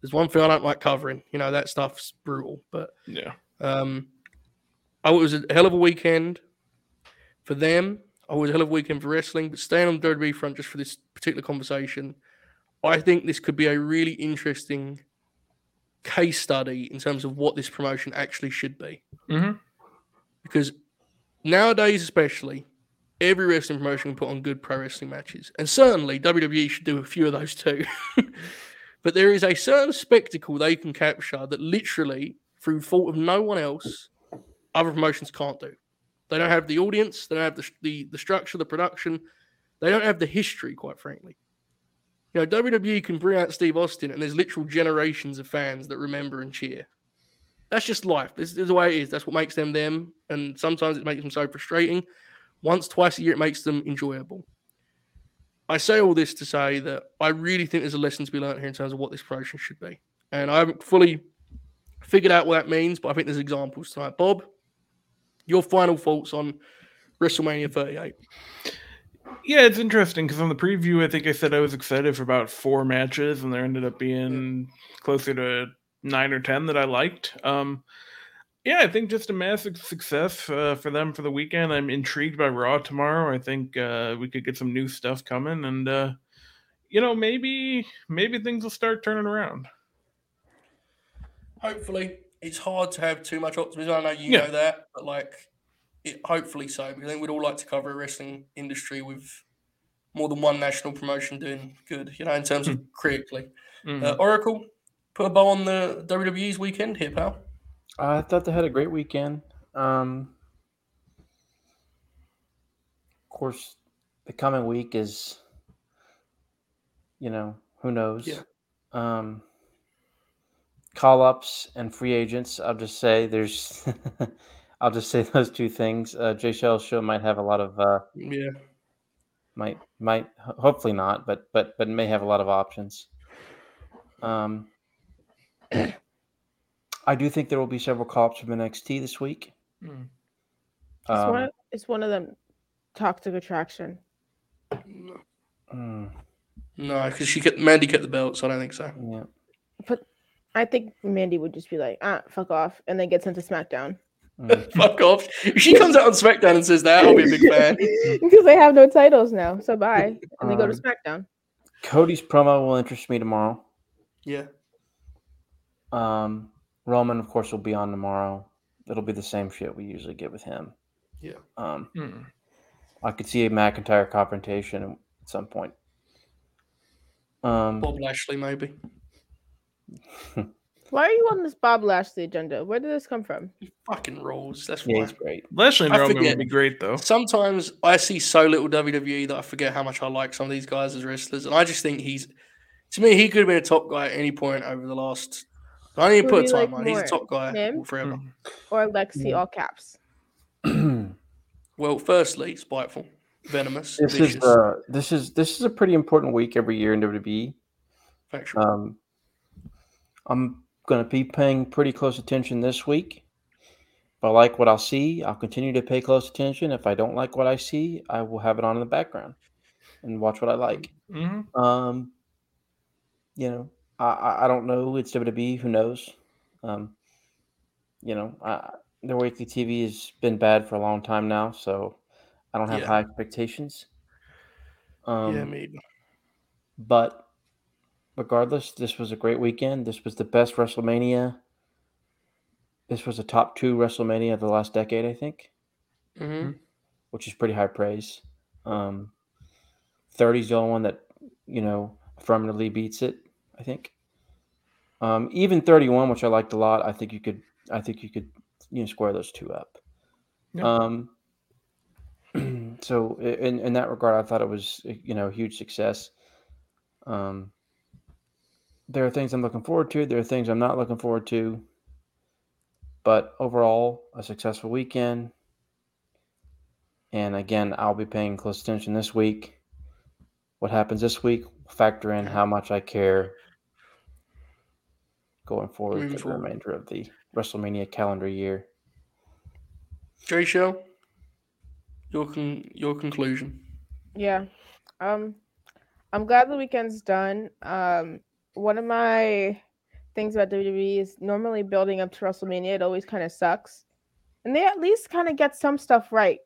[SPEAKER 1] there's one thing I don't like covering. You know that stuff's brutal, but
[SPEAKER 3] Yeah.
[SPEAKER 1] um, I it was a hell of a weekend for them. I was a hell of a weekend for wrestling, but staying on the WWE front just for this particular conversation, I think this could be a really interesting case study in terms of what this promotion actually should be.
[SPEAKER 3] hmm
[SPEAKER 1] Because nowadays, especially, every wrestling promotion can put on good pro wrestling matches, and certainly WWE should do a few of those too. but there is a certain spectacle they can capture that literally, through fault of no one else, other promotions can't do. They don't have the audience, they don't have the the, the structure, the production, they don't have the history, quite frankly. You know, WWE can bring out Steve Austin, and there's literal generations of fans that remember and cheer. That's just life. This is the way it is. That's what makes them them. And sometimes it makes them so frustrating. Once, twice a year, it makes them enjoyable. I say all this to say that I really think there's a lesson to be learned here in terms of what this promotion should be. And I haven't fully figured out what that means, but I think there's examples tonight. Bob, your final thoughts on WrestleMania 38.
[SPEAKER 3] Yeah, it's interesting because on the preview, I think I said I was excited for about four matches, and there ended up being closer to nine or ten that I liked. Um, yeah, I think just a massive success uh, for them for the weekend. I'm intrigued by Raw tomorrow. I think uh, we could get some new stuff coming, and uh, you know, maybe maybe things will start turning around.
[SPEAKER 1] Hopefully, it's hard to have too much optimism. I know you
[SPEAKER 3] Yeah.
[SPEAKER 1] know that, but like, it, hopefully so. Because I think we'd all like to cover a wrestling industry with more than one national promotion doing good. You know, in terms of critically.
[SPEAKER 3] Mhm.
[SPEAKER 1] Uh, Oracle, put a bow on the WWE's weekend here, pal.
[SPEAKER 4] I thought they had a great weekend. Um, of course, the coming week is, you know, who knows?
[SPEAKER 1] Yeah.
[SPEAKER 4] Um, call ups and free agents. I'll just say there's, I'll just say those two things. Uh, Jay Shell's show might have a lot of, uh,
[SPEAKER 1] Yeah.
[SPEAKER 4] might, might, hopefully not, but, but, but may have a lot of options. Um, I do think there will be several cops from NXT this week.
[SPEAKER 3] Mm.
[SPEAKER 2] It's,
[SPEAKER 4] Um,
[SPEAKER 2] one, it's one of them toxic attraction.
[SPEAKER 4] mm,
[SPEAKER 1] No, because she kept Mandy kept the belt, so I don't think so.
[SPEAKER 4] yeah.
[SPEAKER 2] But I think Mandy would just be like, ah, fuck off, and then get sent to SmackDown.
[SPEAKER 4] mm.
[SPEAKER 1] Fuck off. If she comes out on SmackDown and says that, I'll be a big fan.
[SPEAKER 2] because they have no titles now. So bye. And they go to
[SPEAKER 4] Um,
[SPEAKER 2] SmackDown.
[SPEAKER 4] Cody's promo will interest me tomorrow.
[SPEAKER 1] Yeah.
[SPEAKER 4] Um, Roman, of course, will be on tomorrow. It'll be the same shit we usually get with him.
[SPEAKER 1] Yeah.
[SPEAKER 4] Um,
[SPEAKER 3] Mm.
[SPEAKER 4] I could see a McIntyre confrontation at some point. Um,
[SPEAKER 1] Bob Lashley, maybe.
[SPEAKER 2] Why are you on this Bob Lashley agenda? Where did this come from?
[SPEAKER 1] He fucking rolls. That's
[SPEAKER 4] yeah,
[SPEAKER 1] why.
[SPEAKER 4] he's great.
[SPEAKER 3] Lashley and
[SPEAKER 1] I
[SPEAKER 3] Roman
[SPEAKER 1] forget.
[SPEAKER 3] would be great though.
[SPEAKER 1] Sometimes I see so little WWE that I forget how much I like some of these guys as wrestlers, and I just think he's, to me, he could have been a top guy at any point over the last. I don't even
[SPEAKER 2] Who
[SPEAKER 1] put
[SPEAKER 2] do
[SPEAKER 1] a
[SPEAKER 2] you like
[SPEAKER 1] timeline. He's a
[SPEAKER 2] more,
[SPEAKER 1] top guy
[SPEAKER 2] him?
[SPEAKER 1] forever.
[SPEAKER 2] Or Lexi, all caps.
[SPEAKER 1] Well, firstly, spiteful, venomous,
[SPEAKER 4] this
[SPEAKER 1] vicious,
[SPEAKER 4] is uh, this is this is a pretty important week every year in WWE.
[SPEAKER 1] factual.
[SPEAKER 4] Um, I'm going to be paying pretty close attention this week. If I like what I'll see, I'll continue to pay close attention. If I don't like what I see, I will have it on in the background and watch what I like.
[SPEAKER 3] hmm
[SPEAKER 4] Um, you know, I, I I don't know. It's WWE. Who knows? Um, you know, I, their weekly TV has been bad for a long time now, so I don't have
[SPEAKER 1] Yeah.
[SPEAKER 4] high expectations. Um,
[SPEAKER 1] yeah, maybe.
[SPEAKER 4] but regardless, this was a great weekend. This was the best WrestleMania. This was a top two WrestleMania of the last decade, I think,
[SPEAKER 1] hmm
[SPEAKER 4] which is pretty high praise. Um, 30 is the only one that, you know, affirmatively beats it. I think. Um, even 31, which I liked a lot. I think you could. I think you could. You know, square those two up.
[SPEAKER 3] Yeah.
[SPEAKER 4] Um. So in in that regard, I thought it was you know a huge success. Um. There are things I'm looking forward to. There are things I'm not looking forward to. But overall, a successful weekend. And again, I'll be paying close attention this week. What happens this week? Factor in how much I care going forward
[SPEAKER 1] Moving
[SPEAKER 4] for the remainder of the WrestleMania calendar year.
[SPEAKER 1] Jay Shell, your con- your conclusion.
[SPEAKER 2] Yeah. Um I'm glad the weekend's done. Um one of my things about WWE is normally building up to WrestleMania, it always kind of sucks. And they at least kind of get some stuff right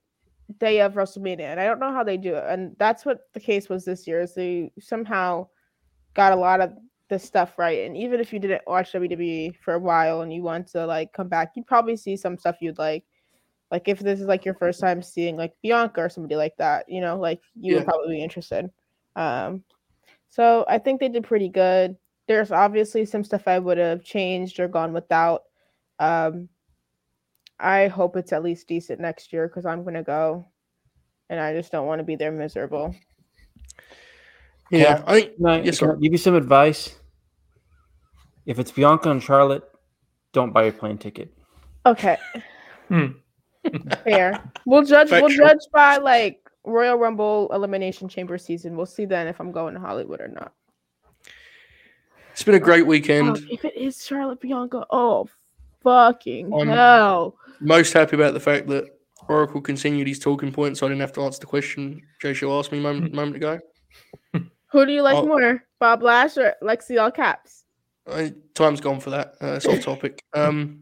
[SPEAKER 2] day of WrestleMania. And I don't know how they do it. And that's what the case was this year, is they somehow got a lot of this stuff right. And even if you didn't watch WWE for a while and you want to like come back, you'd probably see some stuff you'd like. Like if this is like your first time seeing like Bianca or somebody like that, you know, like you
[SPEAKER 1] Yeah.
[SPEAKER 2] would probably be interested. Um, so I think they did pretty good. There's obviously some stuff I would have changed or gone without. Um, I hope it's at least decent next year because I'm gonna go, and I just don't want to be there miserable.
[SPEAKER 1] Yeah, I think
[SPEAKER 4] Can I,
[SPEAKER 1] Yes,
[SPEAKER 4] can I
[SPEAKER 1] sir.
[SPEAKER 4] give you some advice? If it's Bianca and Charlotte, don't buy your plane ticket.
[SPEAKER 2] Okay.
[SPEAKER 3] Hmm.
[SPEAKER 2] Fair. We'll judge. We'll
[SPEAKER 1] Factual.
[SPEAKER 2] judge by like Royal Rumble Elimination Chamber season. We'll see then if I'm going to Hollywood or not.
[SPEAKER 1] it's been a great
[SPEAKER 2] Oh,
[SPEAKER 1] weekend.
[SPEAKER 2] if it is Charlotte Bianca, oh fucking
[SPEAKER 1] I'm-
[SPEAKER 2] hell!
[SPEAKER 1] Most happy about the fact that Oracle continued his talking points, so I didn't have to answer the question Jay Shell asked me a moment, moment ago.
[SPEAKER 2] Who do you like
[SPEAKER 1] Oh.
[SPEAKER 2] more, Bob Lash or Lexi All Caps?
[SPEAKER 1] I, time's gone for that. Uh, it's off topic. Um,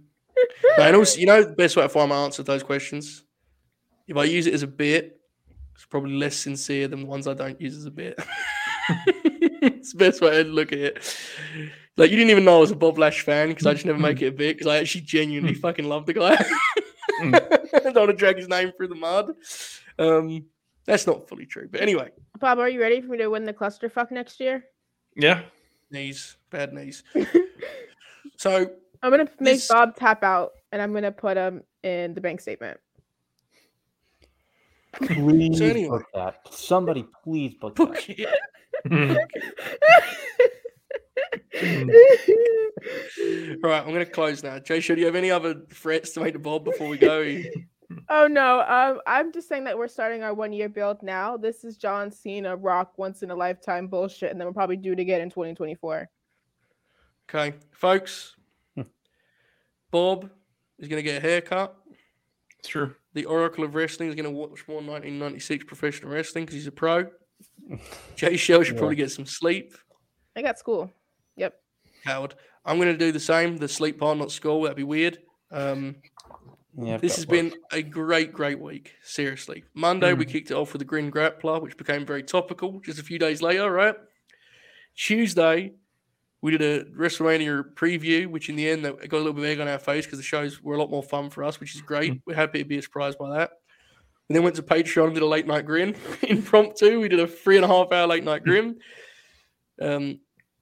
[SPEAKER 1] no, and also, you know, the best way to find my answer to those questions, if I use it as a bit, it's probably less sincere than the ones I don't use as a bit. it's the best way to look at it. Like you didn't even know I was a Bob Lash fan because I just never make it a bit because I actually genuinely fucking love the guy. I don't want to drag his name through the mud. Um, that's not fully true, but anyway,
[SPEAKER 2] Bob, are you ready for me to win the clusterfuck next year?
[SPEAKER 3] Yeah.
[SPEAKER 1] knees, bad knees. So
[SPEAKER 2] I'm gonna make
[SPEAKER 1] This-
[SPEAKER 2] Bob tap out, and I'm gonna put him in the bank statement.
[SPEAKER 4] Please
[SPEAKER 1] anyway.
[SPEAKER 4] book that. Somebody, please book
[SPEAKER 1] book
[SPEAKER 4] that.
[SPEAKER 1] it. All right, I'm going to close now. Jay, should you have any other threats to make to Bob before we go?
[SPEAKER 2] oh no, um, I'm just saying that we're starting our one year build now. This is John Cena Rock once in a lifetime bullshit, and then we'll probably do it again in 2024.
[SPEAKER 1] Okay, folks. Bob is going to get a haircut.
[SPEAKER 3] It's true.
[SPEAKER 1] The Oracle of Wrestling is going to watch more 1996 professional wrestling because he's a pro. Jay Shell should
[SPEAKER 4] Yeah.
[SPEAKER 1] probably get some sleep.
[SPEAKER 2] I got school. Yep.
[SPEAKER 1] Howard. I'm going to do the same. The sleep part, not school. That'd be weird. Um,
[SPEAKER 4] Yeah, I've
[SPEAKER 1] This has been a great, great week. Seriously. Monday, we
[SPEAKER 3] Mhm.
[SPEAKER 1] kicked it off with the Grin Grappler, which became very topical just a few days later, right? Tuesday, we did a WrestleMania preview, which in the end that got a little bit egg on our face because the shows were a lot more fun for us, which is great. We're happy to be surprised by that. We then went to Patreon and did a late night grin impromptu. We did a three and a half hour late night grin. Um,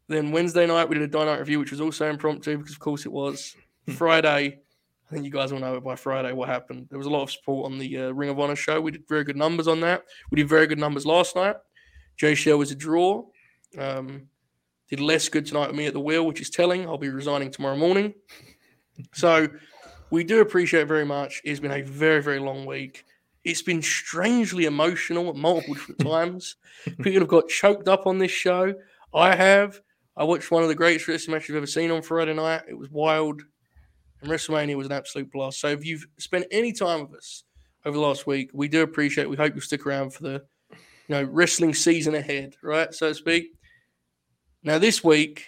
[SPEAKER 1] then Wednesday night we did a dynamite review, which was also impromptu because of course it was. Friday, I think you guys will know it by Friday what happened. There was a lot of support on the uh, Ring of Honor show. We did very good numbers on that. We did very good numbers last night. Jay Show was a draw. Um, did less good tonight with me at the wheel, which is telling. I'll be resigning tomorrow morning. So we do appreciate it very much. It's been a very, very long week. It's been strangely emotional at multiple different times. People have got choked up on this show. I have. I watched one of the greatest wrestling matches I've ever seen on Friday night. It was wild. And WrestleMania was an absolute blast. So if you've spent any time with us over the last week, we do appreciate it. We hope you'll stick around for the you know wrestling season ahead, right? So to speak. Now this week,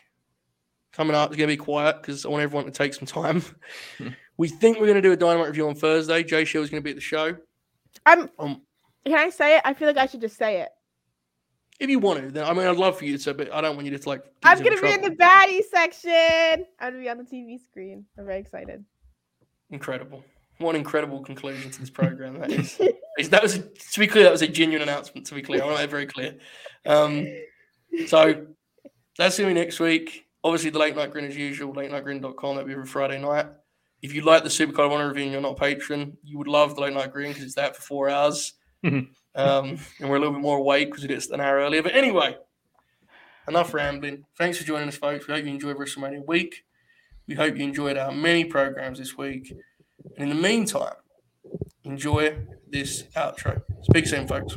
[SPEAKER 1] coming up is going to be quiet because I want everyone to take some time. we think we're going to do a dynamite review on Thursday. Jay Shell is going to be at the show.
[SPEAKER 2] I'm.
[SPEAKER 1] Um,
[SPEAKER 2] Can I say it? I feel like I should just say it.
[SPEAKER 1] If you want to, then I mean, I'd love for you to, say, but I don't want you to like.
[SPEAKER 2] I'm gonna
[SPEAKER 1] in
[SPEAKER 2] be in the baddie section. I'm gonna be on the TV screen. I'm very excited.
[SPEAKER 1] Incredible. What an incredible conclusion to this program that is. Is- that was, to be clear, that was a genuine announcement, to be clear. I want to make very clear. Um, so that's going to be next week. Obviously, the late night grin as usual, late nightgrin.com. That'll be every Friday night. If you like the Supercard of Honor review and you're not a patron, you would love the late night grin because it's that for four hours. Um, and we're a little bit more awake because we did it an hour earlier. But anyway, enough rambling. Thanks for joining us, folks. We hope you enjoyed WrestleMania week. We hope you enjoyed our many programs this week. And in the meantime, enjoy this outro. Speak soon, folks.